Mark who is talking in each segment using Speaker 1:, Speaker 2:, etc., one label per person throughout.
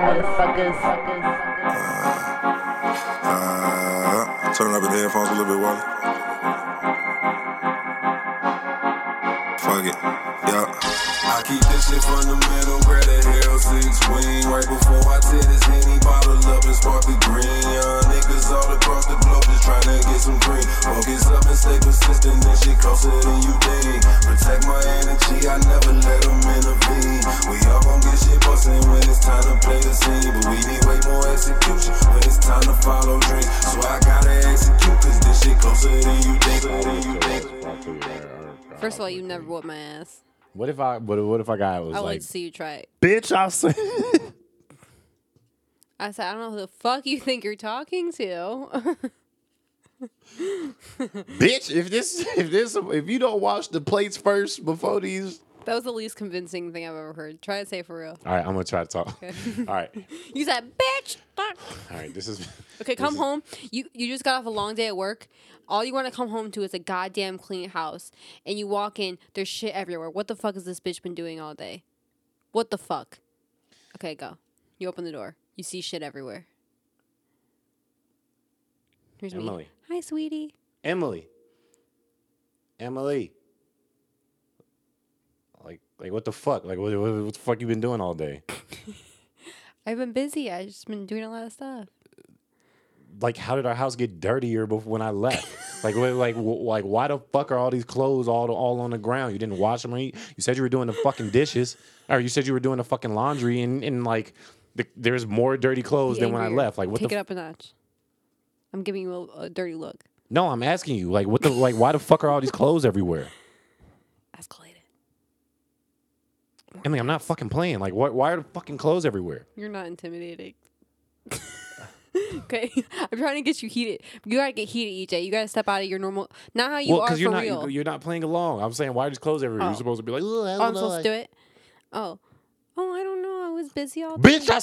Speaker 1: motherfuckers.
Speaker 2: Uh, turn up the headphones a little bit, Wally. I keep this shit from the middle, grab that hell six wing. Right before I tear this henny bottle up and spark the green. Young niggas all across the globe just trying to get some green. Focus up and stay persistent, this shit closer than you think. Protect my energy, I never let them intervene. We all gon' get shit bustin' when it's time to play the scene. But we need way more execution when it's time to follow dreams. So I gotta execute, cause this shit closer than you think. Than you think.
Speaker 3: First of all, you never whooped my ass.
Speaker 4: What if I what, what if I got was
Speaker 3: I
Speaker 4: like,
Speaker 3: like to see you try it.
Speaker 4: bitch? I said,
Speaker 3: I said, I don't know who the fuck you think you're talking to.
Speaker 4: bitch. If this if this if you don't wash the plates first before these,
Speaker 3: that was the least convincing thing I've ever heard. Try to say it for real.
Speaker 4: all right, I'm gonna try to talk. All right,
Speaker 3: You said, bitch. fuck."
Speaker 4: all right. This is
Speaker 3: Okay, come
Speaker 4: is-
Speaker 3: home. You you just got off a long day at work. All you want to come home to is a goddamn clean house. And you walk in, there's shit everywhere. What the fuck has this bitch been doing all day? What the fuck? Okay, go. You open the door. You see shit everywhere. Here's me.
Speaker 4: Emily.
Speaker 3: Hi, sweetie.
Speaker 4: Emily. Emily. Like what the fuck? Like what, what, what the fuck you been doing all day?
Speaker 3: I've been busy. I've just been doing a lot of stuff.
Speaker 4: Like how did our house get dirtier before when I left? like what, like like why the fuck are all these clothes all all on the ground? You didn't wash them. Right? You said you were doing the fucking dishes, or you said you were doing the fucking laundry, and and like the, there's more dirty clothes
Speaker 3: Be
Speaker 4: than when I left. Like what
Speaker 3: Take
Speaker 4: the
Speaker 3: it up a notch. I'm giving you a, a dirty look.
Speaker 4: No, I'm asking you. Like what the like why the fuck are all these clothes everywhere?
Speaker 3: Escalated.
Speaker 4: Emily, I'm not fucking playing. Like what? Why are the fucking clothes everywhere?
Speaker 3: You're not intimidating. okay, I'm trying to get you heated. You gotta get heated, EJ. You gotta step out of your normal. Not how you
Speaker 4: well,
Speaker 3: are
Speaker 4: you're not
Speaker 3: real.
Speaker 4: you're not playing along. I'm saying why are these clothes everywhere?
Speaker 3: Oh.
Speaker 4: You're supposed to be like, "Ugh, I
Speaker 3: oh,
Speaker 4: don't
Speaker 3: I'm
Speaker 4: know,
Speaker 3: supposed
Speaker 4: like-"
Speaker 3: to do it. Oh, oh, I don't know. I was busy all day.
Speaker 4: bitch. I.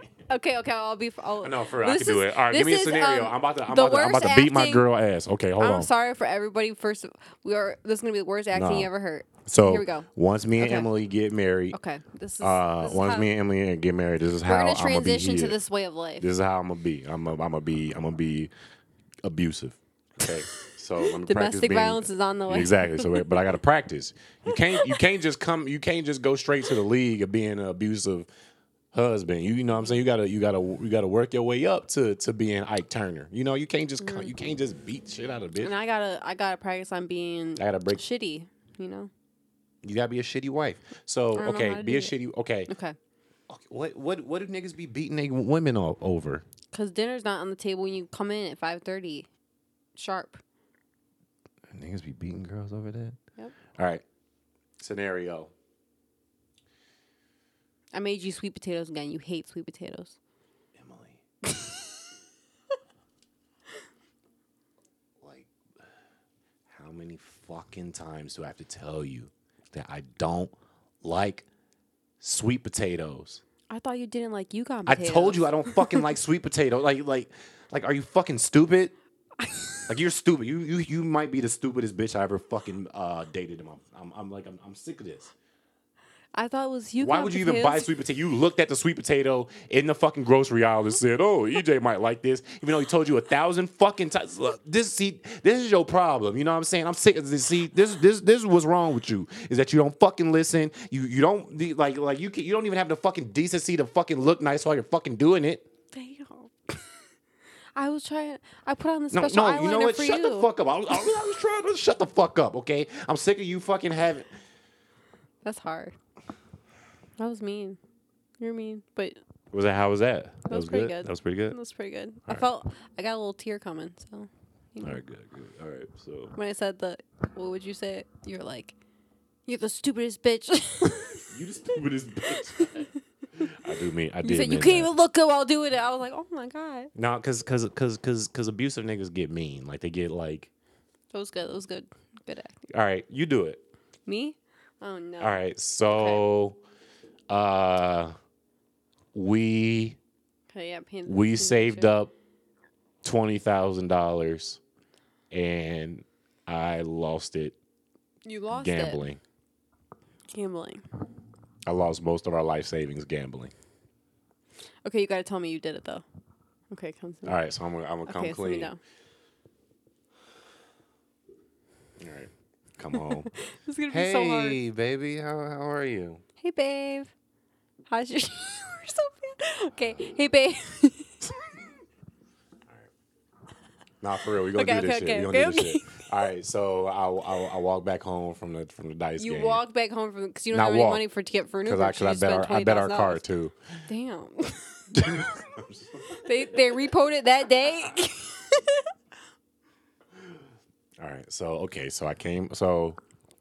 Speaker 3: Okay, okay. I'll be. I'll,
Speaker 4: no, for real, I can do it. All right, give me a scenario.
Speaker 3: um,
Speaker 4: I'm about to I'm about to, I'm about to
Speaker 3: worst
Speaker 4: beat my girl ass. Okay, hold on.
Speaker 3: I'm sorry for everybody. First, we are. This is gonna be the worst acting
Speaker 4: No.
Speaker 3: you ever heard.
Speaker 4: So
Speaker 3: here we go.
Speaker 4: Once me and
Speaker 3: Okay.
Speaker 4: Emily get married,
Speaker 3: Okay, this is.
Speaker 4: uh,
Speaker 3: this is
Speaker 4: once
Speaker 3: how,
Speaker 4: me and Emily get married, this is
Speaker 3: we're
Speaker 4: how
Speaker 3: gonna
Speaker 4: I'm gonna be
Speaker 3: transition to this way of life.
Speaker 4: This is how I'm gonna be. I'm gonna, I'm gonna be I'm gonna be abusive. Okay. So let me practice
Speaker 3: Domestic
Speaker 4: being-
Speaker 3: violence is on the way.
Speaker 4: Exactly. So, but I got to practice. You can't. You can't just come. You can't just go straight to the league of being an abusive husband. You, you know what I'm saying? You gotta. You gotta. You gotta work your way up to to being Ike Turner. You know. You can't just. come You can't just beat shit out of bitch.
Speaker 3: And I gotta, I gotta practice on being
Speaker 4: I gotta break.
Speaker 3: shitty. You know.
Speaker 4: You gotta be a shitty wife. So okay, be a
Speaker 3: it.
Speaker 4: shitty. Okay.
Speaker 3: Okay.
Speaker 4: okay. What what what do niggas be beating they women all over?
Speaker 3: Cause dinner's not on the table when you come in at five thirty, sharp.
Speaker 4: Niggas be beating girls over that.
Speaker 3: Yep.
Speaker 4: All right. Scenario.
Speaker 3: I made you sweet potatoes again. You hate sweet potatoes.
Speaker 4: Emily. like, how many fucking times do I have to tell you that I don't like sweet potatoes?
Speaker 3: I thought you didn't like Yukon
Speaker 4: I
Speaker 3: potatoes.
Speaker 4: told you I don't fucking like sweet potato. Like, like, like, are you fucking stupid? like you're stupid. You you you might be the stupidest bitch I ever fucking uh, dated. I'm, I'm I'm like I'm, I'm sick of this.
Speaker 3: I thought it was you.
Speaker 4: Why would you even buy sweet potato? You looked at the sweet potato in the fucking grocery aisle and said, "Oh, EJ might like this," even though he told you a thousand fucking times. Look, this see, this is your problem. You know what I'm saying? I'm sick of this. See, this this this is what's wrong with you is that you don't fucking listen. You you don't like like you can, you don't even have the fucking decency to fucking look nice while you're fucking doing it.
Speaker 3: Damn. I was trying. I put on the special
Speaker 4: no,
Speaker 3: eyeliner
Speaker 4: you know what?
Speaker 3: for
Speaker 4: Shut
Speaker 3: you.
Speaker 4: the fuck up. I was, I was, I was trying to shut the fuck up. Okay, I'm sick of you fucking having.
Speaker 3: That's hard. That was mean. You're mean, but
Speaker 4: Was that how was that? That,
Speaker 3: was pretty good.
Speaker 4: That was pretty good.
Speaker 3: that was pretty good. I felt I got a little tear coming. So
Speaker 4: All right, good, good. All right, so
Speaker 3: when I said the, what would you say? You're like, you're the stupidest bitch.
Speaker 4: you the stupidest bitch. I do mean I
Speaker 3: you
Speaker 4: did.
Speaker 3: said you can't
Speaker 4: that.
Speaker 3: even look good while doing it. I was like, oh my god,
Speaker 4: No, cause cause cause cause cause abusive niggas get mean. Like they get like,
Speaker 3: that was good. That was good. Good acting.
Speaker 4: all right, you do it.
Speaker 3: Me? Oh no.
Speaker 4: All right, so uh we
Speaker 3: Okay, yeah. Paint,
Speaker 4: we saved up twenty thousand dollars and I lost it
Speaker 3: You lost
Speaker 4: gambling.
Speaker 3: it. Gambling.
Speaker 4: I lost most of our life savings gambling.
Speaker 3: Okay, you gotta tell me you did it though. Okay, come to me.
Speaker 4: All right, so I'm gonna, I'm gonna come
Speaker 3: okay, so let
Speaker 4: clean. All right, come home.
Speaker 3: This is gonna be so hard.
Speaker 4: hey, baby, how how are you?
Speaker 3: Hey, babe. How's your? We're so bad. Okay. Hey, babe.
Speaker 4: Nah, for real, we gonna
Speaker 3: Okay,
Speaker 4: do this
Speaker 3: okay,
Speaker 4: shit.
Speaker 3: okay,
Speaker 4: we gonna do this shit. All right, so I I, I walk back home from the from the dice
Speaker 3: you
Speaker 4: game.
Speaker 3: walk back home from because you don't
Speaker 4: Not
Speaker 3: have any
Speaker 4: walk,
Speaker 3: money for to get for an
Speaker 4: because. I, I bet our I bet our
Speaker 3: $20,000.
Speaker 4: car too.
Speaker 3: Damn. they they repoed it that day.
Speaker 4: All right, so okay, so I came, so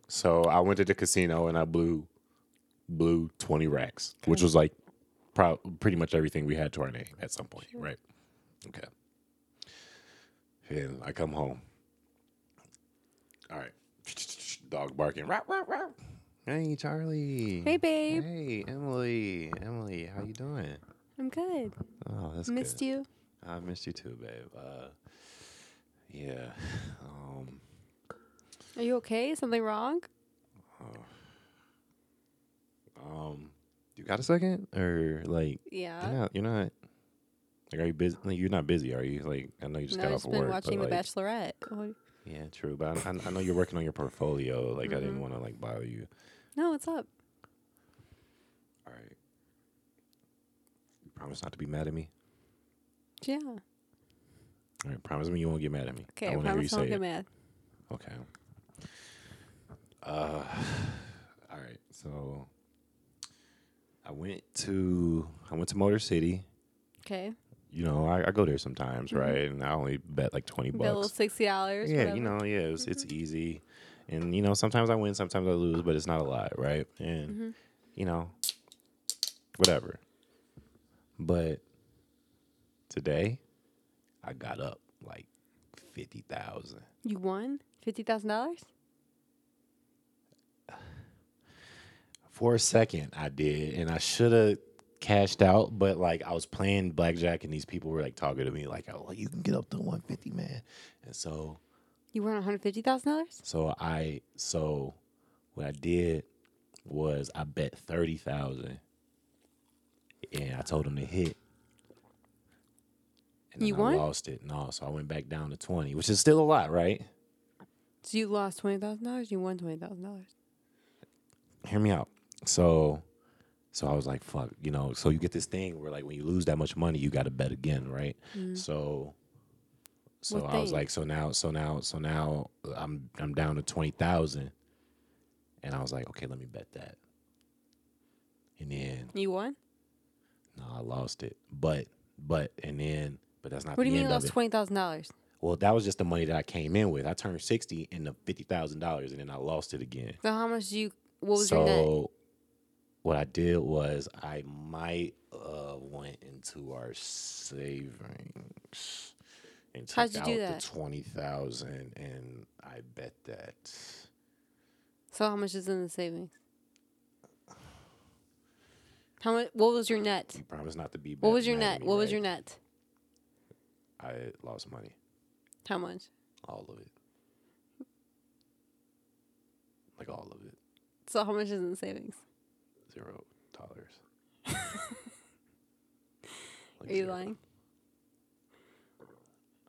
Speaker 4: so I went to the casino and I blew blew twenty racks, which was like pro- pretty much everything we had to our name at some point, right? Okay. And I come home. All right, dog barking. Rah, rah, rah. Hey, Charlie.
Speaker 3: hey, babe.
Speaker 4: Hey, Emily. Emily, how you doing?
Speaker 3: I'm good.
Speaker 4: Oh, that's
Speaker 3: Missed
Speaker 4: good.
Speaker 3: you.
Speaker 4: I missed you too, babe. Uh, yeah. Um,
Speaker 3: Are you okay? Something wrong?
Speaker 4: Um, you got a second, or like
Speaker 3: Yeah.
Speaker 4: you're not? You're not. Like, are you busy? Like, you're not busy, are you? Like, I know you just
Speaker 3: no,
Speaker 4: got off of
Speaker 3: been
Speaker 4: work.
Speaker 3: watching
Speaker 4: but,
Speaker 3: The
Speaker 4: like,
Speaker 3: Bachelorette. Oh,
Speaker 4: Yeah, true. But I, I, I know you're working on your portfolio. Like, I
Speaker 3: Mm-hmm.
Speaker 4: didn't want to like bother you.
Speaker 3: No, what's up?
Speaker 4: All right. You promise not to be mad at me.
Speaker 3: Yeah.
Speaker 4: All right. Promise me you won't get mad at me.
Speaker 3: Okay,
Speaker 4: I
Speaker 3: I,
Speaker 4: want to hear you
Speaker 3: promise I won't
Speaker 4: say
Speaker 3: get
Speaker 4: it.
Speaker 3: mad.
Speaker 4: Okay. Uh, all right. So I went to I went to Motor City.
Speaker 3: Okay.
Speaker 4: You know, I, I go there sometimes, mm-hmm. right? And I only bet like twenty
Speaker 3: bucks. a little sixty dollars.
Speaker 4: Yeah, you know, yeah, it's, it's mm-hmm. easy, and you know, sometimes I win, sometimes I lose, but it's not a lot, right? And mm-hmm. you know, whatever. But today, I got up like fifty thousand.
Speaker 3: You won fifty thousand dollars.
Speaker 4: For a second, I did, and I should have cashed out, but like I was playing blackjack, and these people were like talking to me, like, "Oh, like, you can get up to one fifty, man." And so,
Speaker 3: You won one hundred fifty thousand dollars.
Speaker 4: so I, so what I did was I bet thirty thousand, and I told them to hit. And
Speaker 3: You won?
Speaker 4: I lost it. No, so I went back down to twenty, which is still a lot, right?
Speaker 3: So you lost twenty thousand dollars. You won twenty thousand dollars.
Speaker 4: hear me out. So, so I was like, fuck, you know. So you get this thing where like when you lose that much money, you got to bet again, right? So, so
Speaker 3: Mm-hmm. What
Speaker 4: I was like, so now, so now, so now I'm I'm down to twenty thousand, and I was like, okay, let me bet that. And then
Speaker 3: You won.
Speaker 4: no, I lost it, but but and then but that's not
Speaker 3: What do you mean you lost twenty thousand dollars?
Speaker 4: Well, that was just the money that I came in with. I turned sixty into fifty thousand dollars, and then I lost it again.
Speaker 3: So how much do you? What was
Speaker 4: so
Speaker 3: your net?
Speaker 4: What I did was I might uh went into our savings and took
Speaker 3: How'd you
Speaker 4: out
Speaker 3: do
Speaker 4: the twenty thousand and I bet that
Speaker 3: So how much is in the savings? How much? What was your net?
Speaker 4: promise not to be
Speaker 3: What was your
Speaker 4: mad at
Speaker 3: net?
Speaker 4: me,
Speaker 3: What was
Speaker 4: right?
Speaker 3: your net?
Speaker 4: I lost money.
Speaker 3: How much?
Speaker 4: All of it. Like all of it.
Speaker 3: So how much is in the savings?
Speaker 4: Zero dollars. Like
Speaker 3: Are you
Speaker 4: zero.
Speaker 3: lying?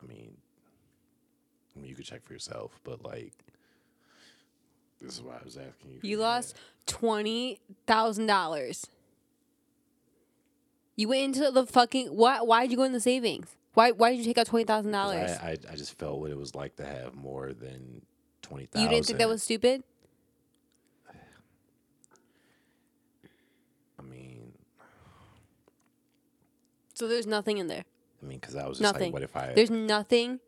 Speaker 4: I mean, I mean, you could check for yourself, but like, this is why I was asking you.
Speaker 3: You lost twenty thousand dollars. You went into the fucking why? Why did you go in the savings? Why? Why did you take out twenty thousand dollars?
Speaker 4: I, I I just felt what it was like to have more than twenty
Speaker 3: You didn't think that was stupid?
Speaker 4: I mean,
Speaker 3: So there's nothing in there.
Speaker 4: I mean, because I was just
Speaker 3: Nothing.
Speaker 4: like, what if I?
Speaker 3: There's nothing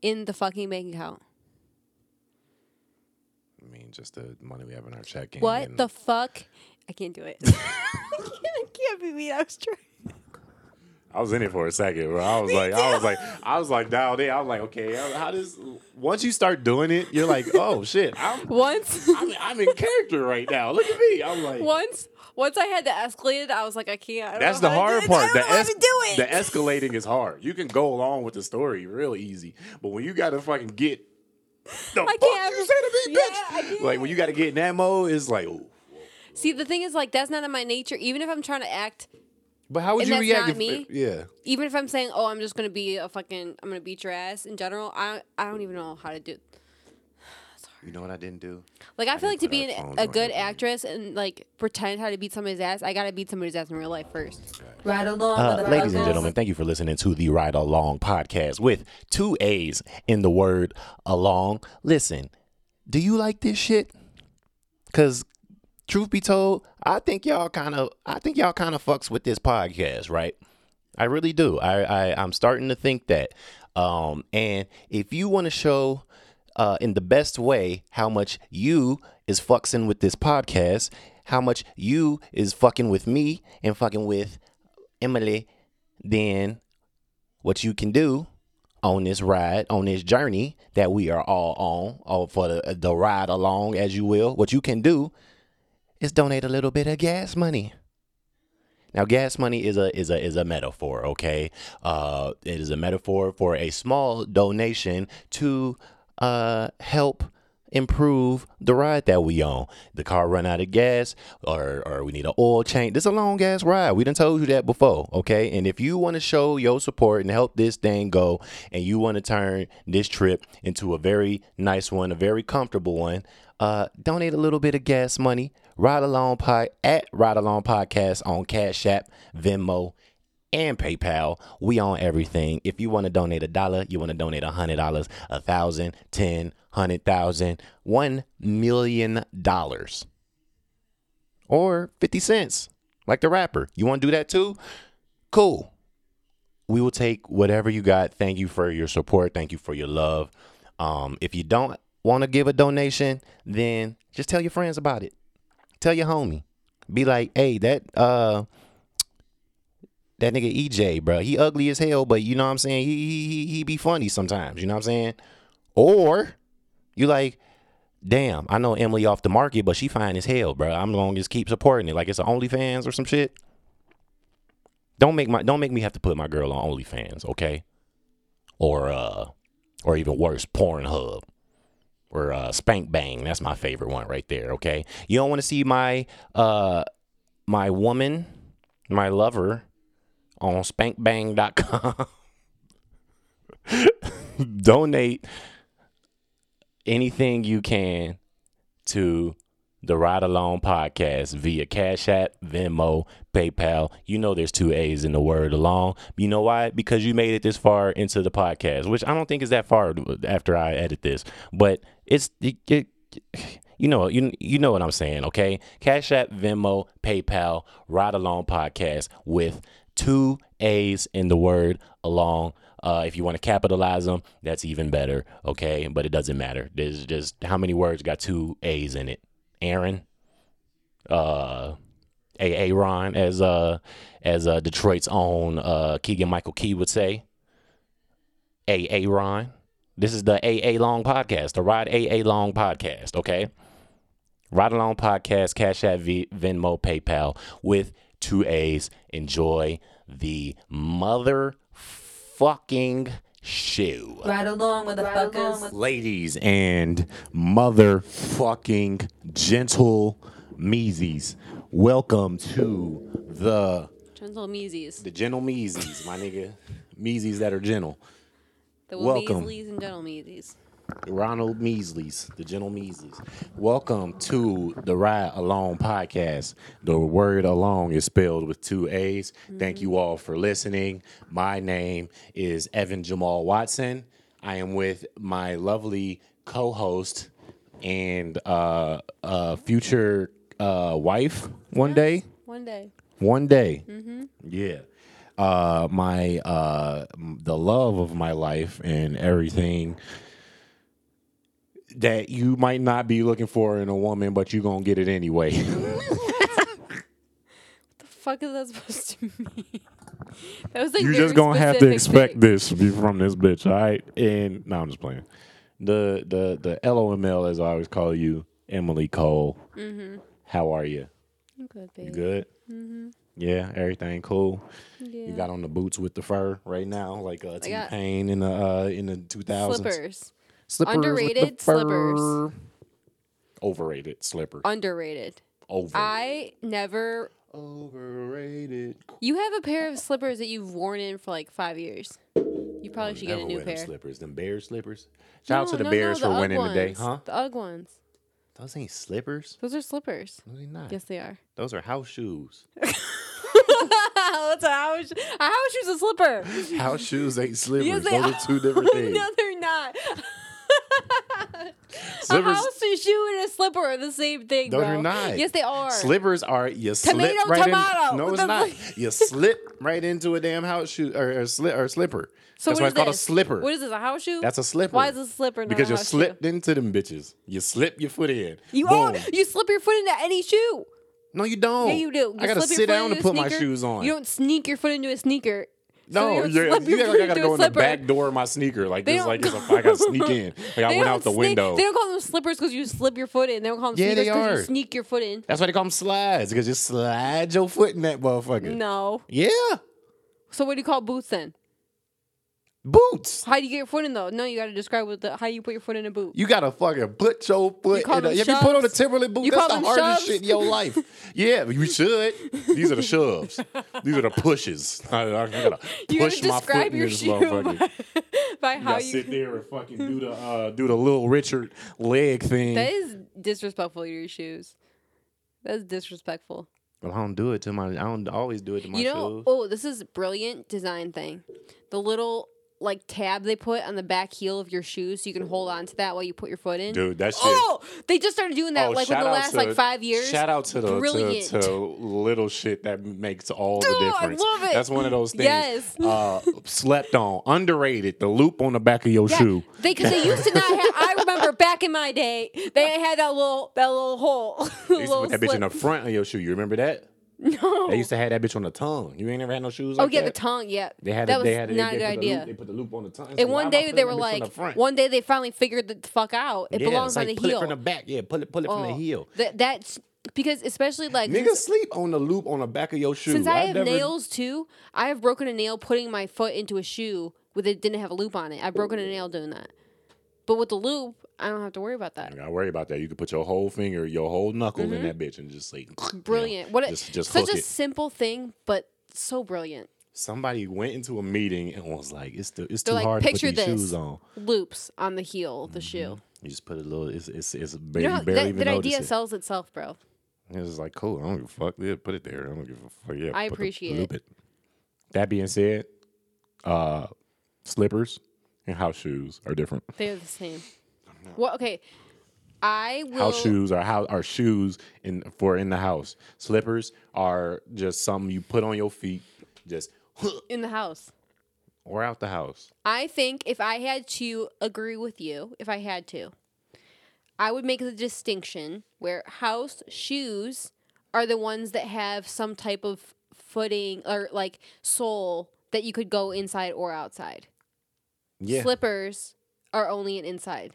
Speaker 3: in the fucking bank account.
Speaker 4: I mean, just the money we have in our checking.
Speaker 3: What the fuck? I can't do it. I can't be me. I was trying.
Speaker 4: I was in it for a second, bro. I was like, I was like, I was like dialed in. I was like, okay, how does? Once you start doing it, you're like, oh shit, I'm
Speaker 3: Once,
Speaker 4: I'm, I'm in character right now. Look at me. I'm like,
Speaker 3: once, once I had to escalate it, I was like, I can't. I don't
Speaker 4: That's
Speaker 3: know
Speaker 4: the
Speaker 3: how to
Speaker 4: hard
Speaker 3: do
Speaker 4: part.
Speaker 3: I
Speaker 4: The,
Speaker 3: don't know how
Speaker 4: es-
Speaker 3: to do it.
Speaker 4: the escalating is hard. You can go along with the story real easy, but when you got to fucking get the
Speaker 3: I
Speaker 4: fuck
Speaker 3: can't.
Speaker 4: you say to me,
Speaker 3: Yeah,
Speaker 4: bitch,
Speaker 3: I
Speaker 4: like when you got to get in that mode, it's like, ooh,
Speaker 3: See, the thing is, like, that's not in my nature. Even if I'm trying to act,
Speaker 4: But how would
Speaker 3: And
Speaker 4: you react?
Speaker 3: not
Speaker 4: if,
Speaker 3: me?
Speaker 4: Yeah.
Speaker 3: even if I'm saying, "Oh, I'm just gonna be a fucking, I'm gonna beat your ass." In general, I I don't even know how to do.
Speaker 4: You know what I didn't do?
Speaker 3: Like, I feel like to be an, a good
Speaker 4: your-
Speaker 3: actress and like pretend how to beat somebody's ass, I gotta beat somebody's ass in real life first.
Speaker 1: Right along
Speaker 4: Uh,
Speaker 1: the
Speaker 4: ladies and gentlemen, thank you for listening to the Ride Along podcast with two A's in the word along. Listen, do you like this shit? Cause truth be told, I think y'all kind of, I think y'all kind of fucks with this podcast, right? I really do. I, I I'm starting to think that. Um, and if you want to show uh, in the best way how much you is fucking with this podcast, how much you is fucking with me and fucking with Emily, then what you can do on this ride, on this journey that we are all on, or for the, the ride along, as you will, what you can do is donate a little bit of gas money. Now, gas money is a is a is a metaphor, okay? Uh, it is a metaphor for a small donation to uh help improve the ride that we on. The car run out of gas, or or we need an oil change. This is a long gas ride. We done told you that before, okay? And if you want to show your support and help this thing go, and you want to turn this trip into a very nice one, a very comfortable one, uh, donate a little bit of gas money. Ride along pod at Ride Along Podcast on Cash App, Venmo, and PayPal. We on everything. If you want to donate a dollar, you want to donate a hundred dollars, a thousand, ten, hundred thousand, one million dollars, or fifty cents, like the rapper. You want to do that too? Cool. We will take whatever you got. Thank you for your support. Thank you for your love. Um, if you don't want to give a donation, then just tell your friends about it. Tell your homie. Be like, hey, that uh that nigga EJ, bro. He ugly as hell, but you know what I'm saying? He he he, be funny sometimes, you know what I'm saying? Or you like, damn, I know Emily off the market, but she fine as hell, bro. I'm gonna just keep supporting it. Like it's OnlyFans or some shit. Don't make my don't make me have to put my girl on OnlyFans, okay? Or uh or even worse, Pornhub or uh, Spank Bang. That's my favorite one right there. Okay, you don't want to see my uh my woman, my lover, on SpankBang.com. Donate anything you can to the Ride Along podcast via Cash App, Venmo, PayPal. You know there's two A's in the word along. You know why? Because you made it this far into the podcast, which I don't think is that far after I edit this, but it's it, it, you know you you know what I'm saying, okay? Cash App, Venmo, PayPal, Ride Along podcast with two A's in the word along. Uh, if you want to capitalize them, that's even better, okay? But it doesn't matter. There's just how many words got two A's in it. Aaron, uh, A. Ron, as uh, as uh, Detroit's own uh, Keegan Michael Key would say. A. Ron. This is the AA Long podcast, the Ride AA Long podcast. Okay, Ride Along podcast, Cash App, v- Venmo, PayPal with two A's. Enjoy the motherfucking shoe
Speaker 1: Right along with the fuckers.
Speaker 4: ladies and motherfucking gentle meesies. Welcome to the
Speaker 3: Gentle Measies.
Speaker 4: the gentle meesies, my nigga. Meesies that are gentle.
Speaker 3: The
Speaker 4: welcome.
Speaker 3: Measleys and Gentle Measies.
Speaker 4: Ronald Measleys, the gentle Measleys. Welcome to the Ride Along podcast. The word along is spelled with two A's. Thank you all for listening. My name is Evan Jamal Watson. I am with my lovely co-host and uh, uh, future uh, wife one day.
Speaker 3: One day.
Speaker 4: One day. Yeah. Uh, my uh, m- the love of my life and everything that you might not be looking for in a woman, but you're gonna get it anyway.
Speaker 3: The fuck is that supposed to mean? That was like
Speaker 4: You're just gonna have to expect
Speaker 3: thing.
Speaker 4: this from this bitch, all right? And no, I'm just playing. The the the LOML, as I always call you, Emily Cole.
Speaker 3: Mm-hmm.
Speaker 4: How are you?
Speaker 3: I'm good, baby.
Speaker 4: You good? Yeah, everything cool.
Speaker 3: Yeah.
Speaker 4: You got on the boots with the fur right now, like uh, T Pain in the uh, in the 2000s.
Speaker 3: slippers.
Speaker 4: Slippers
Speaker 3: Underrated slippers.
Speaker 4: Overrated slipper.
Speaker 3: Underrated.
Speaker 4: Over.
Speaker 3: I never.
Speaker 4: Overrated.
Speaker 3: You have a pair of slippers that you've worn in for like five years. You probably should get a
Speaker 4: Never
Speaker 3: new
Speaker 4: wear them
Speaker 3: pair.
Speaker 4: slippers. Them bear slippers. Shout out
Speaker 3: No,
Speaker 4: to the
Speaker 3: no,
Speaker 4: Bears
Speaker 3: no,
Speaker 4: for
Speaker 3: the
Speaker 4: winning
Speaker 3: Ugg
Speaker 4: today, huh?
Speaker 3: The UGG ones.
Speaker 4: Those ain't slippers.
Speaker 3: Those are slippers.
Speaker 4: No, they not.
Speaker 3: Yes, they are.
Speaker 4: Those are house shoes.
Speaker 3: What's a house? A house shoe's a slipper.
Speaker 4: house shoes ain't slippers.
Speaker 3: Yes, they
Speaker 4: Those are two different things.
Speaker 3: no, they're not.
Speaker 4: Slippers-
Speaker 3: A house shoe and a slipper are the same thing,
Speaker 4: No,
Speaker 3: bro.
Speaker 4: they're not.
Speaker 3: Yes, they are.
Speaker 4: Slippers are you slip right
Speaker 3: tomato.
Speaker 4: in. No, it's not. You slip right into a damn house shoe or, or, sli- or slipper.
Speaker 3: So
Speaker 4: That's why it's called a slipper.
Speaker 3: What is this? A house shoe?
Speaker 4: That's a slipper.
Speaker 3: Why is it a slipper
Speaker 4: Because you slipped
Speaker 3: shoe?
Speaker 4: into them bitches. You slip your foot in.
Speaker 3: You oh, you slip your foot into any shoe.
Speaker 4: No, you don't.
Speaker 3: Yeah, you do. You
Speaker 4: I gotta sit down
Speaker 3: into
Speaker 4: to
Speaker 3: a
Speaker 4: put my shoes on.
Speaker 3: You don't sneak your foot into a sneaker. So
Speaker 4: no,
Speaker 3: you don't
Speaker 4: you're, you act like I gotta go in the back door of my sneaker. Like
Speaker 3: They
Speaker 4: this, like it's a, I gotta sneak in. Like I went out the
Speaker 3: sneak-
Speaker 4: window.
Speaker 3: They don't call them slippers because you slip your foot in. They don't call them
Speaker 4: Yeah,
Speaker 3: sneakers because you sneak your foot in.
Speaker 4: That's why they call them slides because you slide your foot in that motherfucker.
Speaker 3: No.
Speaker 4: Yeah,
Speaker 3: So what do you call boots then?
Speaker 4: Boots.
Speaker 3: How do you get your foot in though? No, you got to describe what the how you put your foot in a boot.
Speaker 4: You gotta fucking put your foot
Speaker 3: call
Speaker 4: in. A, if you put on a? Timberland boot,
Speaker 3: You
Speaker 4: that's the hardest
Speaker 3: shoves?
Speaker 4: shit in your life. yeah, you should. These are the shoves. These are the pushes. I, I gotta
Speaker 3: You
Speaker 4: push
Speaker 3: gotta
Speaker 4: my foot
Speaker 3: describe
Speaker 4: in
Speaker 3: your
Speaker 4: this motherfucker.
Speaker 3: by, by
Speaker 4: You
Speaker 3: how
Speaker 4: gotta
Speaker 3: you.
Speaker 4: sit there and fucking do the uh, do the little Richard leg thing.
Speaker 3: That is disrespectful to your shoes. That's disrespectful.
Speaker 4: Well, I don't do it to my. I don't always do it to my
Speaker 3: you know,
Speaker 4: shoes.
Speaker 3: oh, this is brilliant design thing. The little like tab they put on the back heel of your shoes so you can hold on to that while you put your foot in.
Speaker 4: Dude, that shit.
Speaker 3: Oh, they just started doing that
Speaker 4: Oh,
Speaker 3: like within
Speaker 4: shout
Speaker 3: the
Speaker 4: out
Speaker 3: last
Speaker 4: to-
Speaker 3: like five years.
Speaker 4: Shout out to the to,
Speaker 3: Brilliant.
Speaker 4: to little shit that makes all
Speaker 3: Dude,
Speaker 4: the
Speaker 3: I
Speaker 4: difference.
Speaker 3: love it.
Speaker 4: That's one of those things.
Speaker 3: Yes.
Speaker 4: Uh, slept on, underrated. The loop on the back of your
Speaker 3: Yeah,
Speaker 4: shoe.
Speaker 3: They because they used to not have. I remember back in my day, they had that little that little hole.
Speaker 4: They used to
Speaker 3: little
Speaker 4: put that bitch in the
Speaker 3: slip.
Speaker 4: front of your shoe. You remember that?
Speaker 3: No.
Speaker 4: They used to have that bitch on the tongue. You ain't never had no shoes
Speaker 3: Oh yeah,
Speaker 4: that.
Speaker 3: the tongue. Yeah,
Speaker 4: They had
Speaker 3: that
Speaker 4: it.
Speaker 3: was
Speaker 4: They had it.
Speaker 3: not
Speaker 4: they,
Speaker 3: a good
Speaker 4: put the
Speaker 3: idea.
Speaker 4: Loop, they put the loop on the tongue.
Speaker 3: And one day they were like, one day they finally figured the fuck out. It
Speaker 4: yeah,
Speaker 3: belongs
Speaker 4: like
Speaker 3: on the
Speaker 4: pull
Speaker 3: heel.
Speaker 4: it from the back. Yeah, pull it, pull it from the
Speaker 3: Oh,
Speaker 4: heel.
Speaker 3: That that's because especially like
Speaker 4: Niggas sleep on the loop on the back of your shoe.
Speaker 3: since I
Speaker 4: I've
Speaker 3: have
Speaker 4: never-
Speaker 3: nails too, I have broken a nail putting my foot into a shoe with it didn't have a loop on it. I've broken a nail doing that. But with the loop, I don't have to worry about that.
Speaker 4: I gotta worry about that. You can put your whole finger, your whole knuckle in that bitch, and just like you know,
Speaker 3: Mm-hmm. Brilliant. what a,
Speaker 4: just just
Speaker 3: such a
Speaker 4: it.
Speaker 3: simple thing, but so brilliant.
Speaker 4: Somebody went into a meeting and was like, "It's the, it's
Speaker 3: They're
Speaker 4: too
Speaker 3: like,
Speaker 4: hard to put these
Speaker 3: this.
Speaker 4: shoes on."
Speaker 3: Loops on the heel of the shoe.
Speaker 4: You just put a little. It's it's it's
Speaker 3: You
Speaker 4: barely,
Speaker 3: know, how-
Speaker 4: barely
Speaker 3: that,
Speaker 4: even
Speaker 3: that idea
Speaker 4: it.
Speaker 3: sells itself, bro.
Speaker 4: It's just like cool. I don't give a fuck. Yeah, put it there. I don't give a fuck. Yeah,
Speaker 3: I
Speaker 4: put the-
Speaker 3: appreciate
Speaker 4: loop it. That being said, uh, slippers and house shoes are different.
Speaker 3: They're the same. Well, okay. I will.
Speaker 4: House shoes are how are shoes in for in the house. Slippers are just something you put on your feet, just
Speaker 3: in the house.
Speaker 4: or out the house.
Speaker 3: I think if I had to agree with you, if I had to, I would make the distinction where house shoes are the ones that have some type of footing or like sole that you could go inside or outside.
Speaker 4: Yeah,
Speaker 3: Slippers are only an inside.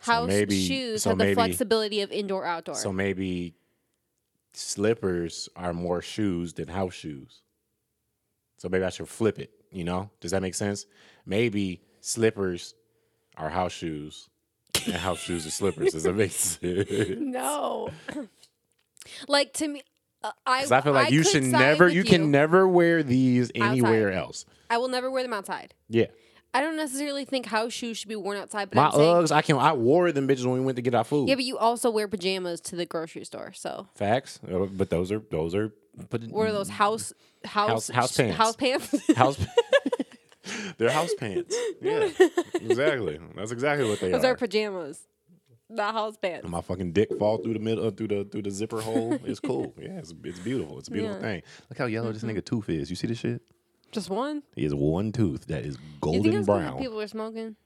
Speaker 4: So
Speaker 3: House
Speaker 4: maybe-
Speaker 3: shoes
Speaker 4: so
Speaker 3: have the
Speaker 4: maybe-
Speaker 3: flexibility of indoor outdoor.
Speaker 4: So maybe slippers are more shoes than house shoes. So maybe I should flip it, you know? Does that make sense? Maybe slippers are house shoes and house shoes are slippers. Does that make sense?
Speaker 3: no. like to me uh, I
Speaker 4: I feel like you should never,
Speaker 3: with
Speaker 4: you can never wear these anywhere else.
Speaker 3: I will never wear them outside.
Speaker 4: Yeah.
Speaker 3: I don't necessarily think house shoes should be worn outside, but
Speaker 4: My
Speaker 3: saying,
Speaker 4: Uggs, I can I wore them bitches when we went to get our food.
Speaker 3: yeah, but you also wear pajamas to the grocery store. So
Speaker 4: Facts. Uh, But those are those are but
Speaker 3: what are those house house
Speaker 4: House- house pants.
Speaker 3: House pants.
Speaker 4: house They're house pants. Yeah. Exactly. That's exactly what they
Speaker 3: those
Speaker 4: are.
Speaker 3: Those are pajamas, not house pants.
Speaker 4: my fucking dick fall through the middle uh, through the through the zipper hole. It's cool. Yeah, it's, it's beautiful. It's a beautiful
Speaker 3: Yeah.
Speaker 4: thing. Look how yellow this nigga tooth is. You see this shit?
Speaker 3: Just one.
Speaker 4: He has one tooth that is
Speaker 3: You think
Speaker 4: golden brown.
Speaker 3: people are smoking?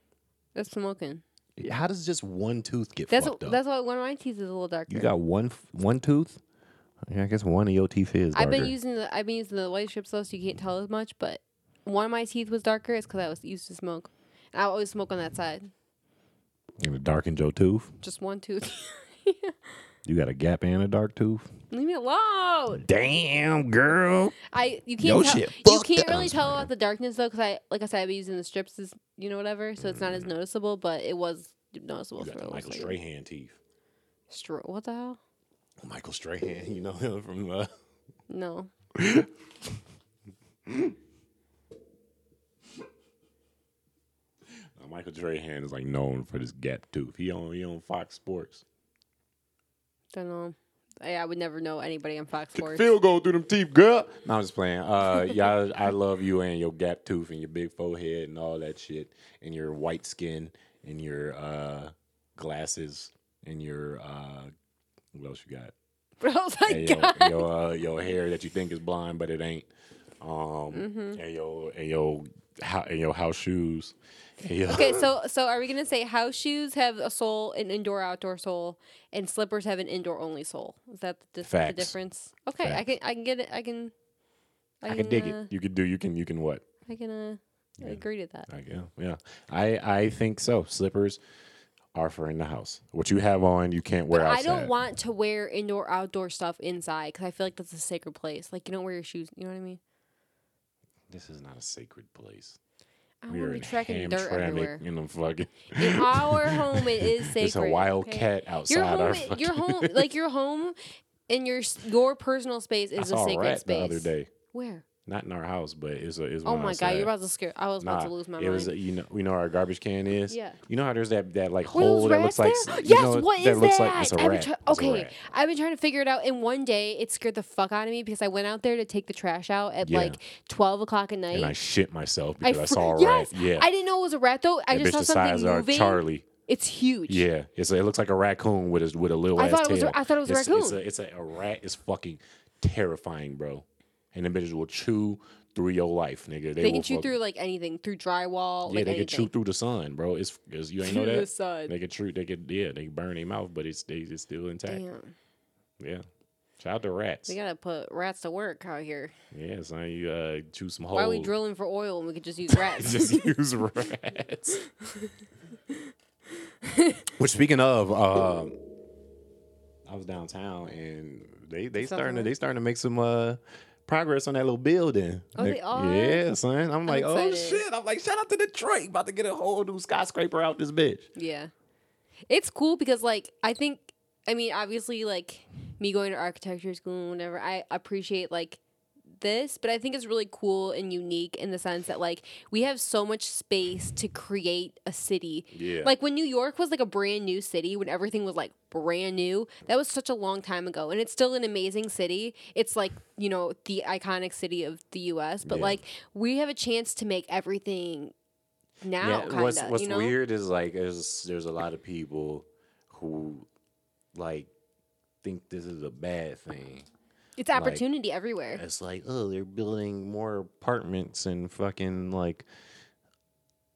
Speaker 3: That's smoking.
Speaker 4: How does just one tooth get
Speaker 3: That's
Speaker 4: fucked
Speaker 3: what,
Speaker 4: up?
Speaker 3: that's why one of my teeth is a little darker.
Speaker 4: you got one one tooth. Yeah, I guess one of your teeth is darker.
Speaker 3: I've been using the I've been using the white strips though, so you can't tell as much. But one of my teeth was darker. It's because I was used to smoke. I always smoke on that side.
Speaker 4: You gonna darken your tooth.
Speaker 3: Just one tooth.
Speaker 4: You got a gap and a dark tooth.
Speaker 3: Leave me alone.
Speaker 4: Damn, girl.
Speaker 3: I you can't tell, you can't really tell about the darkness though, because I like I said I've been using the strips as you know whatever, so it's not as noticeable. But it was noticeable
Speaker 4: You
Speaker 3: for
Speaker 4: got
Speaker 3: little
Speaker 4: Michael. Strahan teeth.
Speaker 3: Stro- what the hell?
Speaker 4: Michael Strahan, you know him from uh,
Speaker 3: No.
Speaker 4: Michael Strahan is like known for this gap tooth. He on he on Fox Sports.
Speaker 3: Don't know. I, I would never know anybody on Fox Sports.
Speaker 4: Field goal through them teeth, girl. No, I'm just playing. Uh, y'all, I love you and your gap tooth and your big forehead and all that shit, and your white skin and your uh, glasses and your uh, what else you got?
Speaker 3: But I was like,
Speaker 4: your your, uh, your hair that you think is blonde but it ain't. Um,
Speaker 3: Mm-hmm.
Speaker 4: and your and your and your house shoes. Your-
Speaker 3: Okay, so so are we gonna say house shoes have a sole, an indoor outdoor sole, and slippers have an indoor only sole? Is that the, the
Speaker 4: Facts.
Speaker 3: difference? Okay, I can I can get it. I can.
Speaker 4: I can dig
Speaker 3: uh,
Speaker 4: it. You can do. You can. You can what?
Speaker 3: I can uh, I agree to that.
Speaker 4: I, yeah, yeah. I I think so. Slippers are for in the house. What you have on, you can't wear
Speaker 3: But I don't want to wear indoor outdoor stuff inside because I feel like that's a sacred place. Like you don't wear your shoes. You know what I mean?
Speaker 4: This is not a sacred place.
Speaker 3: I
Speaker 4: We
Speaker 3: to
Speaker 4: in
Speaker 3: be trekking dirt everywhere.
Speaker 4: In the fucking.
Speaker 3: In our home, it is sacred.
Speaker 4: It's a wild
Speaker 3: okay?
Speaker 4: cat outside
Speaker 3: Your
Speaker 4: our fucking.
Speaker 3: your home, like your home, and your your personal space is a
Speaker 4: a
Speaker 3: sacred
Speaker 4: rat
Speaker 3: space.
Speaker 4: the other day.
Speaker 3: Where?
Speaker 4: Not in our house, but it's a. It's
Speaker 3: Oh my
Speaker 4: outside.
Speaker 3: god, you're about to scare. I was about to lose my
Speaker 4: it
Speaker 3: mind.
Speaker 4: was. You know, you know where our garbage can is.
Speaker 3: Yeah.
Speaker 4: You know how there's that that like
Speaker 3: Were
Speaker 4: hole that looks like.
Speaker 3: there?
Speaker 4: you
Speaker 3: Yes.
Speaker 4: know,
Speaker 3: what is
Speaker 4: that looks
Speaker 3: that?
Speaker 4: like it's a
Speaker 3: I've
Speaker 4: rat. It's a
Speaker 3: okay,
Speaker 4: rat.
Speaker 3: I've been trying to figure it out, and one day it scared the fuck out of me because I went out there to take the trash out at
Speaker 4: Yeah.
Speaker 3: like twelve o'clock at night.
Speaker 4: And I shit myself because I,
Speaker 3: fr-
Speaker 4: saw a
Speaker 3: yes,
Speaker 4: rat. Yeah.
Speaker 3: I didn't know it was a rat though. I
Speaker 4: that
Speaker 3: just
Speaker 4: bitch
Speaker 3: saw
Speaker 4: the size
Speaker 3: something
Speaker 4: of
Speaker 3: moving.
Speaker 4: Charlie.
Speaker 3: It's huge.
Speaker 4: Yeah, it's a, it looks like a raccoon with a with a little
Speaker 3: I
Speaker 4: ass
Speaker 3: thought it was a-
Speaker 4: tail.
Speaker 3: I thought it was a
Speaker 4: it's, It's
Speaker 3: raccoon.
Speaker 4: a, it's a, a rat is fucking terrifying, bro. And the bitches will chew through your life, nigga. They,
Speaker 3: They can chew
Speaker 4: fuck-
Speaker 3: through like anything, through drywall.
Speaker 4: Yeah,
Speaker 3: like
Speaker 4: they
Speaker 3: anything.
Speaker 4: can chew through the sun, bro. It's, it's you ain't know
Speaker 3: Through
Speaker 4: that.
Speaker 3: the sun.
Speaker 4: They can chew. They could yeah. They can burn their mouth, but it's they, it's still intact.
Speaker 3: Damn,
Speaker 4: Yeah. Shout out to rats.
Speaker 3: we gotta put rats to work out here.
Speaker 4: Yeah, son, you uh, chew some holes.
Speaker 3: Why are we drilling for oil when we could just use rats?
Speaker 4: just use rats. Which speaking of, uh, I was downtown and they they
Speaker 3: Something
Speaker 4: starting to they starting to make some uh progress on that little building.
Speaker 3: Oh, they are?
Speaker 4: Yeah, son. I'm like, oh shit. I'm like, shout out to Detroit, about to get a whole new skyscraper out this bitch.
Speaker 3: Yeah. It's cool because like I think I mean obviously like me going to architecture school and whatever, I appreciate like this, but I think it's really cool and unique in the sense that like we have so much space to create a city.
Speaker 4: Yeah.
Speaker 3: Like when New York was like a brand new city, when everything was like brand new, that was such a long time ago. And it's still an amazing city. It's like, you know, the iconic city of the US. But
Speaker 4: Yeah.
Speaker 3: like we have a chance to make everything now, kinda,
Speaker 4: what's what's
Speaker 3: you know?
Speaker 4: weird is like there's there's a lot of people who like think this is a bad thing.
Speaker 3: It's opportunity everywhere.
Speaker 4: It's like, oh, they're building more apartments and fucking like,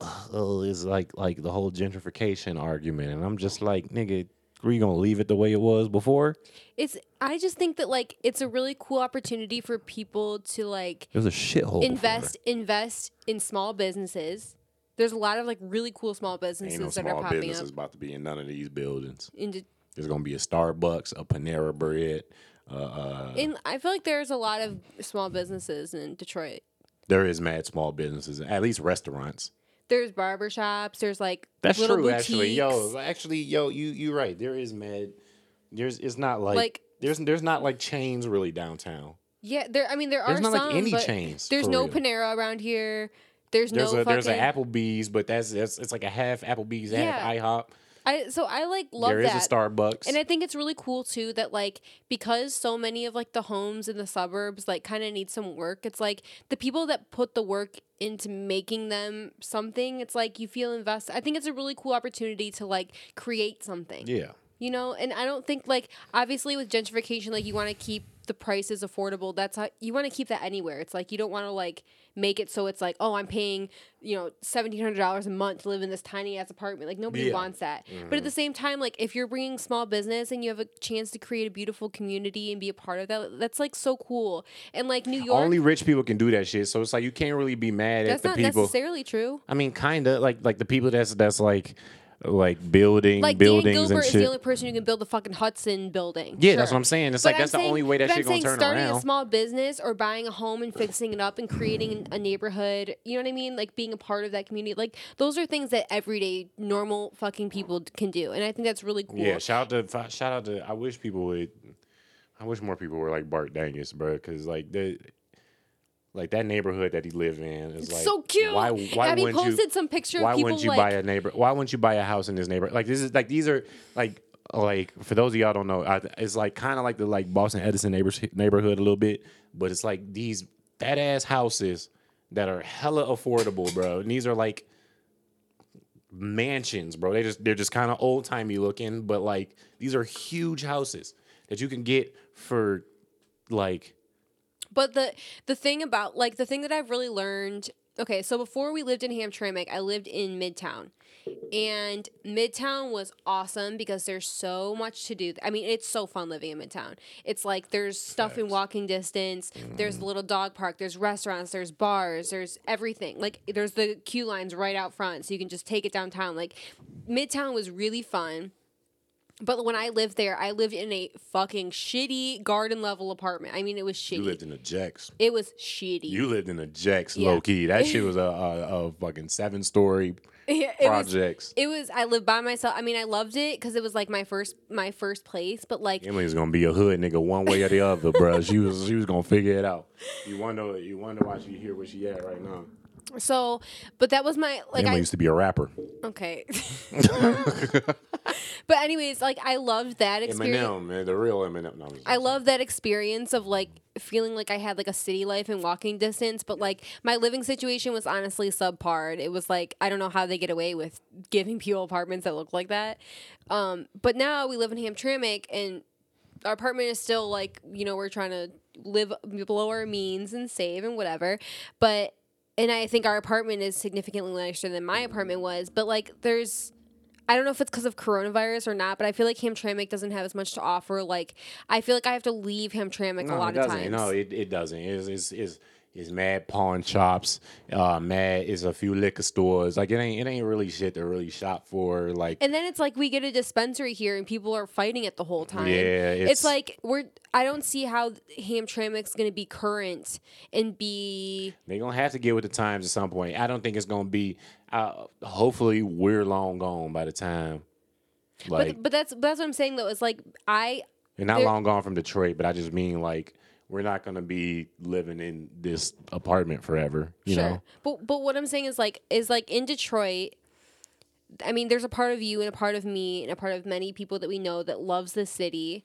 Speaker 4: uh, oh, it's like like the whole gentrification argument, and I'm just like, nigga, were you gonna leave it the way it was before?
Speaker 3: It's I just think that like it's a really cool opportunity for people to like
Speaker 4: It was a shithole.
Speaker 3: invest invest in small businesses. There's a lot of like really cool small
Speaker 4: Ain't
Speaker 3: businesses
Speaker 4: no
Speaker 3: that are
Speaker 4: small
Speaker 3: popping
Speaker 4: businesses
Speaker 3: up.
Speaker 4: about to be in none of these buildings.
Speaker 3: Into,
Speaker 4: There's gonna be a Starbucks, a Panera Bread. Uh, uh,
Speaker 3: and I feel like there's a lot of small businesses in Detroit.
Speaker 4: there is mad small businesses, at least restaurants.
Speaker 3: There's barber shops. There's like
Speaker 4: That's true, actually. Yo, actually, yo, you you right. There is mad. There's it's not like,
Speaker 3: Like-
Speaker 4: there's there's not like chains really downtown.
Speaker 3: Yeah, there. I mean, there
Speaker 4: There's
Speaker 3: are
Speaker 4: not
Speaker 3: some,
Speaker 4: like any chains.
Speaker 3: There's no
Speaker 4: real.
Speaker 3: Panera around here. There's,
Speaker 4: There's
Speaker 3: no
Speaker 4: a there's an. Applebee's, but that's, that's it's like a half Applebee's, half
Speaker 3: Yeah.
Speaker 4: IHOP.
Speaker 3: I so I like love
Speaker 4: There is
Speaker 3: that.
Speaker 4: a Starbucks.
Speaker 3: And I think it's really cool too that like because so many of like the homes in the suburbs like kind of need some work. It's like the people that put the work into making them something. It's like you feel invested. I think it's a really cool opportunity to like create something.
Speaker 4: yeah,
Speaker 3: You know, and I don't think like obviously with gentrification like you want to keep the prices affordable. That's how you want to keep that anywhere. It's like you don't want to like make it so it's like, oh, I'm paying, you know, $1700 a month to live in this tiny ass apartment. Like nobody
Speaker 4: Yeah.
Speaker 3: wants that. But at mm-hmm. the same time like if you're bringing small business and you have a chance to create a beautiful community and be a part of that, that's like so cool. And like New York
Speaker 4: only rich people can do that shit. So it's like you can't really be mad
Speaker 3: that's
Speaker 4: at the people.
Speaker 3: necessarily true.
Speaker 4: I mean, kind of like like the people that's that's like like building
Speaker 3: Like Dan
Speaker 4: buildings
Speaker 3: Gilbert
Speaker 4: and
Speaker 3: is
Speaker 4: shit.
Speaker 3: the only person who can build the fucking Hudson building.
Speaker 4: Yeah, that's what I'm saying. It's
Speaker 3: But
Speaker 4: like that's
Speaker 3: I'm
Speaker 4: the only way that
Speaker 3: but
Speaker 4: shit
Speaker 3: I'm
Speaker 4: gonna
Speaker 3: saying
Speaker 4: turn
Speaker 3: starting
Speaker 4: around.
Speaker 3: a small business or buying a home and fixing it up and creating a neighborhood, you know what I mean? Like being a part of that community. Like those are things that everyday normal fucking people can do, and I think that's really cool.
Speaker 4: Yeah, shout out to shout out to. I wish people would I wish more people were like Bart Dangus, bro, because like the. Like that neighborhood that he lived in is like
Speaker 3: so cute.
Speaker 4: Why? Why
Speaker 3: Abby
Speaker 4: wouldn't
Speaker 3: posted
Speaker 4: you?
Speaker 3: some picture
Speaker 4: why wouldn't you
Speaker 3: like
Speaker 4: buy a neighbor? Why wouldn't you buy a house in this neighborhood? Like this is like these are like like for those of y'all don't know, I, it's like kind of like the like Boston Edison neighbors, neighborhood a little bit, but it's like these fat ass houses that are hella affordable, bro. And these are like mansions, bro. They just they're just kind of old timey looking, but like these are huge houses that you can get for like
Speaker 3: But the the thing about like the thing that I've really learned. Okay, so before we lived in Hamtramck, I lived in Midtown, and Midtown was awesome because there's so much to do. I mean, it's so fun living in Midtown. It's like there's stuff in walking distance. There's a little dog park. There's restaurants. There's bars. There's everything. Like there's the QLines right out front, so you can just take it downtown. Like Midtown was really fun. But when I lived there, I lived in a fucking shitty garden level apartment. I mean, it was shitty.
Speaker 4: you lived in a Jacks.
Speaker 3: It was shitty.
Speaker 4: You lived in a Jacks,
Speaker 3: Yeah.
Speaker 4: low key. That shit was a, a, a fucking seven story
Speaker 3: Yeah, it was.
Speaker 4: projects.
Speaker 3: It was. I lived by myself. I mean, I loved it because it was like my first, my first place. But like,
Speaker 4: Emily's gonna be a hood nigga one way or the other, bro. She was she was gonna figure it out. You wonder you wonder why she here where she at right now.
Speaker 3: so, but that was my like.
Speaker 4: Emily
Speaker 3: I
Speaker 4: used to be a rapper.
Speaker 3: okay. but anyways, like I loved that experience.
Speaker 4: Eminem, man, the real Eminem. No,
Speaker 3: I love that experience of like feeling like I had like a city life and walking distance, but like my living situation was honestly subpar. It was like I don't know how they get away with giving people apartments that look like that. Um, but now we live in Hamtramck and our apartment is still like you know we're trying to live below our means and save and whatever, but and I think our apartment is significantly nicer than my apartment was. But like there's I don't know if it's because of coronavirus or not, but I feel like Hamtramck doesn't have as much to offer. Like, I feel like I have to leave Hamtramck
Speaker 4: no,
Speaker 3: a lot
Speaker 4: it
Speaker 3: of
Speaker 4: doesn't.
Speaker 3: times.
Speaker 4: No, it, it doesn't. It's, it's, it's, it's mad pawn shops. Uh, mad is a few liquor stores. Like it ain't it ain't really shit to really shop for. Like
Speaker 3: and then it's like we get a dispensary here, and people are fighting it the whole time.
Speaker 4: Yeah,
Speaker 3: it's,
Speaker 4: it's-
Speaker 3: like we're. I don't see how Hamtramck's going to be current and be.
Speaker 4: They're gonna have to get with the times at some point. I don't think it's gonna be. Uh, hopefully, we're long gone by the time. Like,
Speaker 3: but but that's that's what I'm saying though. It's like I
Speaker 4: and not long gone from Detroit, but I just mean like we're not gonna be living in this apartment forever. You
Speaker 3: sure.
Speaker 4: know,
Speaker 3: But but what I'm saying is like is like in Detroit. I mean, there's a part of you and a part of me and a part of many people that we know that loves the city,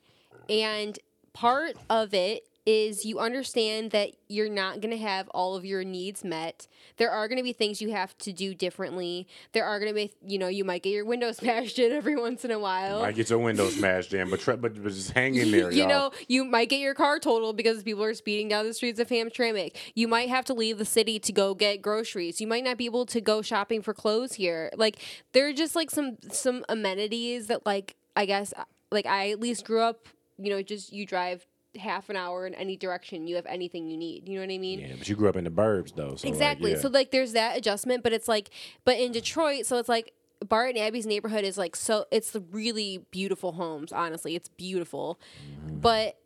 Speaker 3: and part of it is you understand that you're not going to have all of your needs met. There are going to be things you have to do differently. There are going to be, you know, you might get your window smashed in every once in a while.
Speaker 4: I get your window smashed in, but, but but just hang in there,
Speaker 3: you
Speaker 4: y'all.
Speaker 3: know, you might get your car totaled because people are speeding down the streets of Hamtramck. You might have to leave the city to go get groceries. You might not be able to go shopping for clothes here. Like there are just like some some amenities that like I guess like I at least grew up, you know, just you drive half an hour in any direction, you have anything you need. You know what I mean?
Speaker 4: Yeah, but you grew up in the burbs though. So like,
Speaker 3: Exactly.
Speaker 4: yeah.
Speaker 3: So like there's that adjustment, but it's like but in Detroit, so it's like Bart and Abby's neighborhood is like so it's the really beautiful homes, honestly. It's beautiful. But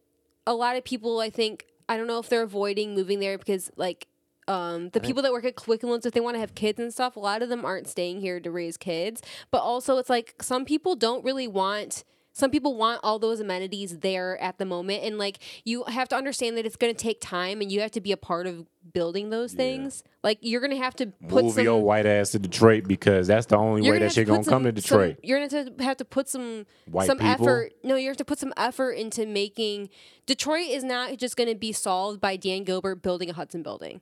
Speaker 3: a lot of people I think I don't know if they're avoiding moving there because like um, the people that work at Quicken Loans, if they want to have kids and stuff, a lot of them aren't staying here to raise kids. But also, it's like some people don't really want. Some people want all those amenities there at the moment, and like you have to understand that it's going to take time, and you have to be a part of building those things. Like you're going to have to put
Speaker 4: move
Speaker 3: some.
Speaker 4: your white ass to Detroit because that's the only way that shit gonna come to Detroit.
Speaker 3: Some, you're gonna have to put some
Speaker 4: White
Speaker 3: some
Speaker 4: people?
Speaker 3: effort. No, you have to put some effort into making Detroit is not just gonna be solved by Dan Gilbert building a Hudson building.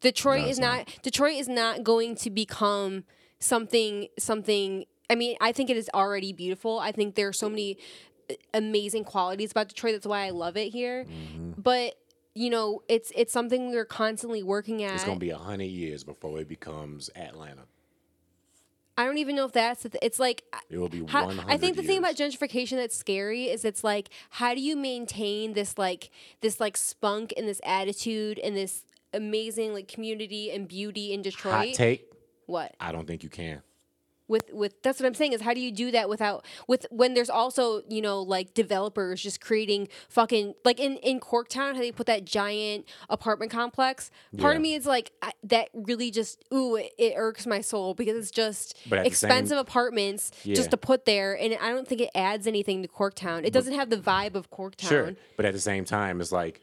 Speaker 3: Detroit
Speaker 4: No,
Speaker 3: is not,
Speaker 4: not.
Speaker 3: Detroit is not going to become something something I mean, I think it is already beautiful. I think there are so many uh, amazing qualities about Detroit. That's why I love it here.
Speaker 4: Mm-hmm.
Speaker 3: But you know, it's it's something we're constantly working at.
Speaker 4: It's gonna be a hundred years before it becomes Atlanta.
Speaker 3: I don't even know if that's the th- it's like
Speaker 4: It will be
Speaker 3: how. I think the thing about gentrification that's scary is it's like how do you maintain this like this like spunk and this attitude and this amazing like community and beauty in Detroit?
Speaker 4: hot take.
Speaker 3: What?
Speaker 4: I don't think you can.
Speaker 3: With with that's what I'm saying is how do you do that without with when there's also you know like developers just creating fucking like in in Corktown how they put that giant apartment complex. Part of me is like I, that really just ooh it, it irks my soul because it's just
Speaker 4: But the same-
Speaker 3: expensive apartments
Speaker 4: Yeah.
Speaker 3: just to put there, and I don't think it adds anything to Corktown. It doesn't have the vibe of Corktown.
Speaker 4: Sure, but at the same time, it's like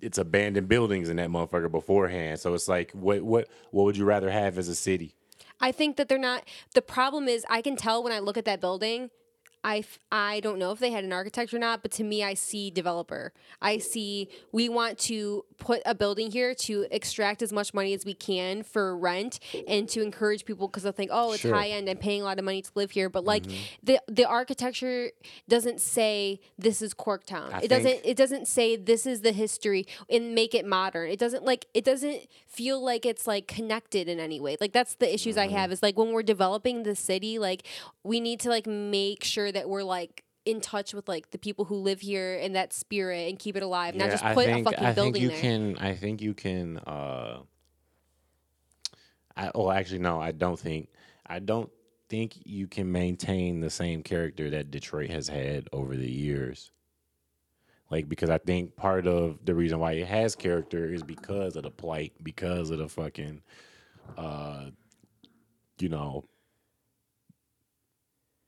Speaker 4: it's abandoned buildings in that motherfucker beforehand. So it's like, what what what would you rather have as a city?
Speaker 3: I think that they're not. The problem is, I can tell when I look at that building. I, f- I don't know if they had an architect or not, but to me, I see developer. I see we want to put a building here to extract as much money as we can for rent and to encourage people because they'll think, oh, it's
Speaker 4: Sure.
Speaker 3: high end. I'm paying a lot of money to live here. But like the the architecture doesn't say this is Corktown.
Speaker 4: I
Speaker 3: it doesn't it doesn't say this is the history and make it modern. It doesn't like it doesn't feel like it's like connected in any way. Like that's the issues
Speaker 4: Mm-hmm.
Speaker 3: I have is like when we're developing the city, like we need to like make sure that we're like in touch with like the people who live here and that spirit and keep it alive, not just put
Speaker 4: think
Speaker 3: a fucking
Speaker 4: I
Speaker 3: building
Speaker 4: think you
Speaker 3: there.
Speaker 4: can. I think you can. Uh, I oh, actually, no, I don't think. I don't think you can maintain the same character that Detroit has had over the years. Like because I think part of the reason why it has character is because of the plight, because of the fucking, uh, you know,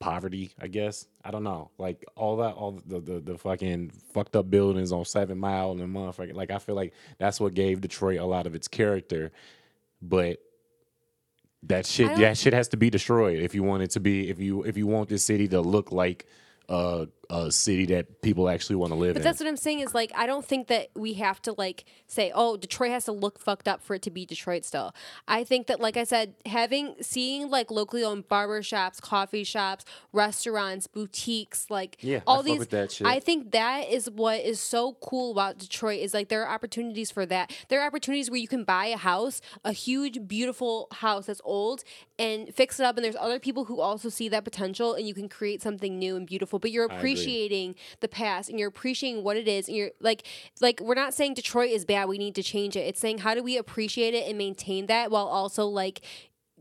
Speaker 4: poverty. I guess I don't know. Like all that, all the the, the fucking fucked up buildings on Seven Mile and motherfucking. Like I feel like that's what gave Detroit a lot of its character, but that shit that shit has to be destroyed if you want it to be if you if you want this city to look like uh, a city that people actually want to live in.
Speaker 3: But
Speaker 4: in.
Speaker 3: that's what I'm saying is like I don't think that we have to like say oh Detroit has to look fucked up for it to be Detroit still. I think that like I said having seeing like locally owned barber shops, coffee shops, restaurants, boutiques, like
Speaker 4: Yeah, I
Speaker 3: all
Speaker 4: fuck
Speaker 3: these
Speaker 4: that shit.
Speaker 3: I think that is what is so cool about Detroit is like there are opportunities for that. There are opportunities where you can buy a house, a huge beautiful house that's old and fix it up and there's other people who also see that potential and you can create something new and beautiful but you're
Speaker 4: agree.
Speaker 3: Appreciating the past and you're appreciating what it is and you're like like we're not saying Detroit is bad we need to change it. It's saying how do we appreciate it and maintain that while also like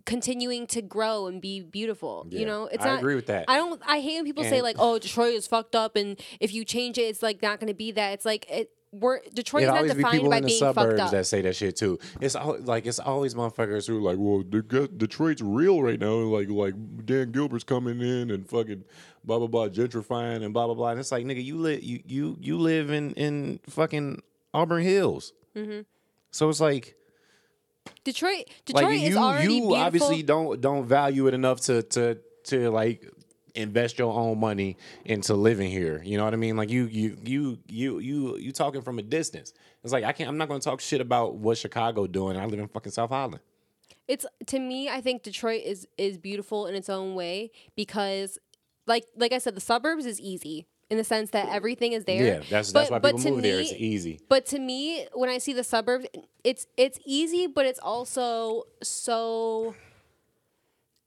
Speaker 3: continuing to grow and be beautiful
Speaker 4: Yeah,
Speaker 3: you know? It's
Speaker 4: I
Speaker 3: not
Speaker 4: agree with that.
Speaker 3: I don't I hate when people say like oh Detroit is fucked up and if you change it it's like not going to be that. It's like it we're Detroit
Speaker 4: it
Speaker 3: is not
Speaker 4: always be people
Speaker 3: by
Speaker 4: in the
Speaker 3: being fucked
Speaker 4: suburbs
Speaker 3: up
Speaker 4: that say that shit too. It's all, like it's always motherfuckers who are like, well, the, Detroit's real right now. Like like Dan Gilbert's coming in and fucking blah blah blah gentrifying and blah blah blah. And it's like nigga, you live you you you live in in fucking Auburn Hills.
Speaker 3: Mm-hmm.
Speaker 4: So it's like
Speaker 3: Detroit Detroit
Speaker 4: like
Speaker 3: is
Speaker 4: you
Speaker 3: already
Speaker 4: you
Speaker 3: beautiful
Speaker 4: obviously don't don't value it enough to to to like invest your own money into living here. You know what I mean? Like you you you you you you talking from a distance. It's like I can't I'm not gonna talk shit about what Chicago doing. I live in fucking South Island.
Speaker 3: it's to me i think detroit is is beautiful in its own way because like like i said the suburbs is easy in the sense that everything is there
Speaker 4: Yeah, that's that's why
Speaker 3: But- but
Speaker 4: people
Speaker 3: to
Speaker 4: move there. It's easy.
Speaker 3: but to me when i see the suburbs it's it's easy but it's also so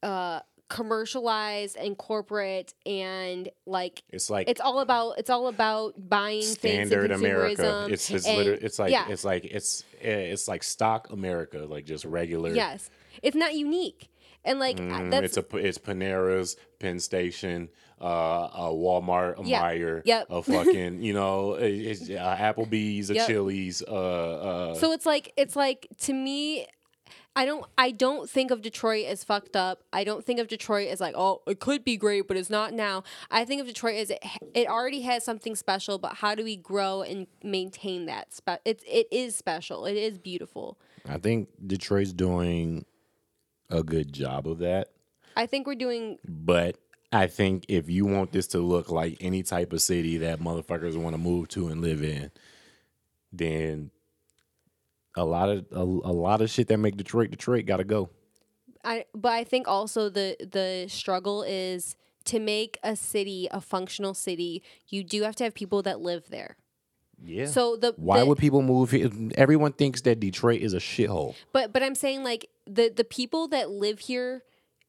Speaker 3: uh commercialized and corporate and like
Speaker 4: It's like
Speaker 3: it's all about it's all about buying
Speaker 4: standard
Speaker 3: things
Speaker 4: America. It's it's
Speaker 3: and-
Speaker 4: it's like
Speaker 3: yeah.
Speaker 4: it's like it's eh, it's like stock America, like just regular.
Speaker 3: yes it's not unique and like
Speaker 4: Mm,
Speaker 3: that's
Speaker 4: it's a it's Panera's, Penn Station, uh, a Walmart, a
Speaker 3: Yeah.
Speaker 4: Meijer,
Speaker 3: Yep.
Speaker 4: a fucking you know, it's uh, Applebee's, a
Speaker 3: Yep.
Speaker 4: Chili's, uh, uh,
Speaker 3: So it's like it's like to me I don't I don't think of Detroit as fucked up. I don't think of Detroit as like, oh, it could be great, but it's not now. I think of Detroit as it it already has something special, but how do we grow and maintain that? Spe- it's it is special. It is beautiful.
Speaker 4: I think Detroit's doing a good job of that,
Speaker 3: I think we're doing
Speaker 4: but I think if you want this to look like any type of city that motherfuckers want to move to and live in, then a lot of a, a lot of shit that make Detroit Detroit got to go.
Speaker 3: I but I think also the the struggle is to make a city a functional city, you do have to have people that live there.
Speaker 4: Yeah.
Speaker 3: So the
Speaker 4: Why
Speaker 3: the-
Speaker 4: would people move here? Everyone thinks that Detroit is a shithole.
Speaker 3: But but I'm saying like the the people that live here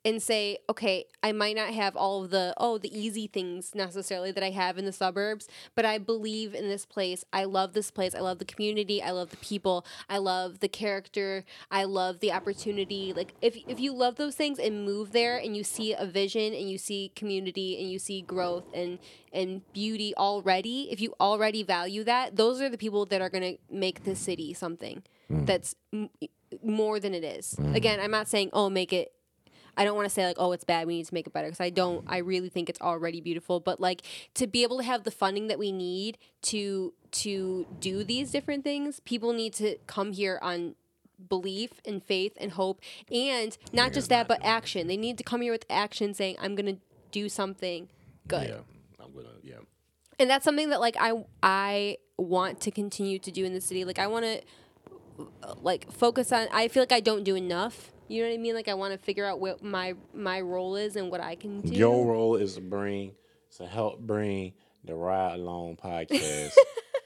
Speaker 3: and say, okay, I might not have all of the oh the easy things necessarily that I have in the suburbs, but I believe in this place. I love this place. I love the community. I love the people. I love the character. I love the opportunity. Like if if you love those things and move there and you see a vision and you see community and you see growth and and beauty already, if you already value that, those are the people that are going to make the city something mm. that's m- more than it is. Mm. Again, I'm not saying oh make it I don't want to say like, oh, it's bad. We need to make it better because I don't. I really think it's already beautiful. But like to be able to have the funding that we need to to do these different things, people need to come here on belief and faith and hope, and not just that, but action. They need to come here with action, saying, "I'm gonna do something good."
Speaker 4: Yeah, I'm gonna. Yeah,
Speaker 3: and that's something that like I I want to continue to do in the city. Like I want to like focus on. I feel like I don't do enough. You know what I mean? Like I want to figure out what my my role is and what I can do.
Speaker 4: your role is to bring to help bring the Ride Along podcast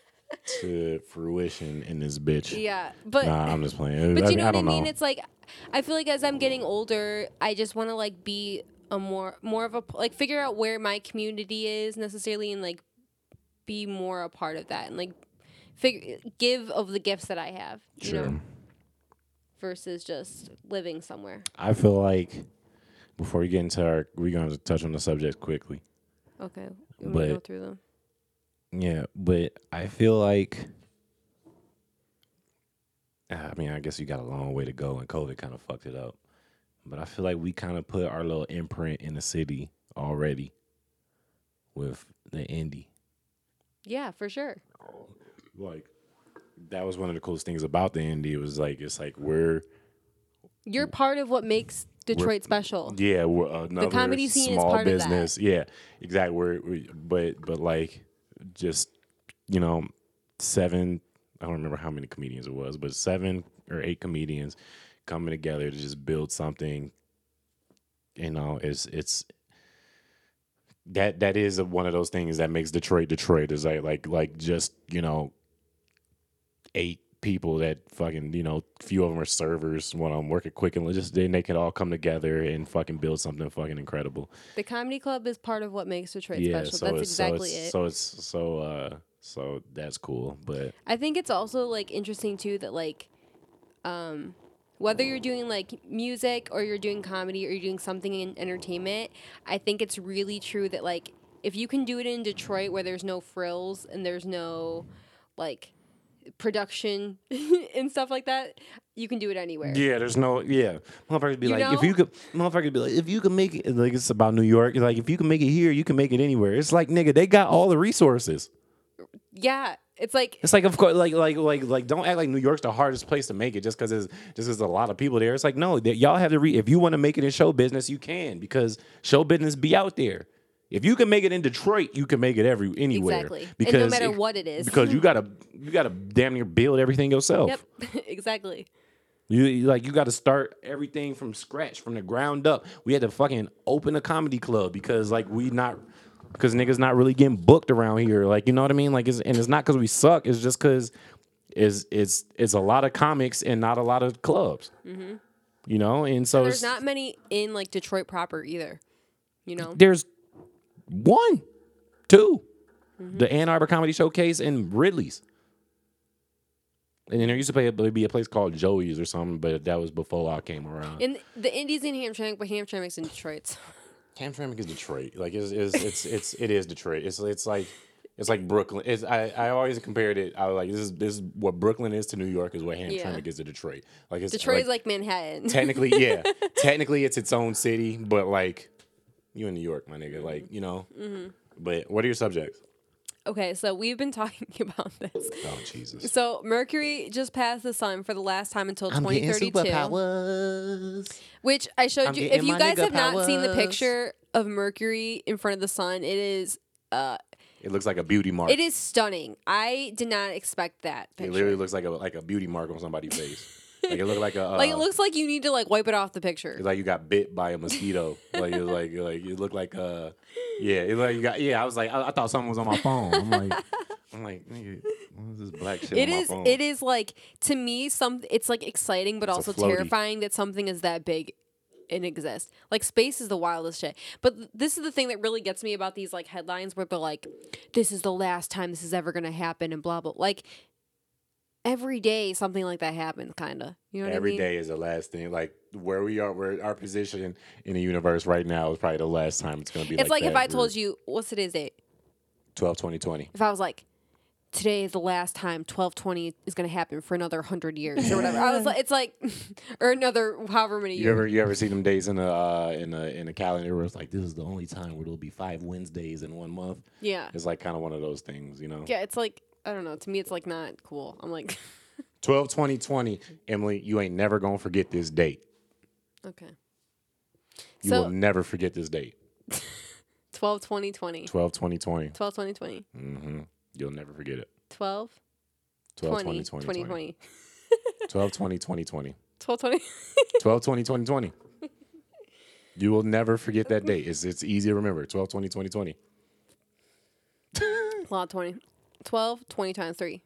Speaker 4: to fruition in this bitch.
Speaker 3: yeah, but
Speaker 4: Nah, I'm just playing.
Speaker 3: but
Speaker 4: I,
Speaker 3: you know
Speaker 4: I
Speaker 3: what I mean?
Speaker 4: know.
Speaker 3: It's like I feel like as I'm getting older, I just want to like be a more more of a like figure out where my community is necessarily and like be more a part of that and like figure give of the gifts that I have. You
Speaker 4: Sure.
Speaker 3: know, versus just living somewhere.
Speaker 4: I feel like before we get into our, we're going to touch on the subject quickly.
Speaker 3: Okay, me to go through them.
Speaker 4: Yeah, but I feel like. Ah, I mean, I guess you got a long way to go, and COVID kind of fucked it up. But I feel like we kind of put our little imprint in the city already with the indie.
Speaker 3: Yeah, for sure.
Speaker 4: Like, that was one of the coolest things about the indie. It was like, it's like we're,
Speaker 3: You're part of what makes Detroit special.
Speaker 4: yeah, we're another
Speaker 3: comedy scene is
Speaker 4: small
Speaker 3: part of that.
Speaker 4: business. Yeah, exactly. We're, we, but, but like, just, you know, seven, I don't remember how many comedians it was, but seven or eight comedians coming together to just build something. You know, it's it's that that is a, one of those things that makes Detroit Detroit. Is like like like just you know eight people that fucking you know few of them are servers. One of them work at Quick and just then they can all come together and fucking build something fucking incredible.
Speaker 3: The comedy club is part of what makes Detroit
Speaker 4: yeah,
Speaker 3: special.
Speaker 4: so
Speaker 3: That's exactly
Speaker 4: so
Speaker 3: it.
Speaker 4: So it's so uh so that's cool, but
Speaker 3: I think it's also like interesting too that like um whether you're doing like music or you're doing comedy or you're doing something in entertainment, I think it's really true that like if you can do it in Detroit where there's no frills and there's no like production and stuff like that, you can do it anywhere.
Speaker 4: Yeah, there's no yeah. Motherfuckers be
Speaker 3: You
Speaker 4: like, if you could, motherfuckers be like, if you can make it, like it's about New York. Like if you can make it here, you can make it anywhere. It's like nigga, they got all the resources.
Speaker 3: Yeah, it's like
Speaker 4: It's like of course, like like like like don't act like New York's the hardest place to make it just because there's just because a lot of people there. It's like no, that y'all have to re. If you want to make it in show business, you can because show business be out there. If you can make it in Detroit, you can make it every anywhere.
Speaker 3: Exactly. And no
Speaker 4: Because
Speaker 3: matter
Speaker 4: it-
Speaker 3: what it is.
Speaker 4: because you gotta you gotta damn near build everything yourself.
Speaker 3: Yep, exactly.
Speaker 4: You, like you got to start everything from scratch, from the ground up. We had to fucking open a comedy club because like we not because niggas not really getting booked around here. Like you know what I mean? Like it's, and it's not because we suck. It's just because it's it's it's a lot of comics and not a lot of clubs. You know, and so
Speaker 3: Mm-hmm. There's not many in like Detroit proper either. You know?
Speaker 4: there's one, 2
Speaker 3: Mm-hmm.
Speaker 4: the Ann Arbor Comedy Showcase and Ridley's. And then there used to be a, be a place called Joey's or something, but that was before I came around.
Speaker 3: And the Indies in Hamtramck, but Hamtramck's in Detroit.
Speaker 4: Hamtramck is Detroit. Like it's it's it's it's it is Detroit. It's it's like it's like Brooklyn. It's I, I always compared it. I was like this is this is what Brooklyn is to New York is what Hamtramck
Speaker 3: Yeah.
Speaker 4: is to Detroit. Like it's
Speaker 3: Detroit
Speaker 4: like,
Speaker 3: is like Manhattan.
Speaker 4: technically yeah. technically it's its own city, but like you in New York, my nigga. Like you know.
Speaker 3: Mm-hmm.
Speaker 4: But what are your subjects?
Speaker 3: okay, so we've been talking about this.
Speaker 4: Oh Jesus.
Speaker 3: So Mercury just passed the sun for the last time until 2032, which I showed
Speaker 4: I'm
Speaker 3: you. If you guys
Speaker 4: nigga
Speaker 3: have not seen the picture of Mercury in front of the sun, it is uh,
Speaker 4: It looks like a beauty mark.
Speaker 3: it is stunning. I did not expect that
Speaker 4: It literally looks like a like a beauty mark on somebody's face. like it looked like a uh,
Speaker 3: like it looks like you need to like wipe it off the picture.
Speaker 4: It's like you got bit by a mosquito. like it was like like it looked like uh yeah, it like you got yeah. I was like I, I thought something was on my phone. I'm like I'm like nigga, what is this black shit
Speaker 3: It
Speaker 4: on
Speaker 3: is.
Speaker 4: my phone?
Speaker 3: It is like to me. Some. It's like exciting, but
Speaker 4: a
Speaker 3: also terrifying that something is that big and exist. Like space is the wildest shit. But th- this is the thing that really gets me about these like headlines where they're like, "This is the last time this is ever gonna happen," and blah blah. Like every day something like that happens, kind of. You know what
Speaker 4: Every
Speaker 3: I mean?
Speaker 4: day is the last thing. Like where we are, where our position in the universe right now is probably the last time it's gonna be.
Speaker 3: It's like, if
Speaker 4: that.
Speaker 3: I told you what's today's date.
Speaker 4: 12, 20, 20.
Speaker 3: If I was like, today is the last time twelve twenty is gonna happen for another hundred years or whatever. I was like, it's like, or another however many
Speaker 4: You
Speaker 3: years.
Speaker 4: ever you ever see them days in the uh, in the in the calendar where it's like this is the only time where there'll be five Wednesdays in one month.
Speaker 3: Yeah.
Speaker 4: It's like kind of one of those things, you know.
Speaker 3: Yeah, it's like I don't know. To me, it's like not cool. I'm like,
Speaker 4: 12, 20, 20. Emily, you ain't never gonna forget this date.
Speaker 3: okay.
Speaker 4: You
Speaker 3: So-
Speaker 4: will never forget this date.
Speaker 3: 12, 20, 20.
Speaker 4: 12, 20, 20.
Speaker 3: 12, 20, 20.
Speaker 4: Mm-hmm. You'll never forget it.
Speaker 3: 12,
Speaker 4: 12,
Speaker 3: 20,
Speaker 4: 20,
Speaker 3: 20,
Speaker 4: 20,
Speaker 3: 20.
Speaker 4: 12, 20, 20, 20.
Speaker 3: 12, 20.
Speaker 4: 12, 20, 20, 20. You will never forget that date. It's, it's easy to remember. 12, 20, 20, 20.
Speaker 3: Law 20. 12, 20 times 3.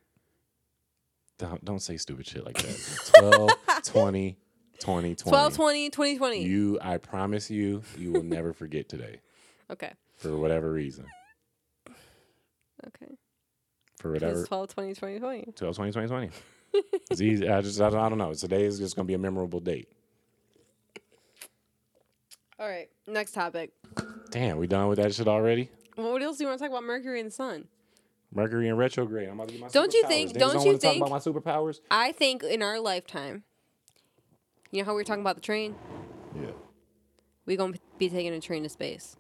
Speaker 4: Don't, don't say stupid shit like that. 12, 20, 20, 20.
Speaker 3: 12, 20, 20, 20.
Speaker 4: You, I promise you, you will never forget today
Speaker 3: okay.
Speaker 4: for whatever reason.
Speaker 3: Okay.
Speaker 4: For whatever.
Speaker 3: 12, 20, 20, 20.
Speaker 4: 12, 20, 20, 20. It's easy. I just, I don't, I don't know. Today is just going to be a memorable date.
Speaker 3: All right. Next topic.
Speaker 4: Damn, we done with that shit already?
Speaker 3: Well, what else do you want to talk about Mercury and the Sun?
Speaker 4: Mercury in retrograde. I'm about to get my
Speaker 3: Don't you think-
Speaker 4: Niggas
Speaker 3: don't you
Speaker 4: wanna
Speaker 3: think-
Speaker 4: talk about my superpowers?
Speaker 3: I think in our lifetime, you know how we were talking about the train?
Speaker 4: Yeah.
Speaker 3: we going to be taking a train to space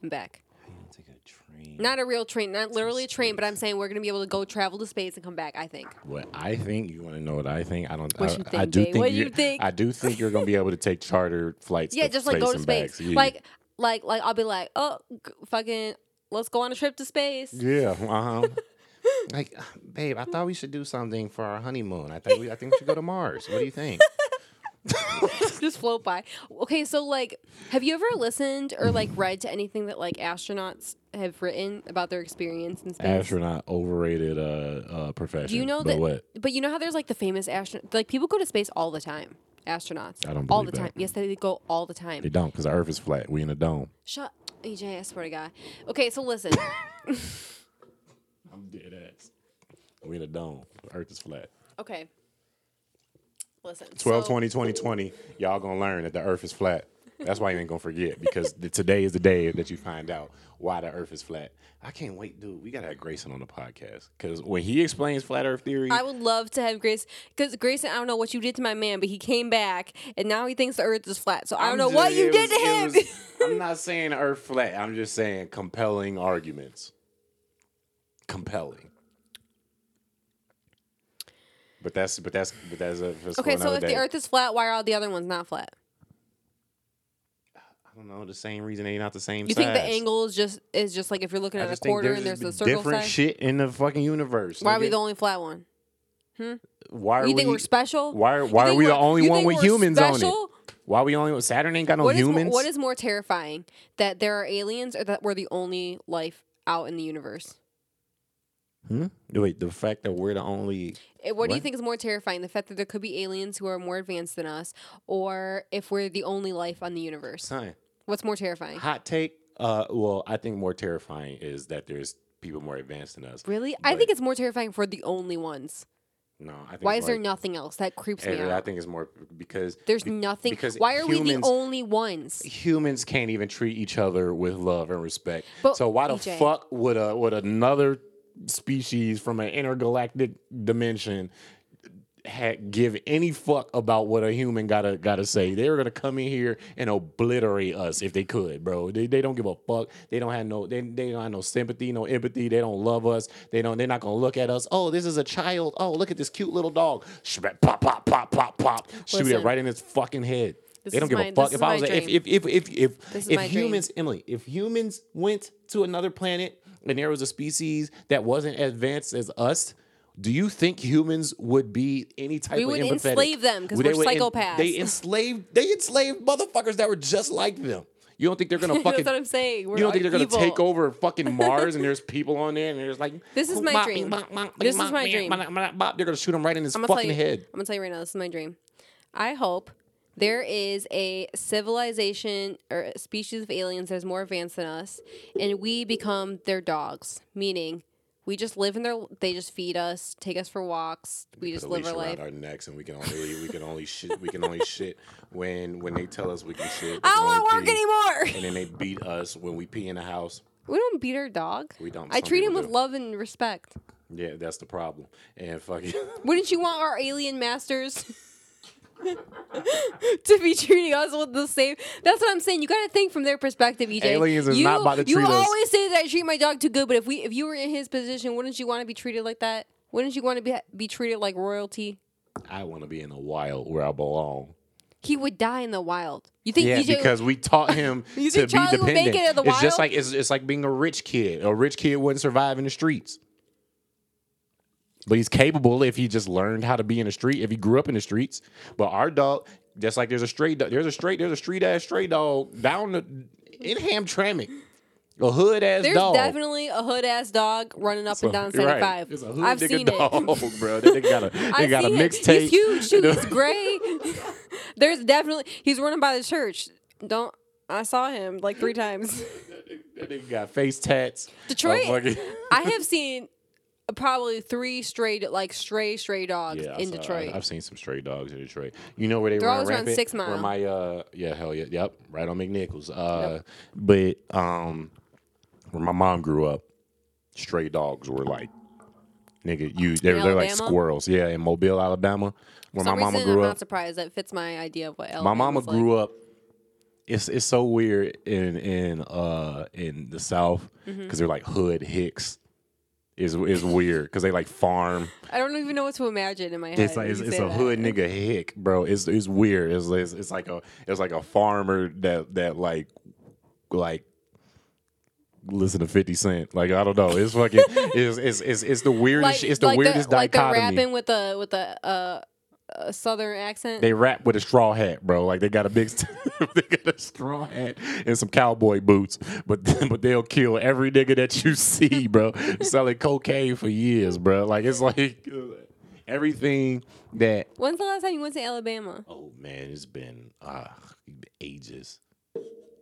Speaker 3: and back.
Speaker 4: How you take a train?
Speaker 3: Not a real train, not literally a train, but I'm saying we're going to be able to go travel to space and come back, I think.
Speaker 4: What I think, you want to know what I think? I don't.
Speaker 3: What
Speaker 4: I,
Speaker 3: you
Speaker 4: I
Speaker 3: think,
Speaker 4: do
Speaker 3: babe?
Speaker 4: think.
Speaker 3: What you
Speaker 4: you're-
Speaker 3: think?
Speaker 4: I do think you're gonna be able to take charter flights.
Speaker 3: Yeah,
Speaker 4: to
Speaker 3: just like go to
Speaker 4: and back.
Speaker 3: space.
Speaker 4: Yeah.
Speaker 3: Like, like, like I'll be like, oh, g- fucking, let's go on a trip to space.
Speaker 4: Yeah. Uh huh. like, babe, I thought we should do something for our honeymoon. I think we. I think we should go to Mars. What do you think?
Speaker 3: just float by. Okay, so like, have you ever listened or like read to anything that like astronauts have written about their experience in space?
Speaker 4: Astronaut overrated uh, uh profession.
Speaker 3: Do you know
Speaker 4: but
Speaker 3: that?
Speaker 4: What?
Speaker 3: But you know how there's like the famous astronaut, like people go to space all the time. Astronauts.
Speaker 4: I don't
Speaker 3: all the time.
Speaker 4: that.
Speaker 3: Yes, they go all the time.
Speaker 4: They don't, because the Earth is flat. We in a dome.
Speaker 3: Shut, EJ. I swear to God. Okay, so listen.
Speaker 4: I'm dead ass. We in a dome. The Earth is flat.
Speaker 3: okay. Listen.
Speaker 4: 12,
Speaker 3: so-
Speaker 4: 20, 20, 20, y'all gonna learn that the earth is flat. That's why you ain't gonna forget because the, today is the day that you find out why the earth is flat. I can't wait, dude. We gotta have Grayson on the podcast because when he explains flat earth theory,
Speaker 3: I would love to have Grace because Grayson, I don't know what you did to my man, but he came back and now he thinks the earth is flat. So I don't
Speaker 4: I'm
Speaker 3: know
Speaker 4: just-
Speaker 3: what you
Speaker 4: it
Speaker 3: did to him.
Speaker 4: was- I'm not saying the earth flat. I'm just saying compelling arguments. Compelling. But that's but that's but that's a that's
Speaker 3: okay, so if
Speaker 4: day.
Speaker 3: the earth is flat, why are all the other ones not flat?
Speaker 4: I don't know the same reason they're not the same.
Speaker 3: You think the
Speaker 4: size.
Speaker 3: angle is just is just like if you're looking at a
Speaker 4: think
Speaker 3: quarter and
Speaker 4: there's
Speaker 3: a circle
Speaker 4: different
Speaker 3: side?
Speaker 4: shit in the fucking universe.
Speaker 3: Why are we the only flat one?
Speaker 4: Why are
Speaker 3: You think
Speaker 4: we,
Speaker 3: we're special?
Speaker 4: Why are why are we the only one with humans on it?
Speaker 3: special?
Speaker 4: Why we only Saturn ain't got no
Speaker 3: What is,
Speaker 4: humans?
Speaker 3: what is more terrifying, that there are aliens or that we're the only life out in the universe?
Speaker 4: hmm? Wait, the fact that we're the only
Speaker 3: Eh, What, do you think is more terrifying? The fact that there could be aliens who are more advanced than us, or if we're the only life on the universe?
Speaker 4: son.
Speaker 3: What's more terrifying?
Speaker 4: Hot take. Uh, well, I think more terrifying is that there's people more advanced than us.
Speaker 3: Really? I think it's more terrifying for the only ones.
Speaker 4: No, I think
Speaker 3: Why is there nothing else? That creeps me
Speaker 4: and I
Speaker 3: out.
Speaker 4: think it's more because
Speaker 3: There's
Speaker 4: be-
Speaker 3: nothing.
Speaker 4: because
Speaker 3: Why are we the
Speaker 4: humans-
Speaker 3: only ones?
Speaker 4: humans can't even treat each other with love and respect.
Speaker 3: But,
Speaker 4: so why the
Speaker 3: EJ.
Speaker 4: fuck would a would another species from an intergalactic dimension ha- give any fuck about what a human gotta gotta say? They're gonna come in here and obliterate us if they could, bro. They, they don't give a fuck. They don't have no they, they don't have no sympathy, no empathy. They don't love us. They don't. They're not gonna look at us. Oh, this is a child. Oh, look at this cute little dog. Pop pop pop pop pop. Shoot it right in its fucking head.
Speaker 3: This
Speaker 4: they don't give
Speaker 3: my-
Speaker 4: a fuck. If I was a, if, if if if if if
Speaker 3: my dream.
Speaker 4: humans Emily, if humans went to another planet and there was a species that wasn't as advanced as us, do you think humans would be any type
Speaker 3: We
Speaker 4: of
Speaker 3: would enslave them
Speaker 4: because
Speaker 3: we're
Speaker 4: would en-
Speaker 3: psychopaths.
Speaker 4: they enslaved they enslaved motherfuckers that were just like them. You don't think they're gonna fucking?
Speaker 3: That's what I'm saying. We're
Speaker 4: you don't think they're gonna take over fucking Mars and there's people on there and there's like
Speaker 3: This is my dream. This is my dream.
Speaker 4: They're gonna shoot him right in his
Speaker 3: I'm gonna tell
Speaker 4: fucking
Speaker 3: you.
Speaker 4: head.
Speaker 3: I'm gonna tell you right now. This is my dream. I hope there is a civilization or a species of aliens that's more advanced than us, and we become their dogs. Meaning, we just live in their. They just feed us, take us for walks. We just live our life.
Speaker 4: our necks, and we can only we can only shit we can only shit when when they tell us we can shit. we
Speaker 3: I don't want to work anymore.
Speaker 4: And then they beat us when we pee in the house.
Speaker 3: We don't beat our dog.
Speaker 4: We don't.
Speaker 3: I
Speaker 4: Some
Speaker 3: treat him with
Speaker 4: do.
Speaker 3: love and respect.
Speaker 4: Yeah, that's the problem. And fucking
Speaker 3: Wouldn't you want our alien masters to be treating us with the same? That's what I'm saying. You got to think from their perspective, EJ.
Speaker 4: Aliens is
Speaker 3: you,
Speaker 4: not about to
Speaker 3: You
Speaker 4: treat us-
Speaker 3: always say that I treat my dog too good, but if we, if you were in his position, wouldn't you want to be treated like that? Wouldn't you want to be be treated like royalty?
Speaker 4: I want to be in the wild where I belong.
Speaker 3: He would die in the wild. You think
Speaker 4: Yeah,
Speaker 3: EJ?
Speaker 4: because we taught him
Speaker 3: You
Speaker 4: to
Speaker 3: think
Speaker 4: be
Speaker 3: Charlie would make
Speaker 4: dependent.
Speaker 3: it in the
Speaker 4: it's just like it's, it's like being a rich kid. A rich kid wouldn't survive in the streets. But he's capable if he just learned how to be in the street, if he grew up in the streets. But our dog, just like there's a straight dog, there's a straight, there's a street ass stray dog down the in Hamtramck. A hood ass
Speaker 3: There's
Speaker 4: dog.
Speaker 3: definitely a hood ass dog running up and down
Speaker 4: You're right.
Speaker 3: 75.
Speaker 4: It's a hood
Speaker 3: I've seen
Speaker 4: dog,
Speaker 3: it.
Speaker 4: bro. They got a they
Speaker 3: I've
Speaker 4: got a mixtape.
Speaker 3: He's huge too. He's gray. There's definitely he's running by the church. Don't I saw him like three times.
Speaker 4: That nigga got face tats.
Speaker 3: Detroit.
Speaker 4: Oh,
Speaker 3: I have seen probably three stray like stray stray dogs
Speaker 4: Yeah,
Speaker 3: in
Speaker 4: saw-
Speaker 3: Detroit.
Speaker 4: I, have seen some stray dogs in Detroit. You know where they
Speaker 3: They're
Speaker 4: run
Speaker 3: always around? Six
Speaker 4: Where
Speaker 3: Mile.
Speaker 4: my uh, yeah, hell yeah, yep, right on McNichols. Uh, but um, where my mom grew up, stray dogs were like, nigga, you they're, they're like squirrels. Yeah, in Mobile, Alabama, where my mama
Speaker 3: reason,
Speaker 4: grew
Speaker 3: I'm
Speaker 4: up.
Speaker 3: not surprised. That fits my idea of what
Speaker 4: my
Speaker 3: Alabama's
Speaker 4: mama
Speaker 3: like.
Speaker 4: grew up. It's it's so weird in in uh in the South because
Speaker 3: Mm-hmm.
Speaker 4: they're like hood hicks. Is is weird because they like farm.
Speaker 3: I don't even know what to imagine in my head.
Speaker 4: It's like it's, it's a
Speaker 3: that.
Speaker 4: hood nigga hick, bro. It's it's weird. It's, it's it's like a it's like a farmer that that like like listen to Fifty Cent. Like I don't know. It's fucking it's it's it's, it's the weirdest.
Speaker 3: Like,
Speaker 4: it's the
Speaker 3: like
Speaker 4: weirdest
Speaker 3: the, like the
Speaker 4: dichotomy.
Speaker 3: rapping with the with the uh, uh southern accent.
Speaker 4: they rap with a straw hat, bro. Like they got a big, they got a straw hat and some cowboy boots, but but they'll kill every nigga that you see, bro. Selling cocaine for years, bro. Like it's like everything that
Speaker 3: When's the last time you went to Alabama?
Speaker 4: Oh man, it's been uh ages.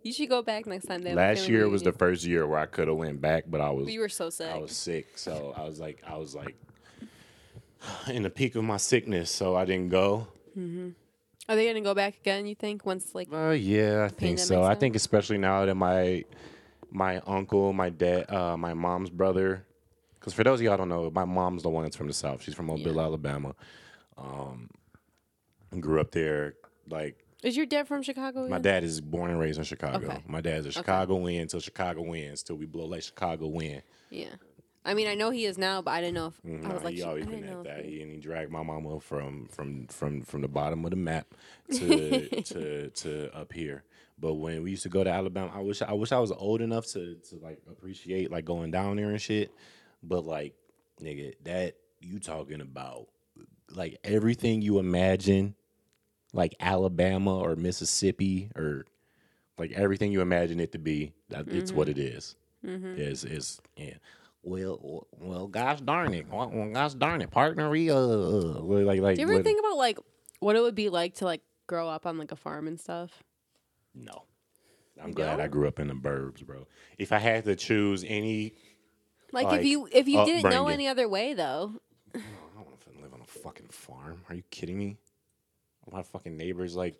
Speaker 3: You should go back next time. They
Speaker 4: Last year was the first year where I could have went back, but I was
Speaker 3: You were so sick.
Speaker 4: I was sick, so I was like I was like in the peak of my sickness, so I didn't go. Mm-hmm.
Speaker 3: Are they gonna go back again? You think once like
Speaker 4: Uh, yeah, I think so. I think especially now that my my uncle, my dad, uh, my mom's brother, because for those of y'all don't know, my mom's the one that's from the south. She's from Mobile,
Speaker 3: Yeah.
Speaker 4: Alabama. Um, grew up there, like
Speaker 3: is your dad from Chicago?
Speaker 4: My dad is born and raised in Chicago.
Speaker 3: Okay.
Speaker 4: My dad's a Chicago win till Chicago wins till we blow like Chicago win.
Speaker 3: Yeah. I mean, I know he is now, but I didn't know if I
Speaker 4: mm-hmm.
Speaker 3: was like,
Speaker 4: he always been at that.
Speaker 3: he-
Speaker 4: and he dragged my mama from from from from the bottom of the map to to to up here. But when we used to go to Alabama, I wish I wish I was old enough to to like appreciate like going down there and shit. But like, nigga, that you talking about like everything you imagine, like Alabama or Mississippi or like everything you imagine it to be. That it's what mm-hmm. it is. Mm-hmm. Is is yeah. Well, well, gosh darn it! Well, well, gosh darn it, partner. we, Uh, uh, like, like,
Speaker 3: Do you ever
Speaker 4: what-
Speaker 3: think about like what it would be like to like grow up on like a farm and stuff?
Speaker 4: No, I'm
Speaker 3: You
Speaker 4: glad I
Speaker 3: don't?
Speaker 4: grew up in the burbs, bro. If I had to choose any,
Speaker 3: Like,
Speaker 4: Like,
Speaker 3: if you if you didn't know any other way though,
Speaker 4: I don't want to live on a fucking farm. Are you kidding me? My fucking neighbors like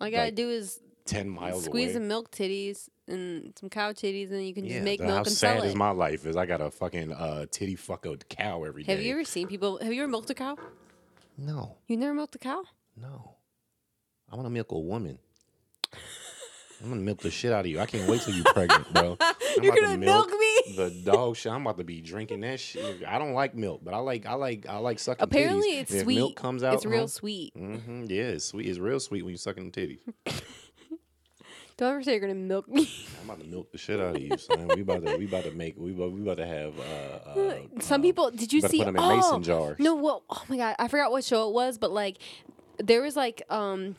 Speaker 3: all I gotta
Speaker 4: Like,
Speaker 3: do is
Speaker 4: ten miles
Speaker 3: squeeze
Speaker 4: away.
Speaker 3: some milk titties and some cow titties, and you can
Speaker 4: yeah,
Speaker 3: just make
Speaker 4: the-
Speaker 3: milk
Speaker 4: how
Speaker 3: and
Speaker 4: sad
Speaker 3: sell
Speaker 4: is my life is I got a fucking uh, titty fuck a cow every day.
Speaker 3: have you ever seen people? Have you ever milked a cow?
Speaker 4: No,
Speaker 3: You never milked a cow?
Speaker 4: no. I want to milk a woman. I'm gonna milk the shit out of you. I can't wait till you're pregnant, bro. I'm
Speaker 3: You're
Speaker 4: about to
Speaker 3: gonna milk me?
Speaker 4: The dog shit. I'm about to be drinking that shit. I don't like milk, but I like I like I like sucking.
Speaker 3: Apparently,
Speaker 4: titties.
Speaker 3: it's
Speaker 4: And if
Speaker 3: sweet.
Speaker 4: Milk comes out.
Speaker 3: It's real sweet.
Speaker 4: Mm-hmm. Yeah, it's sweet. It's real sweet when you're sucking the titties.
Speaker 3: Don't ever say you're gonna milk me.
Speaker 4: I'm about to milk the shit out of you, son. We about to we about to make we about, we about to have. Uh, uh,
Speaker 3: Some
Speaker 4: uh,
Speaker 3: people, did you see?
Speaker 4: put 'em in
Speaker 3: oh,
Speaker 4: mason jars.
Speaker 3: No, well, oh my god, I forgot what show it was, but like, there was like, um,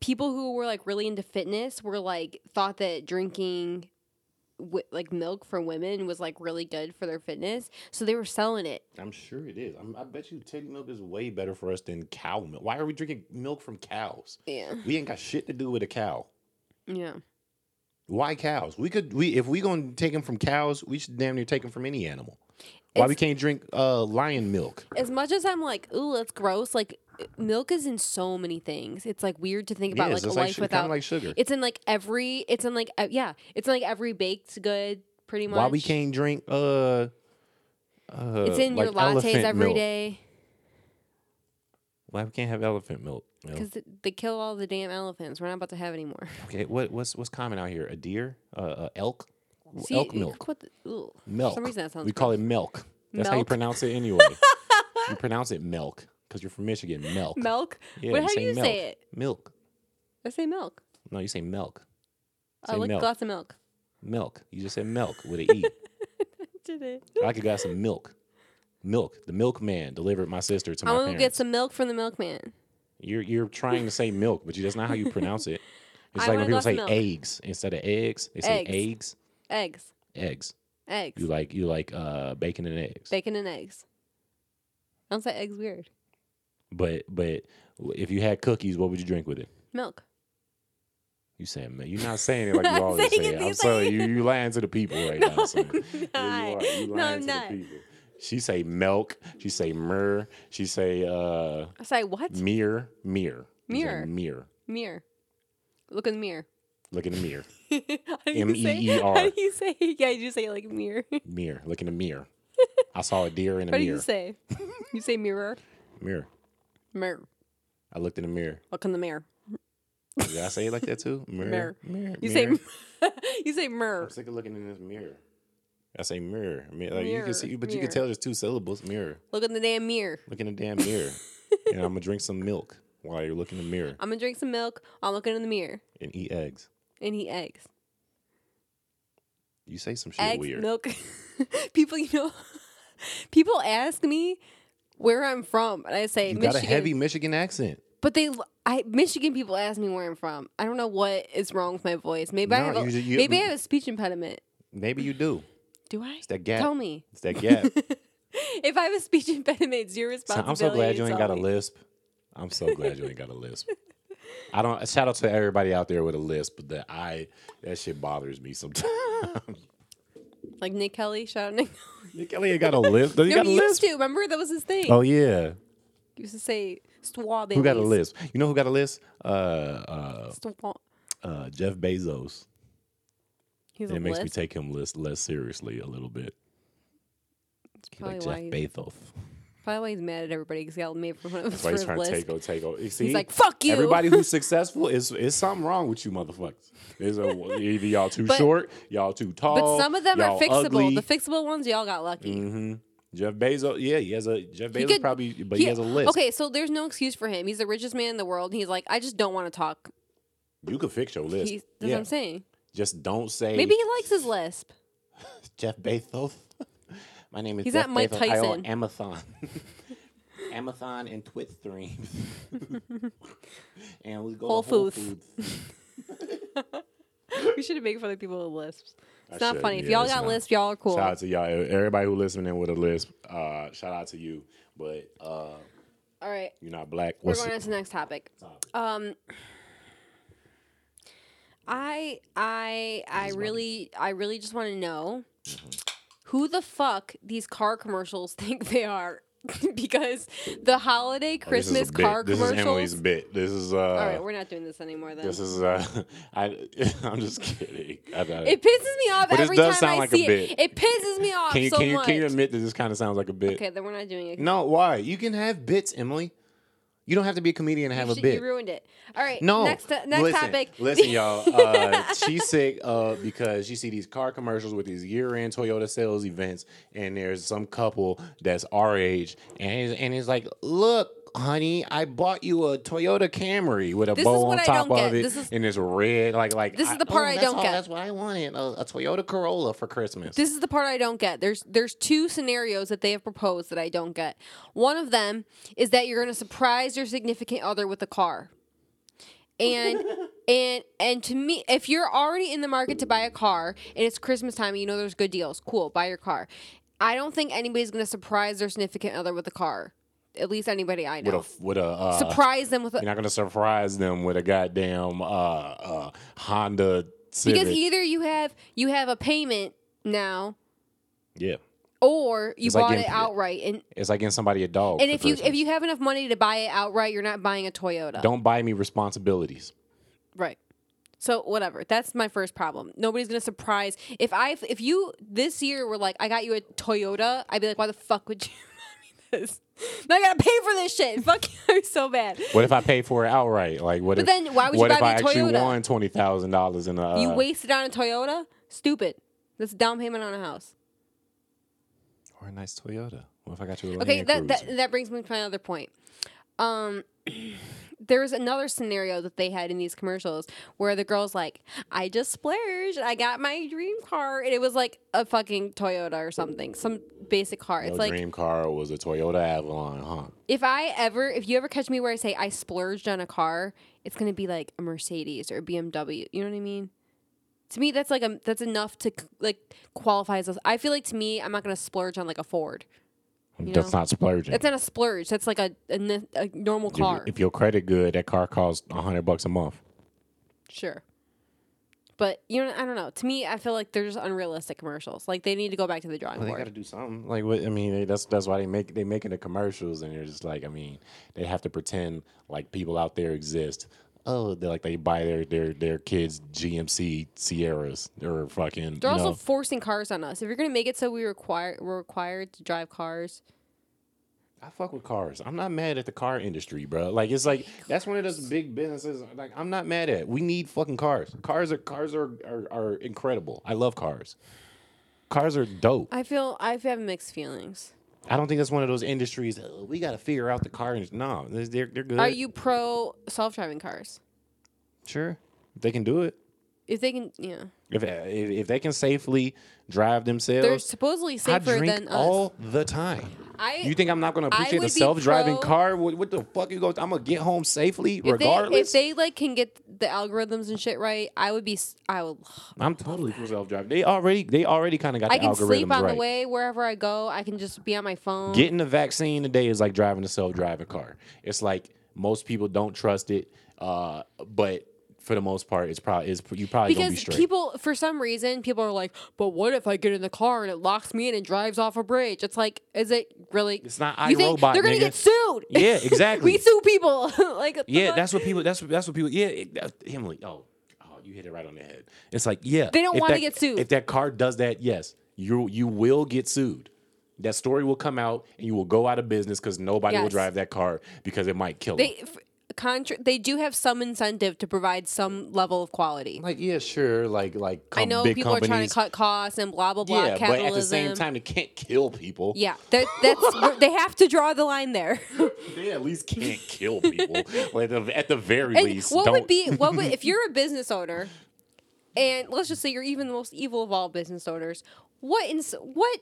Speaker 3: people who were like really into fitness were like thought that drinking wi- like milk for women was like really good for their fitness, so they were selling it.
Speaker 4: I'm sure it is. I'm, I bet you titty milk is way better for us than cow milk. Why are we drinking milk from cows?
Speaker 3: Yeah,
Speaker 4: We ain't got shit to do with a cow.
Speaker 3: Yeah.
Speaker 4: Why cows? We could we if we gonna take them from cows, we should damn near take them from any animal. Why we can't drink uh lion milk?
Speaker 3: As much as I'm like, ooh, that's gross. Like, milk is in so many things. It's like weird to think about like a
Speaker 4: like
Speaker 3: life
Speaker 4: su- kinda
Speaker 3: without.
Speaker 4: like sugar.
Speaker 3: It's in like every. It's in like uh, yeah. It's in like every baked good. Pretty much.
Speaker 4: Why we can't drink uh uh
Speaker 3: It's in your lattes every day
Speaker 4: Why we can't have elephant milk?
Speaker 3: Because they kill all the damn elephants. We're not about to have any more.
Speaker 4: Okay, what what's what's common out here? A deer? Uh, uh elk?
Speaker 3: See,
Speaker 4: elk milk.
Speaker 3: The, ooh.
Speaker 4: Milk.
Speaker 3: For some reason that sounds.
Speaker 4: we call it milk. That's how you pronounce it anyway. you pronounce it milk because you're from Michigan. Milk.
Speaker 3: milk.
Speaker 4: Yeah,
Speaker 3: what, how do you
Speaker 4: milk.
Speaker 3: say it?
Speaker 4: Milk.
Speaker 3: I say milk.
Speaker 4: No, you say milk.
Speaker 3: I like a
Speaker 4: milk.
Speaker 3: glass of milk.
Speaker 4: Milk. You just said milk with an E.
Speaker 3: Did it?
Speaker 4: I a glass of milk. Milk. The milkman delivered my sister to my parents.
Speaker 3: I'm gonna get some milk from the milkman.
Speaker 4: You're you're trying to say milk, but you, that's not how you pronounce it. It's
Speaker 3: I
Speaker 4: like when people say
Speaker 3: milk.
Speaker 4: eggs instead of eggs. They say
Speaker 3: Eggs.
Speaker 4: eggs.
Speaker 3: Eggs.
Speaker 4: Eggs. You like you like uh bacon and eggs.
Speaker 3: Bacon and eggs. I don't say eggs weird.
Speaker 4: But but if you had cookies, what would you drink with it?
Speaker 3: Milk.
Speaker 4: You saying milk. You're not saying it like you always say
Speaker 3: it
Speaker 4: I'm sorry, you you lying to the people right
Speaker 3: No,
Speaker 4: now. son.
Speaker 3: I'm
Speaker 4: Yeah, you are. You
Speaker 3: not. No, I'm
Speaker 4: to
Speaker 3: not.
Speaker 4: the people. She say milk. She say myrrh. She say uh
Speaker 3: I say what?
Speaker 4: mirror mirror
Speaker 3: Mirror.
Speaker 4: mirror.
Speaker 3: Mirror. Look in the mirror.
Speaker 4: Look in the mirror.
Speaker 3: do you say?
Speaker 4: M-E-E-R.
Speaker 3: How do you say? Yeah, you just say like mirror.
Speaker 4: Mirror. Look in the mirror. I saw a deer in a
Speaker 3: What do
Speaker 4: mirror.
Speaker 3: you say? You say mirror.
Speaker 4: Mirror.
Speaker 3: Mirror.
Speaker 4: I looked in the mirror.
Speaker 3: Look in the mirror.
Speaker 4: Did I say it like that too? Mirror.
Speaker 3: Mirror.
Speaker 4: Mirror.
Speaker 3: You
Speaker 4: mirror.
Speaker 3: say you say mirror.
Speaker 4: I'm sick of looking in this mirror. I say mirror. I mean, like you can see, but you can tell there's two syllables. Mirror.
Speaker 3: Look in the damn mirror.
Speaker 4: Look in the damn mirror. and I'm gonna drink some milk while you're looking in the mirror
Speaker 3: I'm gonna drink some milk. I'm looking in the mirror
Speaker 4: and eat eggs.
Speaker 3: and eat eggs.
Speaker 4: You say some shit
Speaker 3: eggs,
Speaker 4: weird.
Speaker 3: milk. people, you know, people ask me where I'm from, and I say
Speaker 4: You
Speaker 3: Michigan.
Speaker 4: got a heavy Michigan accent.
Speaker 3: but they, I Michigan people ask me where I'm from. I don't know what is wrong with my voice. Maybe I have a,
Speaker 4: you- you-
Speaker 3: maybe I have a speech impediment.
Speaker 4: Maybe you do.
Speaker 3: Do I?
Speaker 4: It's that gap.
Speaker 3: Tell me
Speaker 4: It's that gap.
Speaker 3: if I have a speech impediment. It's your
Speaker 4: So
Speaker 3: responsibility.
Speaker 4: I'm so glad you ain't got a lisp. I'm so glad you ain't got a lisp. I don't. Shout out to everybody out there with a lisp, but that I that shit bothers me sometimes.
Speaker 3: Like Nick Kelly, shout out Nick.
Speaker 4: Nick Kelly ain't got a lisp. Does he
Speaker 3: no,
Speaker 4: got a
Speaker 3: he used to. Remember that was his thing.
Speaker 4: Oh yeah.
Speaker 3: He used to say "Stwa
Speaker 4: Who got a lisp? You know who got a lisp? Uh, uh, uh, Jeff Bezos.
Speaker 3: He's
Speaker 4: it makes me take him less less seriously a little bit. He
Speaker 3: probably
Speaker 4: like. Jeff Bezos.
Speaker 3: probably why he's mad at everybody because he got made for one of
Speaker 4: That's why he's trying to take over, take over. See,
Speaker 3: like, "Fuck you."
Speaker 4: Everybody who's successful is is something wrong with you, motherfuckers. Is either y'all too
Speaker 3: But-
Speaker 4: short, y'all too tall.
Speaker 3: But some of them are fixable.
Speaker 4: Ugly.
Speaker 3: The fixable ones, y'all got lucky.
Speaker 4: Mm-hmm. Jeff Bezos, yeah, he has a Jeff
Speaker 3: He
Speaker 4: Bezos
Speaker 3: could-
Speaker 4: probably, but he, has a list.
Speaker 3: Okay, so there's no excuse for him. He's the richest man in the world. And he's like, I just don't want to talk.
Speaker 4: You could fix your list.
Speaker 3: He's, that's
Speaker 4: yeah.
Speaker 3: what I'm saying.
Speaker 4: Just don't say
Speaker 3: Maybe he likes his lisp.
Speaker 4: Jeff Bezos. My name is
Speaker 3: He's
Speaker 4: Jeff
Speaker 3: not Mike
Speaker 4: Bezos. I own
Speaker 3: Tyson.
Speaker 4: Amazon. Amazon and Twitch streams. and we go
Speaker 3: Whole
Speaker 4: to Whole
Speaker 3: Foods.
Speaker 4: Foods.
Speaker 3: we should make fun of people with lisps. It's
Speaker 4: I
Speaker 3: not
Speaker 4: should,
Speaker 3: funny. If y'all got
Speaker 4: not.
Speaker 3: lisps, y'all are cool.
Speaker 4: Shout out to y'all, everybody who listening with a lisp. Uh, shout out to you, but uh,
Speaker 3: All right,
Speaker 4: you're not black.
Speaker 3: we're
Speaker 4: What's
Speaker 3: going
Speaker 4: the-
Speaker 3: on to the next topic.
Speaker 4: topic?
Speaker 3: Um, I I I really I really just want to know
Speaker 4: Mm-hmm.
Speaker 3: who the fuck these car commercials think they are. because the holiday
Speaker 4: Oh, this is a
Speaker 3: Christmas
Speaker 4: bit.
Speaker 3: car
Speaker 4: This
Speaker 3: commercials.
Speaker 4: is Emily's bit. This is uh.
Speaker 3: All right, we're not doing this anymore then.
Speaker 4: This is uh, I. I'm just kidding. I, I,
Speaker 3: It pisses me off
Speaker 4: But this
Speaker 3: every
Speaker 4: does
Speaker 3: time
Speaker 4: sound
Speaker 3: I
Speaker 4: like a
Speaker 3: see it.
Speaker 4: bit.
Speaker 3: It pisses me off
Speaker 4: can you
Speaker 3: so
Speaker 4: can you
Speaker 3: much.
Speaker 4: can you admit that this kind of sounds like a bit?
Speaker 3: okay, then we're not doing it.
Speaker 4: No, why? You can have bits, Emily. You don't have to be a comedian to have
Speaker 3: you,
Speaker 4: a bit.
Speaker 3: you ruined it. All right.
Speaker 4: No.
Speaker 3: Next, to- next
Speaker 4: listen,
Speaker 3: topic.
Speaker 4: Listen, y'all. Uh, she's sick uh, because she see these car commercials with these year-end Toyota sales events, and there's some couple that's our age, and it's, and it's like, look. Honey, I bought you a Toyota Camry with a
Speaker 3: This
Speaker 4: bow on top of
Speaker 3: get.
Speaker 4: it,
Speaker 3: This is-
Speaker 4: and it's red, like like.
Speaker 3: This is the part
Speaker 4: oh,
Speaker 3: I don't
Speaker 4: all-
Speaker 3: get.
Speaker 4: That's what I wanted, a, a Toyota Corolla for Christmas.
Speaker 3: This is the part I don't get. There's there's two scenarios that they have proposed that I don't get. One of them is that you're going to surprise your significant other with a car. And And and to me, if you're already in the market to buy a car and it's Christmas time and you know there's good deals, cool, buy your car. I don't think anybody's gonna surprise their significant other with a car. At least anybody I
Speaker 4: With
Speaker 3: know.
Speaker 4: a with a uh,
Speaker 3: surprise them with a
Speaker 4: You're not gonna surprise them with a goddamn uh, uh, Honda Civic.
Speaker 3: because either you have you have a payment now
Speaker 4: yeah,
Speaker 3: or you
Speaker 4: It's like
Speaker 3: bought
Speaker 4: getting-
Speaker 3: it outright and
Speaker 4: it's like getting somebody a dog.
Speaker 3: and if you if you have enough money to buy it outright, you're not buying a Toyota.
Speaker 4: don't buy me responsibilities.
Speaker 3: Right. So whatever. That's my first problem. Nobody's gonna surprise if I if you this year were like I got you a Toyota, I'd be like, why the fuck would you this? Now I gotta pay for this shit. Fuck you, I'm so bad.
Speaker 4: What if I pay for it outright? Like what?
Speaker 3: But
Speaker 4: if,
Speaker 3: then why would you
Speaker 4: what
Speaker 3: buy
Speaker 4: if
Speaker 3: me
Speaker 4: I
Speaker 3: a
Speaker 4: actually
Speaker 3: Toyota?
Speaker 4: won twenty thousand dollars in a? Uh,
Speaker 3: you wasted on a Toyota? Stupid. That's a down payment on a house.
Speaker 4: or a nice Toyota. What if I got you a Land
Speaker 3: Okay, that, that that brings me to my other point. Um, there's another scenario that they had in these commercials where the girl's like, "I just splurged. I got my dream car," and it was like a fucking Toyota or something, some basic car.
Speaker 4: Your
Speaker 3: it's like
Speaker 4: dream car was a Toyota Avalon, huh?
Speaker 3: if I ever, if you ever catch me where I say I splurged on a car, it's gonna be like a Mercedes or a BMW. You know what I mean? To me, that's like a that's enough to like qualify as. A, I feel like to me, I'm not gonna splurge on like a Ford.
Speaker 4: That's
Speaker 3: know?
Speaker 4: not splurging.
Speaker 3: That's not a splurge. That's like a a, a normal car.
Speaker 4: If, your credit good, that car costs a hundred bucks a month.
Speaker 3: Sure. But you know, I don't know. To me, I feel like they're just unrealistic commercials. Like they need to go back to the drawing
Speaker 4: Well, they got to do something. Like what? I mean, they, that's that's why they make they making the commercials, and they're just like, I mean, they have to pretend like people out there exist. Oh, they're like they buy their their their kids GMC Sierras or fucking.
Speaker 3: They're also
Speaker 4: know,
Speaker 3: forcing cars on us. If you're gonna make it so we require we're required to drive cars,
Speaker 4: I fuck with cars. I'm not mad at the car industry, bro. Like it's like that's one of those big businesses. Like I'm not mad at. We need fucking cars. Cars are cars are are, are incredible. I love cars. Cars are dope.
Speaker 3: I feel I have mixed feelings.
Speaker 4: I don't think that's one of those industries. "Oh, we got to figure out the car. No, they're they're good.
Speaker 3: Are you pro self driving cars?
Speaker 4: sure? They can do it.
Speaker 3: If they can, yeah,
Speaker 4: If if, if they can safely drive themselves, they're
Speaker 3: supposedly
Speaker 4: I
Speaker 3: safer
Speaker 4: drink
Speaker 3: than us.
Speaker 4: all the time.
Speaker 3: I
Speaker 4: You think I'm not going to appreciate a self-driving
Speaker 3: pro-
Speaker 4: car? What, what the fuck you going? I'm gonna get home safely
Speaker 3: if they,
Speaker 4: regardless.
Speaker 3: if they like can get the algorithms and shit right, I would be. I would.
Speaker 4: I'm totally for self-driving. They already they already kind of got
Speaker 3: I
Speaker 4: the
Speaker 3: can
Speaker 4: algorithms
Speaker 3: sleep on
Speaker 4: right.
Speaker 3: the way wherever I go. I can just be on my phone.
Speaker 4: Getting the vaccine today is like driving a self-driving car. It's like most people don't trust it, uh, but for the most part, it's probably it's you probably gonna be
Speaker 3: because
Speaker 4: straight.
Speaker 3: people for some reason people are like but what if i get in the car and it locks me in and drives off a bridge it's like is it really
Speaker 4: It's not
Speaker 3: you think
Speaker 4: iRobot,
Speaker 3: they're gonna
Speaker 4: nigga.
Speaker 3: get sued
Speaker 4: Yeah, exactly.
Speaker 3: we sue people like
Speaker 4: yeah,
Speaker 3: fuck?
Speaker 4: that's what people. That's that's what people. Yeah, it, that, Emily. Oh, oh, you hit it right on the head. It's like yeah,
Speaker 3: They don't wanna get sued.
Speaker 4: If that car does that, yes, you you will get sued. That story will come out, and you will go out of business because nobody will drive that car because it might kill them.
Speaker 3: f- contra- they do have some incentive to provide some level of quality
Speaker 4: Like yeah, sure, like like
Speaker 3: i know people are trying to cut costs and blah blah blah
Speaker 4: yeah, but at the same time, they can't kill people.
Speaker 3: yeah that, that's they have to draw the line there
Speaker 4: They at least can't kill people. like at the, at the very
Speaker 3: And
Speaker 4: least,
Speaker 3: what
Speaker 4: don't.
Speaker 3: would be what would if you're a business owner, and let's just say you're even the most evil of all business owners, what ins- what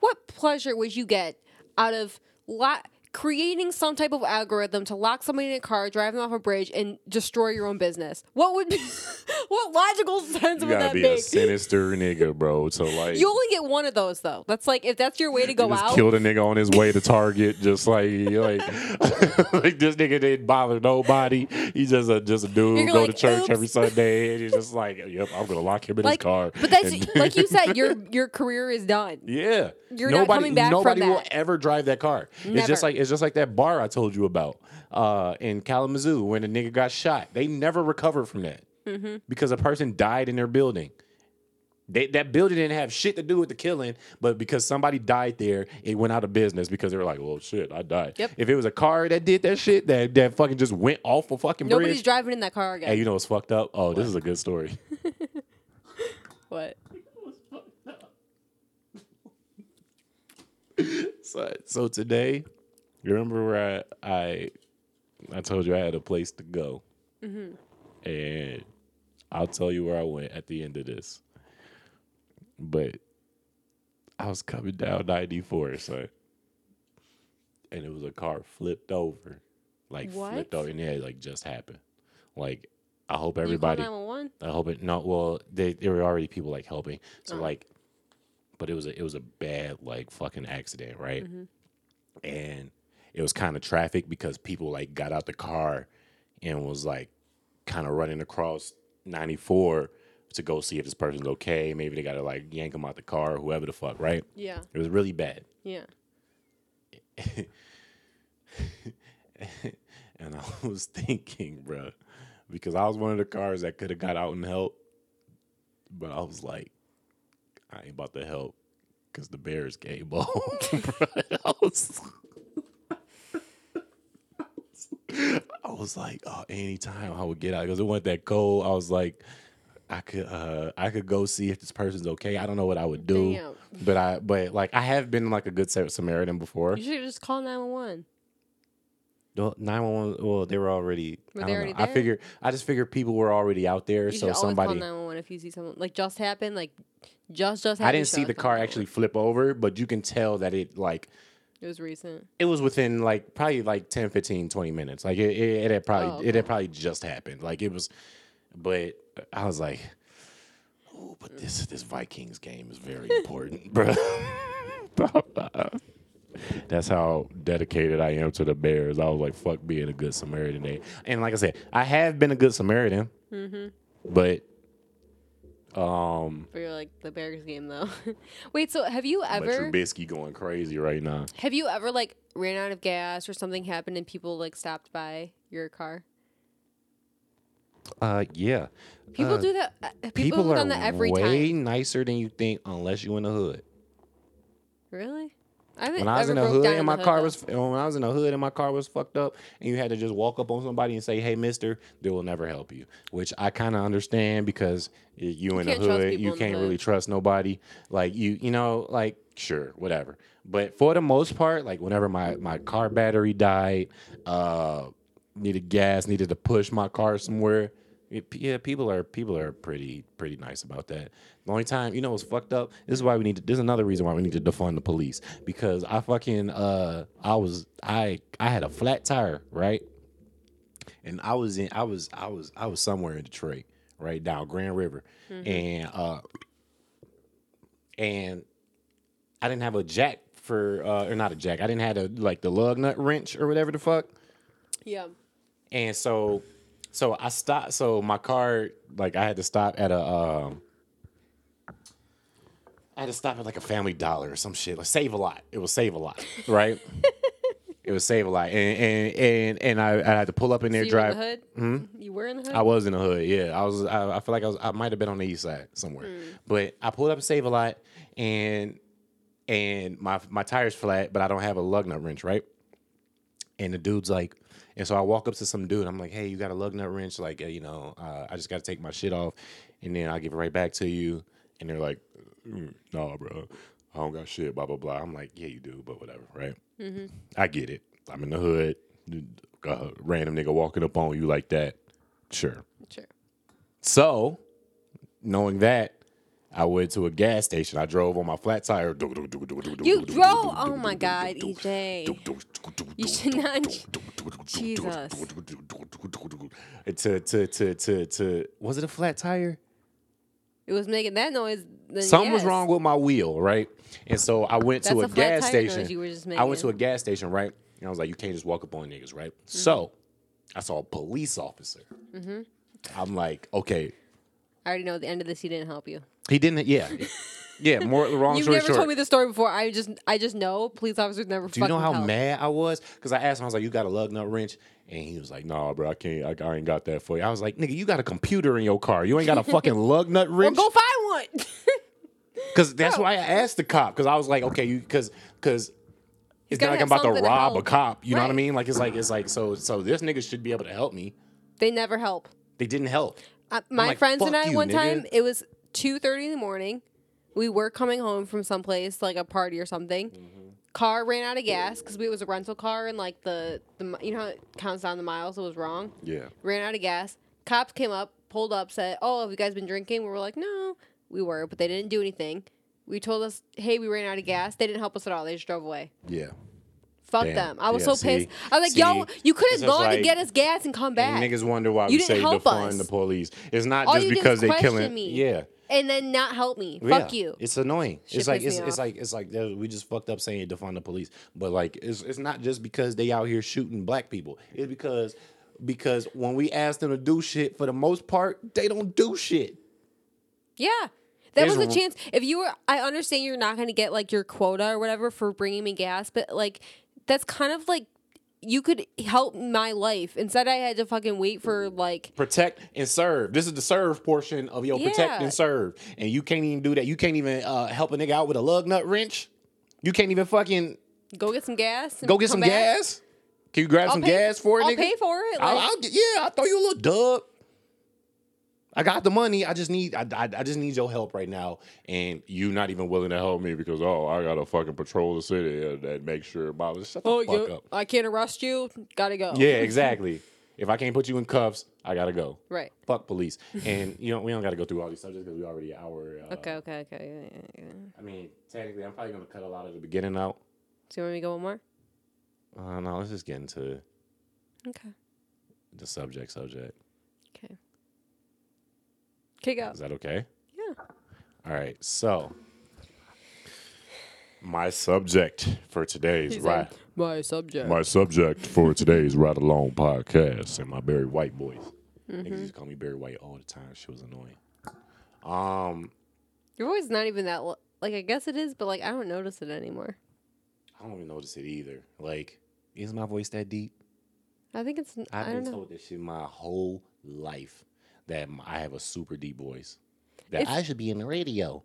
Speaker 3: what pleasure would you get out of lo- creating some type of algorithm to lock somebody in a car, drive them off a bridge, and destroy your own business? What would what logical sense
Speaker 4: you
Speaker 3: would
Speaker 4: gotta
Speaker 3: that
Speaker 4: be a sinister nigga, bro. So like,
Speaker 3: You only get one of those though. That's like if that's your way to go
Speaker 4: just
Speaker 3: out.
Speaker 4: killed a nigga on his way to Target, just like like, like this nigga didn't bother nobody. He's just a just a dude
Speaker 3: You're
Speaker 4: go
Speaker 3: like,
Speaker 4: to church
Speaker 3: "Oops."
Speaker 4: every Sunday, and he's just like, yep, I'm gonna lock him in
Speaker 3: like,
Speaker 4: his car.
Speaker 3: but that's
Speaker 4: And-
Speaker 3: like you said, your your career is done.
Speaker 4: Yeah,
Speaker 3: You're not coming back from
Speaker 4: Nobody will ever drive that car. It's just like it's just like that bar I told you about uh, in Kalamazoo when a nigga got shot. They never recovered from that
Speaker 3: Mm-hmm.
Speaker 4: because a person died in their building. They, that building didn't have shit to do with the killing, but because somebody died there, it went out of business because they were like, "Well, shit, I died."
Speaker 3: Yep.
Speaker 4: If it was a car that did that shit, that that fucking just went off a fucking
Speaker 3: Nobody's
Speaker 4: bridge.
Speaker 3: driving in that car again.
Speaker 4: Hey, you know what's fucked up? Oh, this is a good story.
Speaker 3: what?
Speaker 4: So, so today, you remember where I, I I told you I had a place to go, and I'll tell you where I went at the end of this. But I was coming down ninety four, so and it was a car flipped over, like
Speaker 3: What?
Speaker 4: flipped over, and it had like just happened. Like I hope everybody.
Speaker 3: 911?
Speaker 4: I hope it. No, well, they, there were already people like helping. So
Speaker 3: Uh-huh.
Speaker 4: like, but it was a it was a bad like fucking accident, right?
Speaker 3: Mm-hmm.
Speaker 4: And it was kind of traffic because people like got out the car and was like kind of running across 94 to go see if this person's okay. Maybe they got to like yank them out the car, whoever the fuck, right?
Speaker 3: Yeah.
Speaker 4: It was really bad.
Speaker 3: Yeah.
Speaker 4: And I was thinking, bro, because I was one of the cars that could have got out and helped, but I was like, I ain't about to help because the Bears came home. bruh. I was, I was like, oh, anytime I would get out because it wasn't that cold. I was like, I could, uh, I could go see if this person's okay. I don't know what I would do,
Speaker 3: Damn.
Speaker 4: but I, but like, I have been like a good Samaritan before.
Speaker 3: You should just call 911.
Speaker 4: Well, nine one one. Well, they were already.
Speaker 3: Were
Speaker 4: I don't
Speaker 3: already
Speaker 4: know. I figured. I just figured people were already out there,
Speaker 3: You
Speaker 4: so
Speaker 3: should always
Speaker 4: somebody.
Speaker 3: call 911 if you see someone. Like, just happened. Like, just, just happened.
Speaker 4: I didn't see the car actually flip over, but you can tell that it like
Speaker 3: It was recent.
Speaker 4: it was within like probably like 10, 15, 20 minutes. Like it, it, it had probably
Speaker 3: Oh,
Speaker 4: it had probably just happened. Like it was, but I was like, oh, but this this Vikings game is very important, bro. That's how dedicated I am to the Bears. I was like, fuck being a good Samaritan. Day. And like I said, I have been a good Samaritan,
Speaker 3: Mm-hmm.
Speaker 4: but um,
Speaker 3: For your, like the Bears game though. Wait, so have you
Speaker 4: but
Speaker 3: ever
Speaker 4: Trubisky going crazy right now.
Speaker 3: have you ever like ran out of gas or something happened and people like stopped by your car?
Speaker 4: Uh, yeah.
Speaker 3: People
Speaker 4: Uh,
Speaker 3: do that. uh, People,
Speaker 4: People,
Speaker 3: have
Speaker 4: are
Speaker 3: done that every
Speaker 4: way
Speaker 3: time.
Speaker 4: nicer than you think, unless you in the hood.
Speaker 3: Really? I
Speaker 4: When I was in the hood and my car was when I was in the hood and my car was fucked up, and you had to just walk up on somebody and say, "Hey, Mister," they will never help you. Which I kind of understand because you in the hood, you can't
Speaker 3: hood.
Speaker 4: really trust nobody. Like you, you know, like sure, whatever. But for the most part, like whenever my my car battery died, uh, needed gas, needed to push my car somewhere. It- yeah, people are people are pretty pretty nice about that. The only time, you know, it's fucked up. This is why we need to. This is another reason why we need to defund the police because I fucking uh I was I I had a flat tire right, and I was in I was I was I was somewhere in Detroit right down Grand River, and uh and I didn't have a jack for uh or not a jack. I didn't have a like the lug nut wrench or whatever the fuck.
Speaker 3: Yeah.
Speaker 4: And so, so I stopped. So my car, like, I had to stop at a, um, I had to stop at like a Family Dollar or some shit. Like, save a lot. It was save a lot, right? it was save a lot, and and and and I, I had to pull up in there,
Speaker 3: So you were in
Speaker 4: drive.
Speaker 3: the hood?
Speaker 4: Hmm?
Speaker 3: You were in the hood?
Speaker 4: I was in the hood. Yeah, I was. I, I feel like I was. I might have been on the east side somewhere, but I pulled up and save a lot, and and my my tires flat, but I don't have a lug nut wrench, right? And the dude's like, and so I walk up to some dude. I'm like, hey, you got a lug nut wrench? Like, uh, you know, uh, I just got to take my shit off, and then I'll give it right back to you. And they're like, mm, no, bro, I don't got shit. Blah blah blah. I'm like, yeah, you do, but whatever, right? I get it. I'm in the hood. Uh, random nigga walking up on you like that. Sure.
Speaker 3: Sure.
Speaker 4: So, knowing that, I went to a gas station. I drove on my flat tire.
Speaker 3: You drove? Oh my God, EJ. You should not. Jesus.
Speaker 4: To to to to to was it a flat tire?
Speaker 3: It was making that noise.
Speaker 4: Something was wrong with my wheel, right? And so I went
Speaker 3: That's
Speaker 4: to
Speaker 3: a
Speaker 4: a, gas station.
Speaker 3: you were just
Speaker 4: I went to a gas station, right? And I was like, you can't just walk up on niggas, right?
Speaker 3: Mm-hmm.
Speaker 4: So I saw a police officer. I'm like, okay,
Speaker 3: I already know at the end of this, he didn't help you.
Speaker 4: He didn't. Yeah, yeah. More the wrong
Speaker 3: You've
Speaker 4: story
Speaker 3: never
Speaker 4: short.
Speaker 3: told me the story before. I just, I just know police officers never.
Speaker 4: Do you know how mad I was? Because I asked him, I was like, "You got a lug nut wrench?" And he was like, "Nah, bro, I can't. I, I ain't got that for you." I was like, "Nigga, you got a computer in your car. You ain't got a fucking lug nut
Speaker 3: Well,
Speaker 4: wrench."
Speaker 3: go find one.
Speaker 4: Because that's why I asked the cop. Because I was like, "Okay, you," because because it's not like I'm about to rob a cop. You know what I mean? Like it's like it's like so so this nigga should be able to help me.
Speaker 3: they never help.
Speaker 4: They didn't help.
Speaker 3: Uh, my
Speaker 4: like,
Speaker 3: friends and I
Speaker 4: you,
Speaker 3: one
Speaker 4: nigga."
Speaker 3: time it was two thirty in the morning. We were coming home from someplace like a party or something.
Speaker 4: Mm-hmm.
Speaker 3: Car ran out of gas because it was a rental car and like the the you know how it counts down the miles. It was wrong.
Speaker 4: Yeah.
Speaker 3: Ran out of gas. Cops came up, pulled up, said, "Oh, have you guys been drinking?" We were like, "No, we were," but they didn't do anything. We told us, "Hey, we ran out of gas." They didn't help us at all. They just drove away.
Speaker 4: Yeah.
Speaker 3: Fuck
Speaker 4: Damn.
Speaker 3: them. I was
Speaker 4: Yeah,
Speaker 3: so
Speaker 4: see?
Speaker 3: pissed. I was like, yo,
Speaker 4: See?
Speaker 3: you could have gone to
Speaker 4: like-
Speaker 3: get us gas and come back.
Speaker 4: Niggas wonder why
Speaker 3: You
Speaker 4: we say defund
Speaker 3: us.
Speaker 4: the police. It's not
Speaker 3: All
Speaker 4: just because they killing.
Speaker 3: me.
Speaker 4: Yeah.
Speaker 3: And then not help me.
Speaker 4: Yeah.
Speaker 3: Fuck you.
Speaker 4: It's annoying.
Speaker 3: Shit
Speaker 4: it's like it's, it's like it's like uh, we just fucked up saying defund the police, but like it's it's not just because they out here shooting black people. It's because because when we ask them to do shit, for the most part, they don't do shit.
Speaker 3: Yeah. That
Speaker 4: There's
Speaker 3: was a
Speaker 4: r-
Speaker 3: chance. If you were, I understand you're not going to get like your quota or whatever for bringing me gas, but like that's kind of like you could help my life. Instead, I had to fucking wait for like
Speaker 4: Protect and serve. This is the serve portion of your protect and serve, and you can't even do that. You can't even uh, help a nigga out with a lug nut wrench. You can't even fucking
Speaker 3: go get some gas.
Speaker 4: go get some
Speaker 3: back.
Speaker 4: gas. Can you grab
Speaker 3: I'll
Speaker 4: some
Speaker 3: pay-
Speaker 4: gas for it,
Speaker 3: I'll
Speaker 4: nigga?
Speaker 3: pay for it.
Speaker 4: I'll, I'll yeah, I'll throw you a little dub. I got the money. I just need I, I, I just need your help right now. And you not even willing to help me because oh I gotta fucking patrol the city and, and make sure about shut the
Speaker 3: oh,
Speaker 4: fuck
Speaker 3: you,
Speaker 4: up.
Speaker 3: I can't arrest you. Gotta go.
Speaker 4: Yeah, exactly. if I can't put you in cuffs, I gotta go.
Speaker 3: Right.
Speaker 4: Fuck police. And you know we don't gotta go through all these subjects because we already hour. Uh,
Speaker 3: Okay. Okay. Okay. Yeah, yeah, yeah.
Speaker 4: I mean technically I'm probably gonna cut a lot of the beginning out.
Speaker 3: So you want me to go one more?
Speaker 4: Uh, no, let's just get into
Speaker 3: Okay.
Speaker 4: the subject. Subject.
Speaker 3: Okay. Okay. Go.
Speaker 4: Is that okay?
Speaker 3: Yeah.
Speaker 4: All right, so my subject for today's
Speaker 3: He's
Speaker 4: right,
Speaker 3: my subject.
Speaker 4: my subject for today's ride along podcast and my Barry White voice.
Speaker 3: Mm-hmm.
Speaker 4: Niggas used to call me Barry White all the time. She was annoying. Um,
Speaker 3: Your voice is not even that. Like I guess it is, but like I don't notice it anymore.
Speaker 4: I don't even notice it either. Like, is my voice that deep?
Speaker 3: I think it's.
Speaker 4: I've
Speaker 3: I
Speaker 4: been
Speaker 3: don't know.
Speaker 4: told this shit my whole life that I have a super deep voice. That
Speaker 3: If-
Speaker 4: I should be in the radio.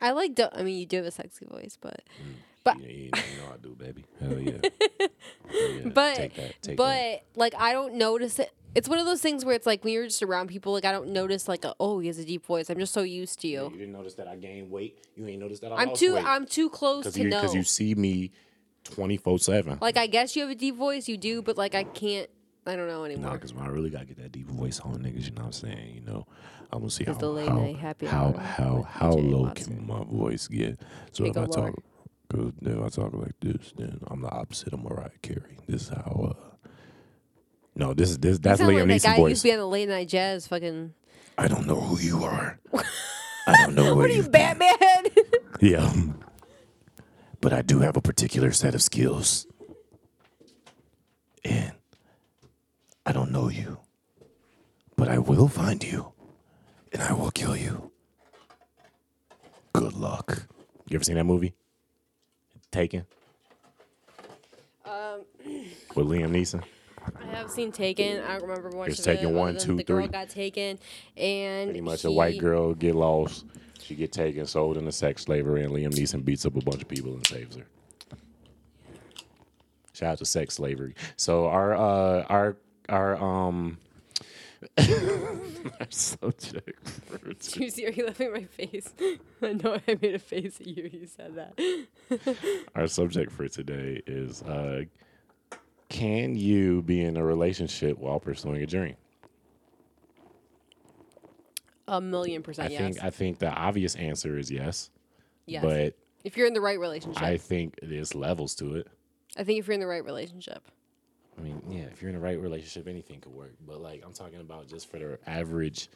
Speaker 3: I like. Do- I mean, you do have a sexy voice, but. Mm. But-
Speaker 4: Yeah, you know, you know I do, baby. Hell yeah. Hell yeah.
Speaker 3: But
Speaker 4: take that. Take
Speaker 3: but
Speaker 4: that.
Speaker 3: like I don't notice it. It's one of those things where it's like when you're just around people, like I don't notice like a, oh he has a deep voice. I'm just so used to
Speaker 4: Yeah,
Speaker 3: you.
Speaker 4: You didn't notice that I gained weight. You ain't noticed that I
Speaker 3: I'm
Speaker 4: lost
Speaker 3: too
Speaker 4: weight.
Speaker 3: I'm too close to
Speaker 4: you,
Speaker 3: know.
Speaker 4: Because you see me 24 7.
Speaker 3: like I guess you have a deep voice, you do, but like I can't. I don't know
Speaker 4: Nah,
Speaker 3: anymore.
Speaker 4: because I really got to get that deep voice on niggas, you know what I'm saying? You know, I'm to see how,
Speaker 3: the late
Speaker 4: how,
Speaker 3: night happy
Speaker 4: how, how, how low
Speaker 3: Watson.
Speaker 4: can my voice get. So
Speaker 3: Make
Speaker 4: if I
Speaker 3: lower.
Speaker 4: talk, cause if I talk like this, then I'm the opposite of Mariah Carey. This is how, uh, no, this is, this, that's Liam
Speaker 3: like that guy who used
Speaker 4: voice.
Speaker 3: to be on the late night jazz. Fucking.
Speaker 4: I don't know who you are. I don't know
Speaker 3: What are you. Batman?
Speaker 4: Yeah. But I do have a particular set of skills. And I don't know you. But I will find you. And I will kill you. Good luck. You ever seen that movie? Taken?
Speaker 3: um,
Speaker 4: With Liam Neeson?
Speaker 3: I have seen Taken. I don't remember much
Speaker 4: Here's
Speaker 3: of it.
Speaker 4: Taken
Speaker 3: other
Speaker 4: one, two,
Speaker 3: the girl got taken, and
Speaker 4: Pretty much a white girl get lost. She get taken, sold into sex slavery, and Liam Neeson beats up a bunch of people and saves her. Shout out to sex slavery. So our uh our our um our subject for
Speaker 3: Do you see? Are you laughing at my face? I know I made a face at you. You said that.
Speaker 4: our subject for today is uh can you be in a relationship while pursuing a dream?
Speaker 3: A million
Speaker 4: I
Speaker 3: percent yes.
Speaker 4: think I think the obvious answer is yes.
Speaker 3: yes.
Speaker 4: But
Speaker 3: if you're in the right relationship,
Speaker 4: I
Speaker 3: I,
Speaker 4: think there's levels to it.
Speaker 3: I think if you're in the right relationship,
Speaker 4: I mean, yeah, if you're in the right relationship, anything could work. But like, I'm talking about just for the average,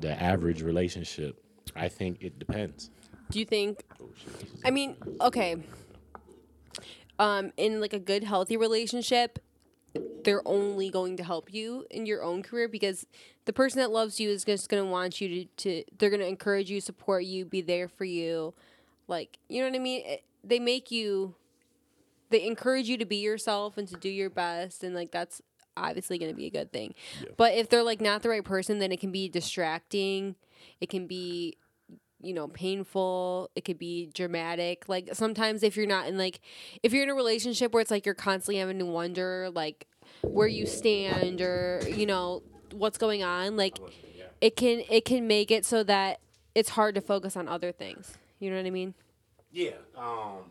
Speaker 4: the average relationship. I think it depends.
Speaker 3: do you think?
Speaker 4: Oh, shit, this is-
Speaker 3: I mean, okay. Um, in like a good, healthy relationship, they're only going to help you in your own career because the person that loves you is just going to want you to, to they're going to encourage you, support you, be there for you. Like, you know what I mean? It, they make you they encourage you to be yourself and to do your best and like that's obviously going to be a good thing. But if they're like not the right person, then it can be distracting. It can be you know, painful. It could be dramatic. Like sometimes if you're not in like if you're in a relationship where it's like you're constantly having to wonder like where you stand or, you know, what's going on, like it can it can make it so that it's hard to focus on other things. You know what I mean?
Speaker 4: yeah. Um.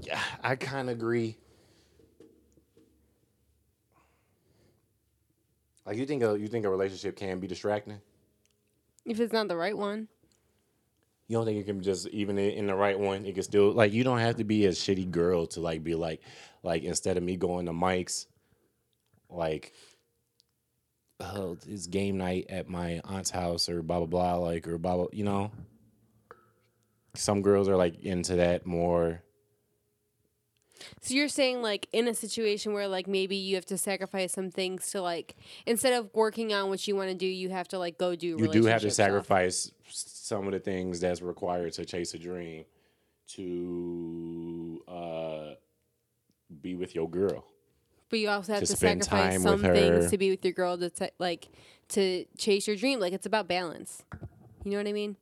Speaker 4: Yeah, I kind of agree. Like you think a you think a relationship can be distracting?
Speaker 3: If it's not the right one.
Speaker 4: You don't think it can just even in the right one, it can still like you don't have to be a shitty girl to like be like like instead of me going to mics, like oh it's game night at my aunt's house or blah blah blah like or blah blah you know. Some girls are like into that more.
Speaker 3: So you're saying like in a situation where like maybe you have to sacrifice some things to like instead of working on what you want to do, you have to like go do.
Speaker 4: You do have to
Speaker 3: stuff.
Speaker 4: sacrifice some of the things that's required to chase a dream to uh, be with your girl.
Speaker 3: But you also have
Speaker 4: to
Speaker 3: to, sacrifice some things to be with your girl to t- like to chase your dream. Like it's about balance. You know what I mean?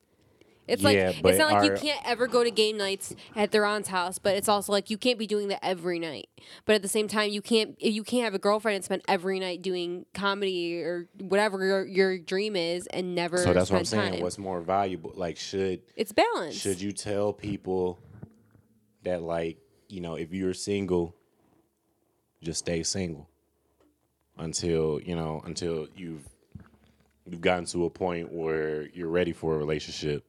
Speaker 3: It's
Speaker 4: Yeah,
Speaker 3: like it's not like you can't ever go to game nights at their aunt's house, but it's also like you can't be doing that every night. But at the same time, you can't you can't have a girlfriend and spend every night doing comedy or whatever your, your dream is and never.
Speaker 4: So that's what I'm saying.
Speaker 3: time.
Speaker 4: What's more valuable? Like, should
Speaker 3: it's balance.
Speaker 4: should you tell people that like you know if you're single, just stay single until you know until you've you've gotten to a point where you're ready for a relationship.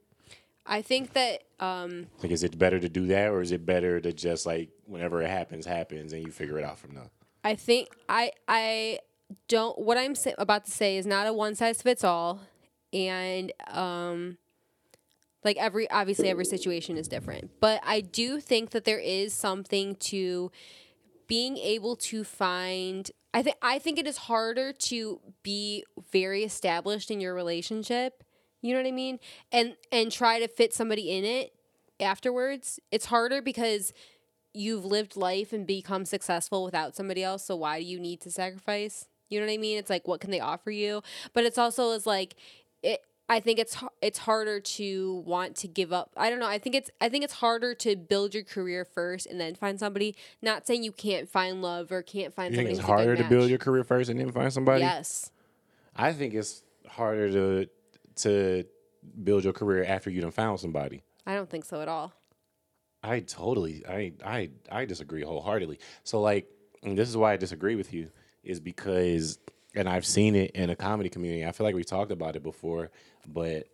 Speaker 3: I think that um,
Speaker 4: Like, is it better to do that, or is it better to just like whenever it happens, happens, and you figure it out from there?
Speaker 3: I think I I don't what I'm about to say is not a one size fits all and um like every obviously every situation is different but I do think that there is something to being able to find I think I think it is harder to be very established in your relationship you know what I mean? And and try to fit somebody in it afterwards. It's harder because you've lived life and become successful without somebody else so why do you need to sacrifice? You know what i mean? It's like what can they offer you? But it's also is like it i think it's it's harder to want to give up. I don't know. I think it's i think it's harder to build your career first and then find somebody. Not saying you can't find love or can't find
Speaker 4: You think
Speaker 3: somebody
Speaker 4: it's
Speaker 3: who's a good
Speaker 4: harder to build your career first and then find somebody?
Speaker 3: yes.
Speaker 4: I think it's harder to to build your career after you done found somebody.
Speaker 3: i don't think so at all
Speaker 4: I totally, I, I, I disagree wholeheartedly. So like, and this is why I disagree with you, is because, and I've seen it in a comedy community. I feel like we talked about it before, but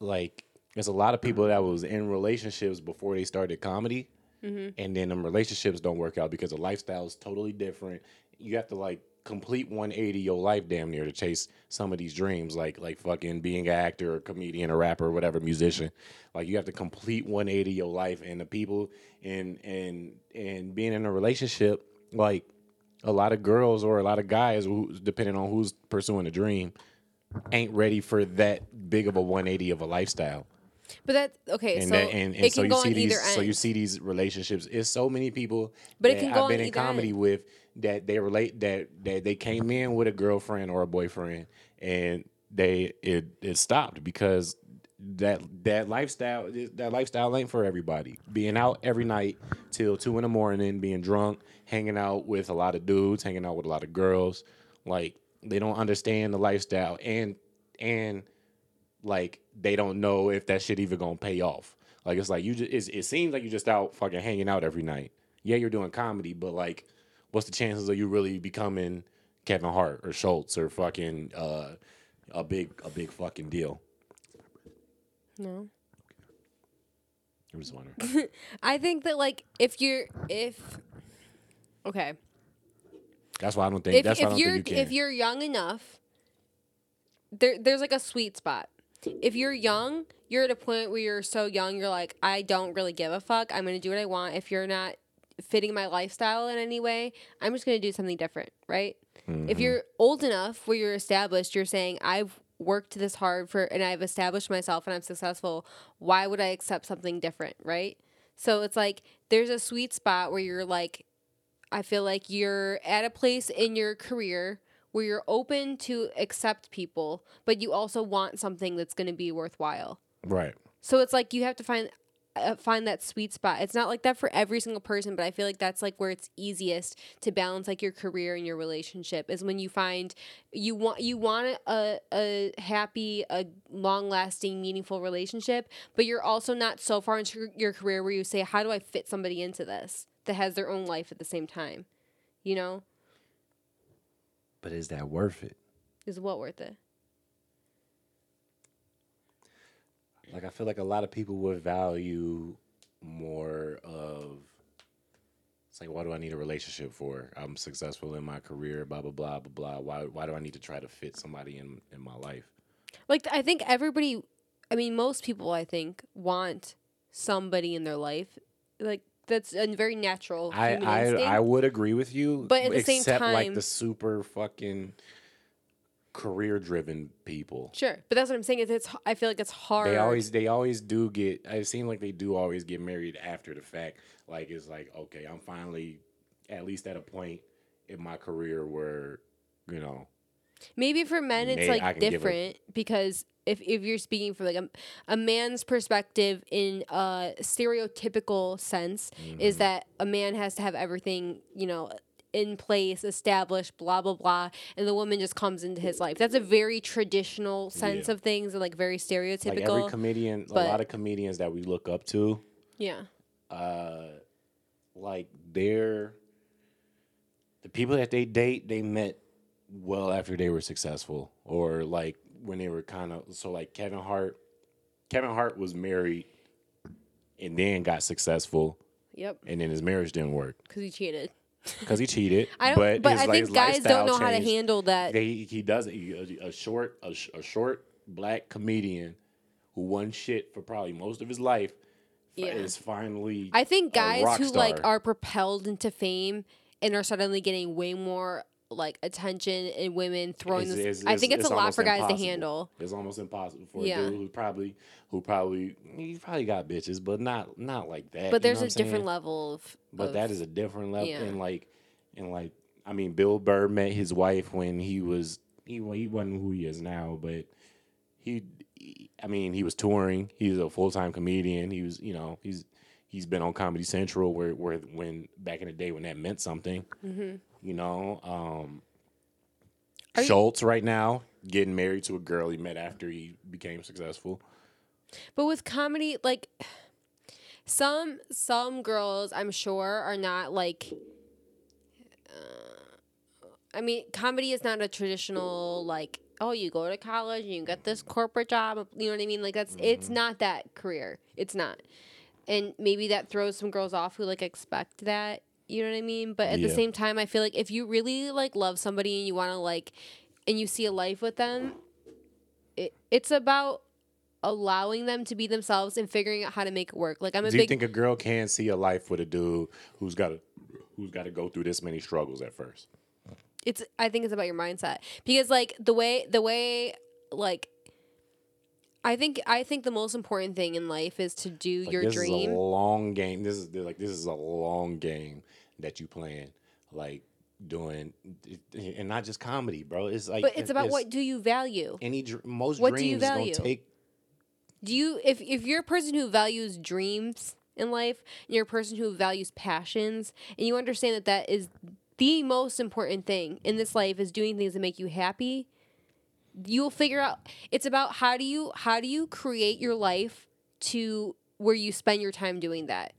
Speaker 4: like, there's a lot of people that was in relationships before they started comedy, mm-hmm. and then them relationships don't work out because the lifestyle is totally different. You have to like complete 180 your life damn near to chase some of these dreams, like like fucking being an actor, or comedian, or rapper, or whatever musician. Like you have to complete 180 your life, and the people and and and being in a relationship, like a lot of girls or a lot of guys, who, depending on who's pursuing a dream, ain't ready for that big of a 180 of a lifestyle
Speaker 3: but that okay
Speaker 4: and
Speaker 3: so
Speaker 4: that, and, and so
Speaker 3: can
Speaker 4: you see these so you see these relationships it's so many people
Speaker 3: But it can go
Speaker 4: I've been in comedy
Speaker 3: end.
Speaker 4: with that they relate that that they came in with a girlfriend or a boyfriend and they it it stopped because that that lifestyle that lifestyle ain't for everybody being out every night till two in the morning being drunk hanging out with a lot of dudes hanging out with a lot of girls like they don't understand the lifestyle and and like they don't know if that shit even gonna pay off. Like it's like you just it seems like you just out fucking hanging out every night. Yeah, you're doing comedy, but like, what's the chances of you really becoming Kevin Hart or Schulz or fucking uh, a big a big fucking deal?
Speaker 3: no
Speaker 4: I'm just wondering.
Speaker 3: I think that like if you're if okay
Speaker 4: That's why I don't think.
Speaker 3: if,
Speaker 4: that's why I don't
Speaker 3: you're
Speaker 4: think you can.
Speaker 3: if you're young enough there there's like a sweet spot if you're young you're at a point where you're so young you're like i don't really give a fuck i'm gonna do what i want if you're not fitting my lifestyle in any way i'm just gonna do something different right
Speaker 4: Mm-hmm.
Speaker 3: if you're old enough where you're established you're saying i've worked this hard for and i've established myself and i'm successful why would i accept something different right so it's like there's a sweet spot where you're like I feel like you're at a place in your career where you're open to accept people, but you also want something that's going to be worthwhile.
Speaker 4: right.
Speaker 3: So it's like you have to find uh, find that sweet spot. It's not like that for every single person, but I feel like that's like where it's easiest to balance like your career and your relationship is when you find you want you want a a happy, a long lasting, meaningful relationship, but you're also not so far into your career where you say, how do I fit somebody into this that has their own life at the same time? You know,
Speaker 4: But is that worth it?
Speaker 3: is what worth it?
Speaker 4: Like I feel like a lot of people would value more of it's like why do I need a relationship for? I'm successful in my career, blah blah blah blah blah. Why why do I need to try to fit somebody in in my life?
Speaker 3: Like I think everybody, I mean, most people I think want somebody in their life. Like that's a very natural
Speaker 4: I I,
Speaker 3: instinct.
Speaker 4: I would agree with you,
Speaker 3: But at the same
Speaker 4: time, like the super fucking career driven people.
Speaker 3: sure, but that's what I'm saying. Is it's I feel like it's hard.
Speaker 4: They always they always do get. It seems like they do always get married after the fact. Like it's like okay, I'm finally at least at a point in my career where you know
Speaker 3: Maybe for men it's
Speaker 4: May-
Speaker 3: like
Speaker 4: give a-
Speaker 3: different because if if you're speaking from like a, a man's perspective in a stereotypical sense
Speaker 4: Mm-hmm.
Speaker 3: is that a man has to have everything, you know, in place, established, blah blah blah, and the woman just comes into his life. That's a very traditional sense
Speaker 4: Yeah.
Speaker 3: of things and like very stereotypical.
Speaker 4: like every comedian, a lot of comedians that we look up to,
Speaker 3: yeah.
Speaker 4: uh, like they're the people that they date, they met well after they were successful, or like when they were kind of so like Kevin Hart. Kevin Hart was married and then got successful,
Speaker 3: Yep.
Speaker 4: and then his marriage didn't work
Speaker 3: Because he cheated.
Speaker 4: Because he cheated.
Speaker 3: I don't. But,
Speaker 4: his,
Speaker 3: I think
Speaker 4: his
Speaker 3: guys don't know
Speaker 4: lifestyle
Speaker 3: how to handle that.
Speaker 4: They, he does it. He- A, a short, a, a short black comedian who won shit for probably most of his life
Speaker 3: Yeah.
Speaker 4: is finally.
Speaker 3: I think
Speaker 4: a
Speaker 3: guys
Speaker 4: rock
Speaker 3: who like are propelled into fame and are suddenly getting way more like attention and women throwing
Speaker 4: It's-
Speaker 3: this.
Speaker 4: it's-
Speaker 3: I think it's, a lot for guys
Speaker 4: impossible.
Speaker 3: to handle.
Speaker 4: It's almost impossible for
Speaker 3: Yeah.
Speaker 4: a dude who probably, who probably, he probably got bitches, but not, not like that.
Speaker 3: But
Speaker 4: you
Speaker 3: there's a different level of.
Speaker 4: But
Speaker 3: of-
Speaker 4: that is a different level,
Speaker 3: yeah.
Speaker 4: and like, and like, I mean, Bill Burr met his wife when he was he he wasn't who he is now, but he, he- I mean, he was touring. He's a full time comedian. He was, you know, he's he's been on Comedy Central where where when back in the day when that meant something, mm-hmm. You know. Um,
Speaker 3: Are
Speaker 4: Schulz right now getting married to a girl he met after he became successful.
Speaker 3: But with comedy, like some some girls, I'm sure, are not like. Uh, I mean, comedy is not a traditional like. Oh, you go to college and you get this corporate job. You know what I mean? Like that's it's not that career. It's not, and maybe that throws some girls off who like expect that. You know what I mean? But at the same time, I feel like if you really like love somebody and you want to like, and you see a life with them, it, it's about allowing them to be themselves and figuring out how to make it work. Like I'm a
Speaker 4: Do you
Speaker 3: big
Speaker 4: think a girl can see a life with a dude who's got to who's got to go through this many struggles at first?
Speaker 3: it's I think it's about your mindset because like the way the way like I think I think the most important thing in life is to do
Speaker 4: Like,
Speaker 3: your
Speaker 4: this is a
Speaker 3: dream.
Speaker 4: long game. This is like this is a long game that you playing. Like doing, and not just comedy, bro. It's like
Speaker 3: But it's about
Speaker 4: it's
Speaker 3: what do you value?
Speaker 4: any dr- most
Speaker 3: what do you
Speaker 4: dreams
Speaker 3: value?
Speaker 4: don't take.
Speaker 3: Do you if if you're a person who values dreams in life, and you're a person who values passions, and you understand that that is the most important thing in this life is doing things that make you happy, you'll figure out it's about how do you how do you create your life to where you spend your time doing that.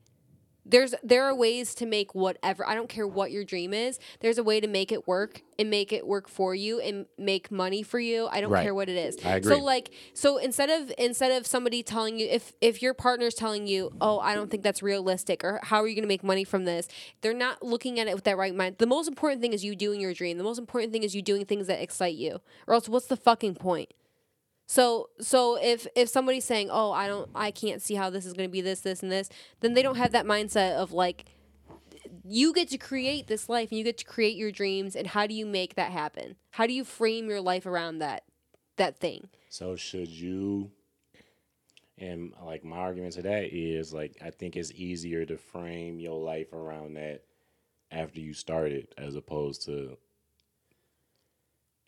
Speaker 3: There's there are ways to make whatever I don't care what your dream is. There's a way to make it work and make it work for you and make money for you. I don't
Speaker 4: Right.
Speaker 3: care what it is.
Speaker 4: I
Speaker 3: So like so instead of instead of somebody telling you if if your partner's telling you, "Oh, I don't think that's realistic," or "How are you going to make money from this?" They're not looking at it with that right mind. The most important thing is you doing your dream. The most important thing is you doing things that excite you. Or else what's the fucking point? So so if if somebody's saying, "Oh, I don't I can't see how this is going to be this this and this," then they don't have that mindset of like you get to create this life and you get to create your dreams and how do you make that happen? How do you frame your life around that that thing?
Speaker 4: So should you? And like my argument to that is like I think it's easier to frame your life around that after you started as opposed to.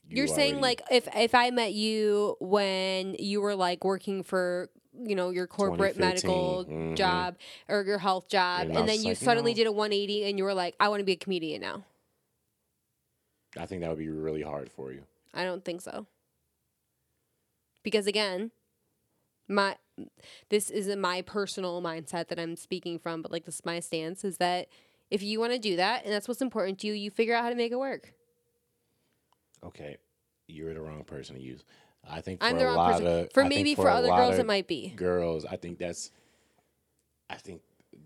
Speaker 4: You
Speaker 3: You're saying
Speaker 4: already-
Speaker 3: like if if I met you when you were like working for you know your corporate
Speaker 4: 2015,
Speaker 3: medical
Speaker 4: mhm.
Speaker 3: job or your health job
Speaker 4: And
Speaker 3: and,
Speaker 4: I
Speaker 3: then
Speaker 4: was
Speaker 3: you
Speaker 4: like, you
Speaker 3: suddenly
Speaker 4: know-
Speaker 3: did a 180 and you were like I want to be a comedian now.
Speaker 4: I think that would be really hard for you.
Speaker 3: I don't think so. Because again, my this isn't my personal mindset that I'm speaking from, but like this is my stance is that if you want to do that and that's what's important to you, you figure out how to make it work.
Speaker 4: Okay, you're the wrong person to use. I think for
Speaker 3: I'm
Speaker 4: a
Speaker 3: the wrong
Speaker 4: lot
Speaker 3: person.
Speaker 4: of
Speaker 3: For
Speaker 4: I
Speaker 3: maybe
Speaker 4: for
Speaker 3: for other girls it might be.
Speaker 4: girls. I think that's. I think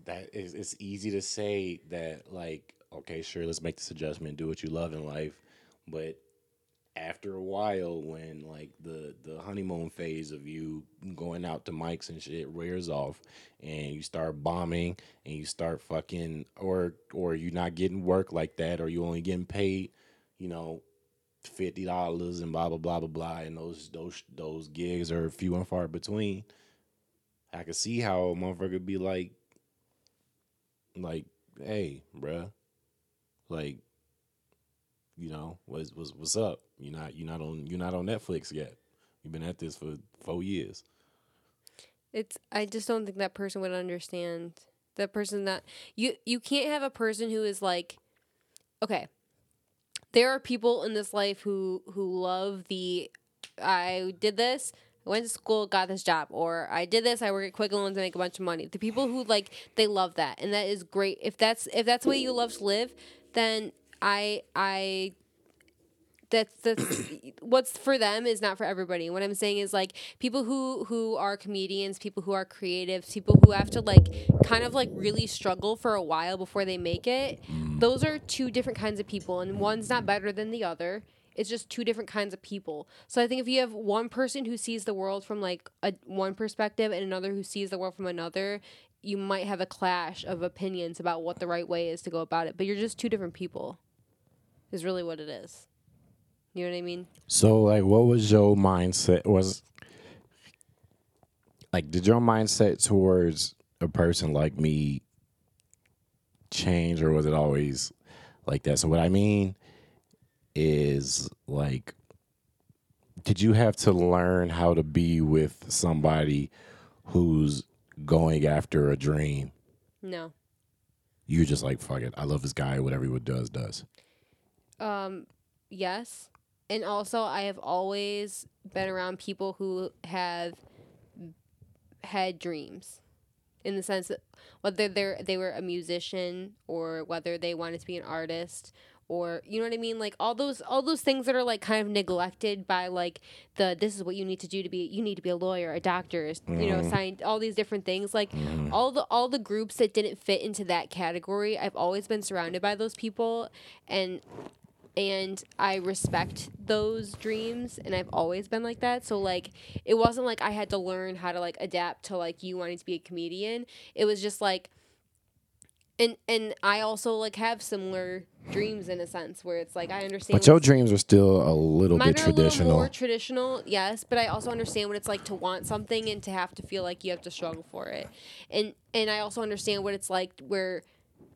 Speaker 4: that is it's easy to say that like okay sure let's make this adjustment do what you love in life, but after a while when like the the honeymoon phase of you going out to mics and shit wears off and you start bombing and you start fucking or or you're not getting work like that or you only getting paid you know fifty dollars and blah blah blah blah blah and those those those gigs are few and far between i could see how a motherfucker be like like hey bruh like you know, what's what's what's up? You're not you're not on you're not on Netflix yet. You've been at this for four years.
Speaker 3: It's I just don't think that person would understand. That person that you you can't have a person who is like okay. There are people in this life who who love the I did this, I went to school, got this job, or I did this, I work at Quicken Loans to make a bunch of money. The people who like they love that and that is great. If that's if that's the way you love to live, then I I that's that's what's for them is not for everybody. What I'm saying is like people who who are comedians, people who are creatives, people who have to like kind of like really struggle for a while before they make it. Mm. Those are two different kinds of people and one's not better than the other. It's just two different kinds of people. So I think if you have one person who sees the world from like a one perspective and another who sees the world from another, you might have a clash of opinions about what the right way is to go about it. But you're just two different people. Is really what it is. You know what I mean?
Speaker 4: So like what was your mindset was like did your mindset towards a person like me change or was it always like that? So what I mean is like did you have to learn how to be with somebody who's going after a dream?
Speaker 3: No.
Speaker 4: You just like fuck it. I love this guy. Whatever he does, does.
Speaker 3: Um, yes. And also, I have always been around people who have had dreams, in the sense that whether they they were a musician or whether they wanted to be an artist or you know what I mean, like all those all those things that are like kind of neglected by like the this is what you need to do to be you need to be a lawyer, a doctor, you know, mm-hmm. sign all these different things. Like mm-hmm. all the all the groups that didn't fit into that category, I've always been surrounded by those people, and and I respect those dreams and I've always been like that. So like it wasn't like I had to learn how to like adapt to like you wanting to be a comedian. It was just like and and I also like have similar dreams in a sense where it's like I understand
Speaker 4: But your dreams are still a little bit
Speaker 3: a little
Speaker 4: traditional.
Speaker 3: more traditional, yes, but I also understand what it's like to want something and to have to feel like you have to struggle for it. And and I also understand what it's like where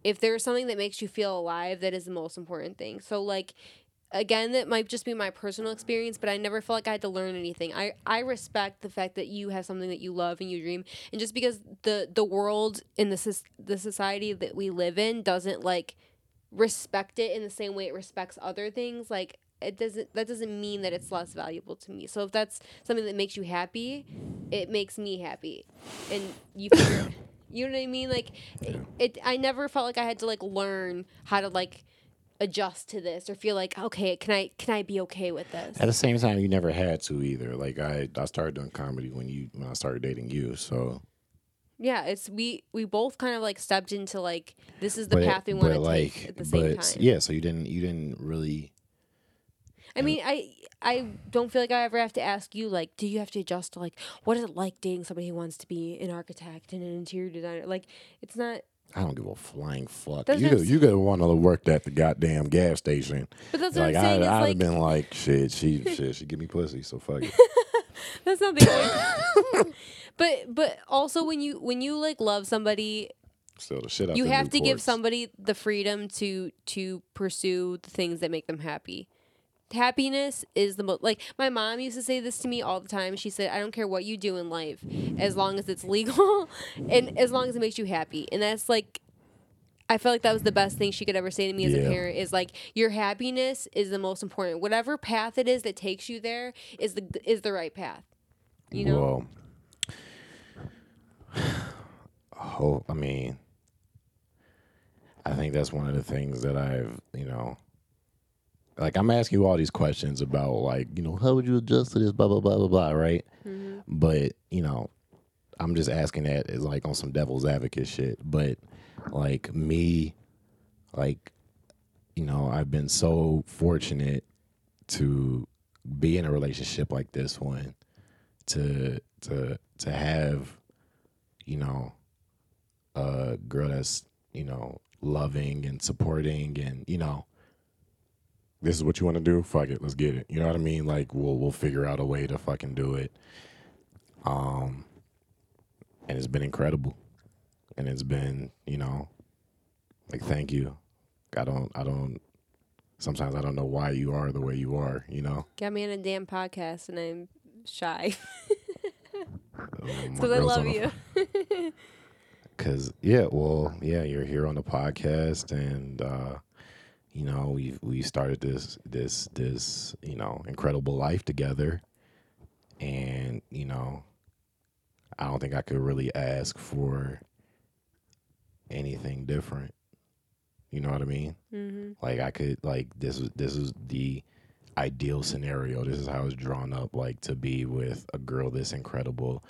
Speaker 3: if there's something that makes you feel alive, that is the most important thing. So like again, that might just be my personal experience, but I never felt like I had to learn anything. I, I respect the fact that you have something that you love and you dream, and just because the the world in the the society that we live in doesn't like respect it in the same way it respects other things, like it doesn't that doesn't mean that it's less valuable to me. So if that's something that makes you happy, it makes me happy, and you figure. You know what I mean? Like, it, it. I never felt like I had to like learn how to like adjust to this or feel like okay can i can i be okay with this
Speaker 4: At the same time, you never had to either. Like I, I started doing comedy when you when I started dating you. So
Speaker 3: yeah it's we we both kind of like stepped into like this is the
Speaker 4: but,
Speaker 3: path we want to
Speaker 4: but
Speaker 3: take
Speaker 4: like,
Speaker 3: at the same
Speaker 4: but
Speaker 3: time
Speaker 4: yeah. So you didn't you didn't really.
Speaker 3: I mean i i don't feel like i ever have to ask you like do you have to adjust to like what is it like dating somebody who wants to be an architect and an interior designer like it's not
Speaker 4: I don't give a flying fuck.
Speaker 3: That's
Speaker 4: you
Speaker 3: what
Speaker 4: could, you could want to work at the goddamn gas station.
Speaker 3: but that's what
Speaker 4: Like
Speaker 3: I'm saying.
Speaker 4: I, I'd
Speaker 3: like
Speaker 4: have been like, shit, she, shit, she give me pussy, so fuck it.
Speaker 3: that's not the only but but also when you when you like love somebody
Speaker 4: Still the shit
Speaker 3: you have to give somebody the freedom to to pursue the things that make them happy happiness is the most like my mom used to say this to me all the time. She said i don't care what you do in life as long as it's legal and as long as it makes you happy. And that's like i felt like that was the best thing she could ever say to me as a parent is like your happiness is the most important. Whatever path it is that takes you there is the is the right path. You know?
Speaker 4: Well, hope. I mean, I think that's one of the things that I've, you know, like I'm asking you all these questions about like you know how would you adjust to this blah blah blah blah blah right, mm-hmm. but you know I'm just asking that as like on some devil's advocate shit. But like me, like you know I've been so fortunate to be in a relationship like this one, to to to have you know a girl that's you know loving and supporting and you know this is what you want to do fuck it let's get it. You know what i mean? Like we'll we'll figure out a way to fucking do it. Um and it's been incredible. And it's been you know like thank you. I don't i don't sometimes i don't know why you are the way you are you know?
Speaker 3: Got me on a damn podcast and I'm shy.
Speaker 4: Um,
Speaker 3: Because I love you.
Speaker 4: Cause yeah, well, yeah, you're here on the podcast, and uh, you know we we started this this this you know incredible life together, and you know I don't think I could really ask for anything different. You know what I mean?
Speaker 3: hmm
Speaker 4: Like I could like this is this is the ideal scenario. This is how it's drawn up like to be with a girl this incredible,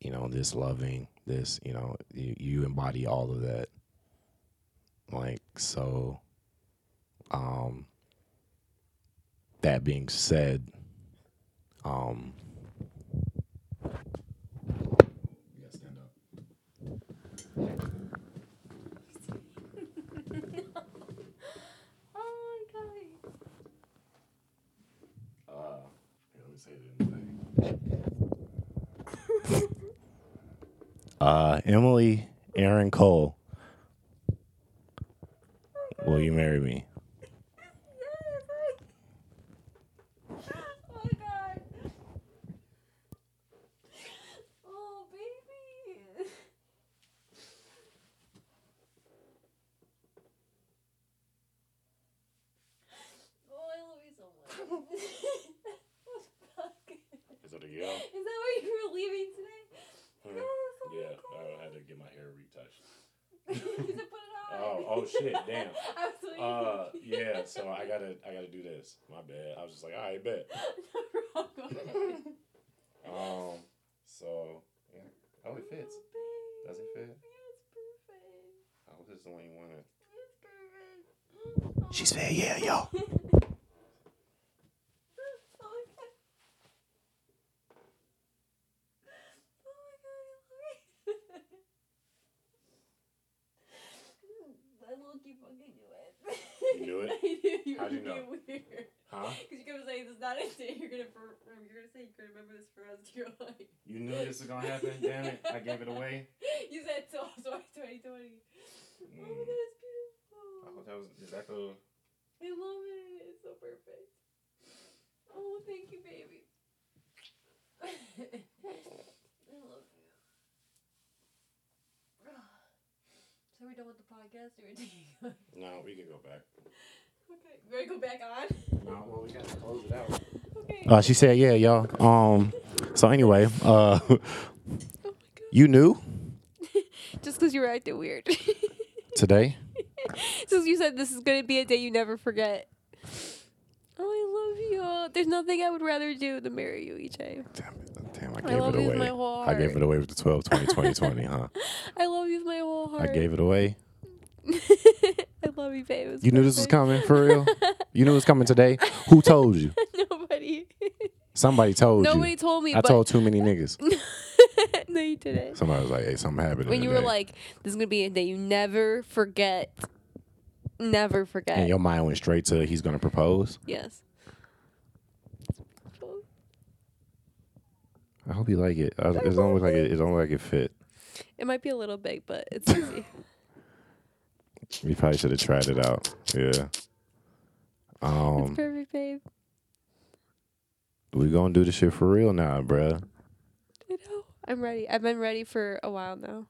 Speaker 4: you know, this loving, this, you know, you, you embody all of that. Like so um that being said, um uh, Emily Aaron Cole, will you marry me?
Speaker 3: Oh my god. Oh baby. Oh, I love you so much. what the fuck?
Speaker 4: Is it a yeah?
Speaker 3: Is that why you were leaving today?
Speaker 4: Hmm.
Speaker 3: Yes, oh my
Speaker 4: Yeah,
Speaker 3: God.
Speaker 4: I had to get my hair retouched.
Speaker 3: You said put it on.
Speaker 4: Oh, oh shit, damn.
Speaker 3: I.
Speaker 4: Uh, yeah. So I gotta, I gotta do this. My bad. I was just like, all right, bet.
Speaker 3: No, wrong one.
Speaker 4: Um, so yeah. Oh, it fits.
Speaker 3: Oh.
Speaker 4: Does it fit?
Speaker 3: Yeah, it's perfect.
Speaker 4: I hope this is the one you wanted.
Speaker 3: It's perfect.
Speaker 4: She said, yeah, yo.
Speaker 3: Oh my god. Oh my god, I love you. I low-key fucking knew it.
Speaker 4: You knew it?
Speaker 3: I knew you
Speaker 4: How'd you know?
Speaker 3: weird.
Speaker 4: Huh?
Speaker 3: Because you kept saying this is not a day you're gonna for, you're gonna say you're gonna remember this for the rest of your life.
Speaker 4: You knew this was gonna happen. Damn it! I gave it away.
Speaker 3: You said so sorry 2020. Oh my
Speaker 4: Mm.
Speaker 3: god, it's beautiful.
Speaker 4: I hope that was. Is that the?
Speaker 3: I love it. It's so perfect. Oh, thank you, baby. I love you. So we're done with the podcast, or we're taking?
Speaker 4: No, we can go back.
Speaker 3: okay, we're gonna go back on.
Speaker 4: No, well, we gotta close it out.
Speaker 3: Okay.
Speaker 4: Uh, she said, "Yeah, y'all." Um. So anyway, uh,
Speaker 3: oh
Speaker 4: you knew
Speaker 3: Just because you were acting weird.
Speaker 4: today.
Speaker 3: Since you said this is gonna be a day you never forget. Oh, I love you. There's nothing I would rather do than marry you, EJ.
Speaker 4: Damn it! Damn, I
Speaker 3: I
Speaker 4: gave
Speaker 3: love
Speaker 4: it
Speaker 3: you with
Speaker 4: away.
Speaker 3: my whole
Speaker 4: I gave it away with the 12, 20, 20, 20, huh?
Speaker 3: I love you with my whole heart.
Speaker 4: I gave it away.
Speaker 3: I love you, babe.
Speaker 4: You knew this was coming for real. You knew it was coming today. Who told you?
Speaker 3: Nobody.
Speaker 4: Somebody told
Speaker 3: Nobody
Speaker 4: you.
Speaker 3: Nobody told me.
Speaker 4: I told too many niggas.
Speaker 3: no, you didn't.
Speaker 4: Somebody was like, "Hey, something happened."
Speaker 3: When you were
Speaker 4: today."
Speaker 3: like, "This is gonna be a day you never forget." Never forget.
Speaker 4: and your mind went straight to he's gonna propose.
Speaker 3: yes.
Speaker 4: I hope you like it. It don't look like it. It don't like it fit.
Speaker 3: It might be a little big, but it's easy.
Speaker 4: You probably should have tried it out. Yeah.
Speaker 3: it's
Speaker 4: Um,
Speaker 3: perfect, babe.
Speaker 4: we gonna do this shit for real now, bruh.
Speaker 3: I know. I'm ready. I've been ready for a while now.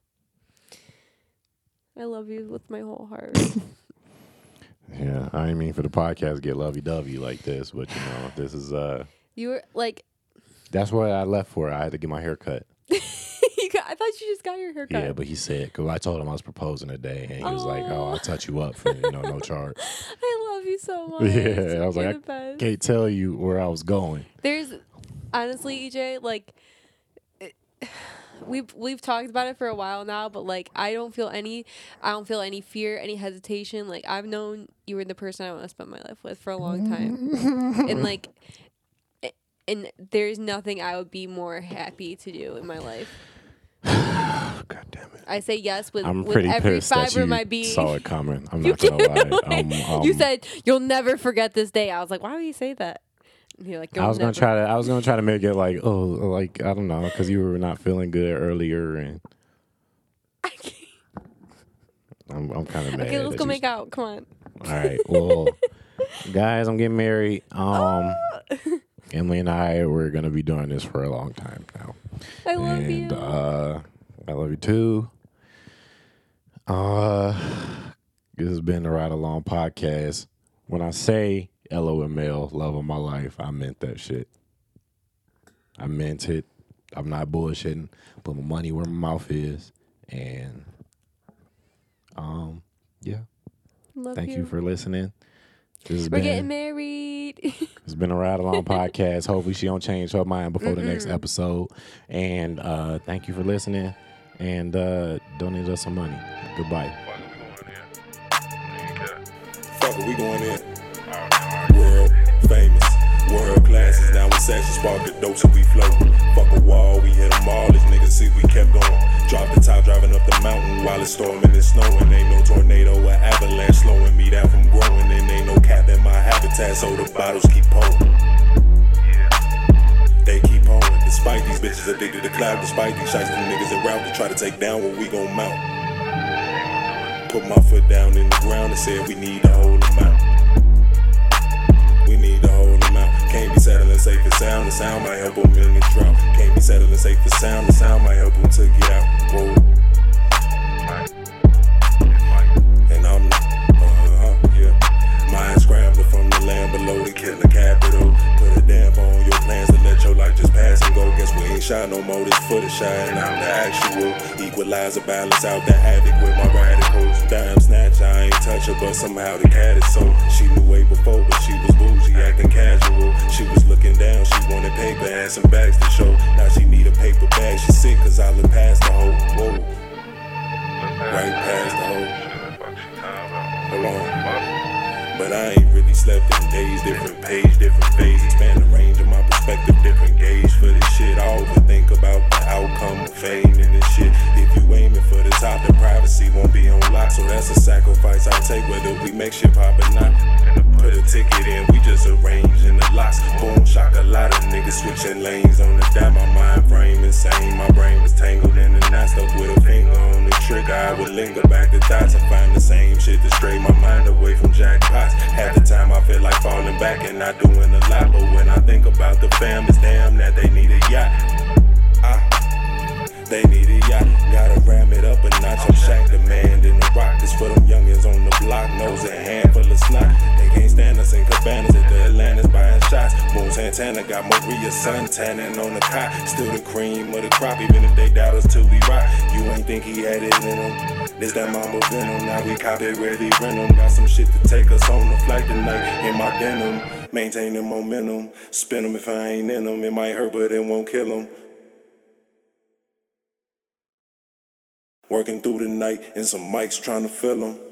Speaker 3: I love you with my whole heart.
Speaker 4: Yeah, I didn't mean for the podcast to get lovey dovey like this, but you know, this is uh,
Speaker 3: you were like,
Speaker 4: that's what I left for. I had to get my hair cut.
Speaker 3: I thought you just got your hair cut.
Speaker 4: Yeah, but he said because I told him I was proposing today, and he was like, "Oh, I'll oh. touch you up for you know no charge."
Speaker 3: I love love you so much.
Speaker 4: Yeah, I was
Speaker 3: You're
Speaker 4: like,
Speaker 3: the
Speaker 4: I
Speaker 3: best.
Speaker 4: can't tell you where I was going.
Speaker 3: There's honestly, EJ, like it- we've we've talked about it for a while now, but like I don't feel any I don't feel any fear, any hesitation. Like I've known you were the person I want to spend my life with for a long time. and like a- and there's nothing I would be more happy to do in my life.
Speaker 4: God damn it.
Speaker 3: I say yes with,
Speaker 4: I'm
Speaker 3: with
Speaker 4: pretty
Speaker 3: every
Speaker 4: pissed that
Speaker 3: fiber
Speaker 4: you
Speaker 3: of my being.
Speaker 4: saw it coming. I'm
Speaker 3: You
Speaker 4: not gonna lie.
Speaker 3: like,
Speaker 4: Um,
Speaker 3: you
Speaker 4: um,
Speaker 3: said you'll never forget this day. I was like, why would you say that? And you're like,
Speaker 4: I
Speaker 3: "You'll
Speaker 4: was gonna
Speaker 3: never."
Speaker 4: try to. I was gonna try to make it like, oh, like I don't know, because you were not feeling good earlier, and
Speaker 3: I can't.
Speaker 4: I'm, I'm kind of mad.
Speaker 3: Okay, let's
Speaker 4: that
Speaker 3: go
Speaker 4: you-
Speaker 3: make out. Come on.
Speaker 4: All right. Well, guys, I'm getting married. Um, Emily and I we're gonna be doing this for a long time now,
Speaker 3: I love
Speaker 4: and
Speaker 3: you.
Speaker 4: uh, I love you too. Uh, this has been the Ride Along podcast. When I say LOML, love of my life, I meant that shit. I meant it. I'm not bullshitting. Put my money where my mouth is, and um, yeah.
Speaker 3: love
Speaker 4: Thank you for listening. This
Speaker 3: We're
Speaker 4: been
Speaker 3: getting married.
Speaker 4: it's been a ride along podcast. Hopefully she don't change her mind before the next episode. And uh thank you for listening and uh donate us some money. Goodbye.
Speaker 2: Fuck it, we going in. World famous, world classes. Now when sessions spark the dope, so we float. Fuck a wall, we hit them all. These niggas see we kept going. Drop the top, driving up the mountain while it's storming and snowing. Ain't no tornado or avalanche slowing me down from growing. And ain't no cap in my habitat, so the bottles keep pouring. They keep pouring. Despite these bitches addicted to cloud, despite these shiesty niggas around to try to take down what we gon' mount. Put my foot down in the ground and said we need to hold them settling safe and sound. The sound might help them in the drought. Can't be settling safe and sound. The sound might help them to get out. Whoa. And I'm, uh-huh, yeah. Mind scrambling from the land below to kill the capital. Put a damp on your plans life just pass and go. Guess we ain't shy no more. This footage shine. I'm the actual equalizer, balance out the havoc with my radicals. Dime snatch, I ain't touch her, but somehow the cat is so. She knew way before, but she was bougie, acting casual. She was looking down, she wanted paper and some bags to show. Now she need a paper bag. She sick, cause I look past the hoe. Whoa. Right past the hoe. Hold on. But I ain't really slept in days, different page, different phase, expand the range of my perspective, different gauge for this shit. I overthink about the outcome of fame and this shit. If you aiming for the top, the privacy won't be on lock. So that's a sacrifice I take, whether we make shit pop or not. Put a ticket in, we just arrange in the lots. Boom, shock a lot of niggas switching lanes on the dot. My mind frame insane, my brain was tangled in the knot, stuck with a finger on the trigger. I would linger back the thoughts and find the same shit to stray my mind away from jackpots. Half the time I feel like falling back and not doing a lot, but when I think about the fam, it's damn that they need a yacht. They need a yacht, gotta ram it up a notch. I'm Shaq demanding the rock. This for them youngins on the block, nose and hand full of snot. They can't stand us in cabanas at the Atlantis buying shots. Moon Santana got Maria sun tanning on the cot. Still the cream of the crop, even if they doubt us till we rock. You ain't think he had it in him. This that mama venom, now we cop it, ready rent. Got some shit to take us on the flight tonight in my denim. Maintain the momentum, spin 'em if I ain't in 'em. It might hurt, but it won't kill 'em. Working through the night and some mics trying to fill 'em.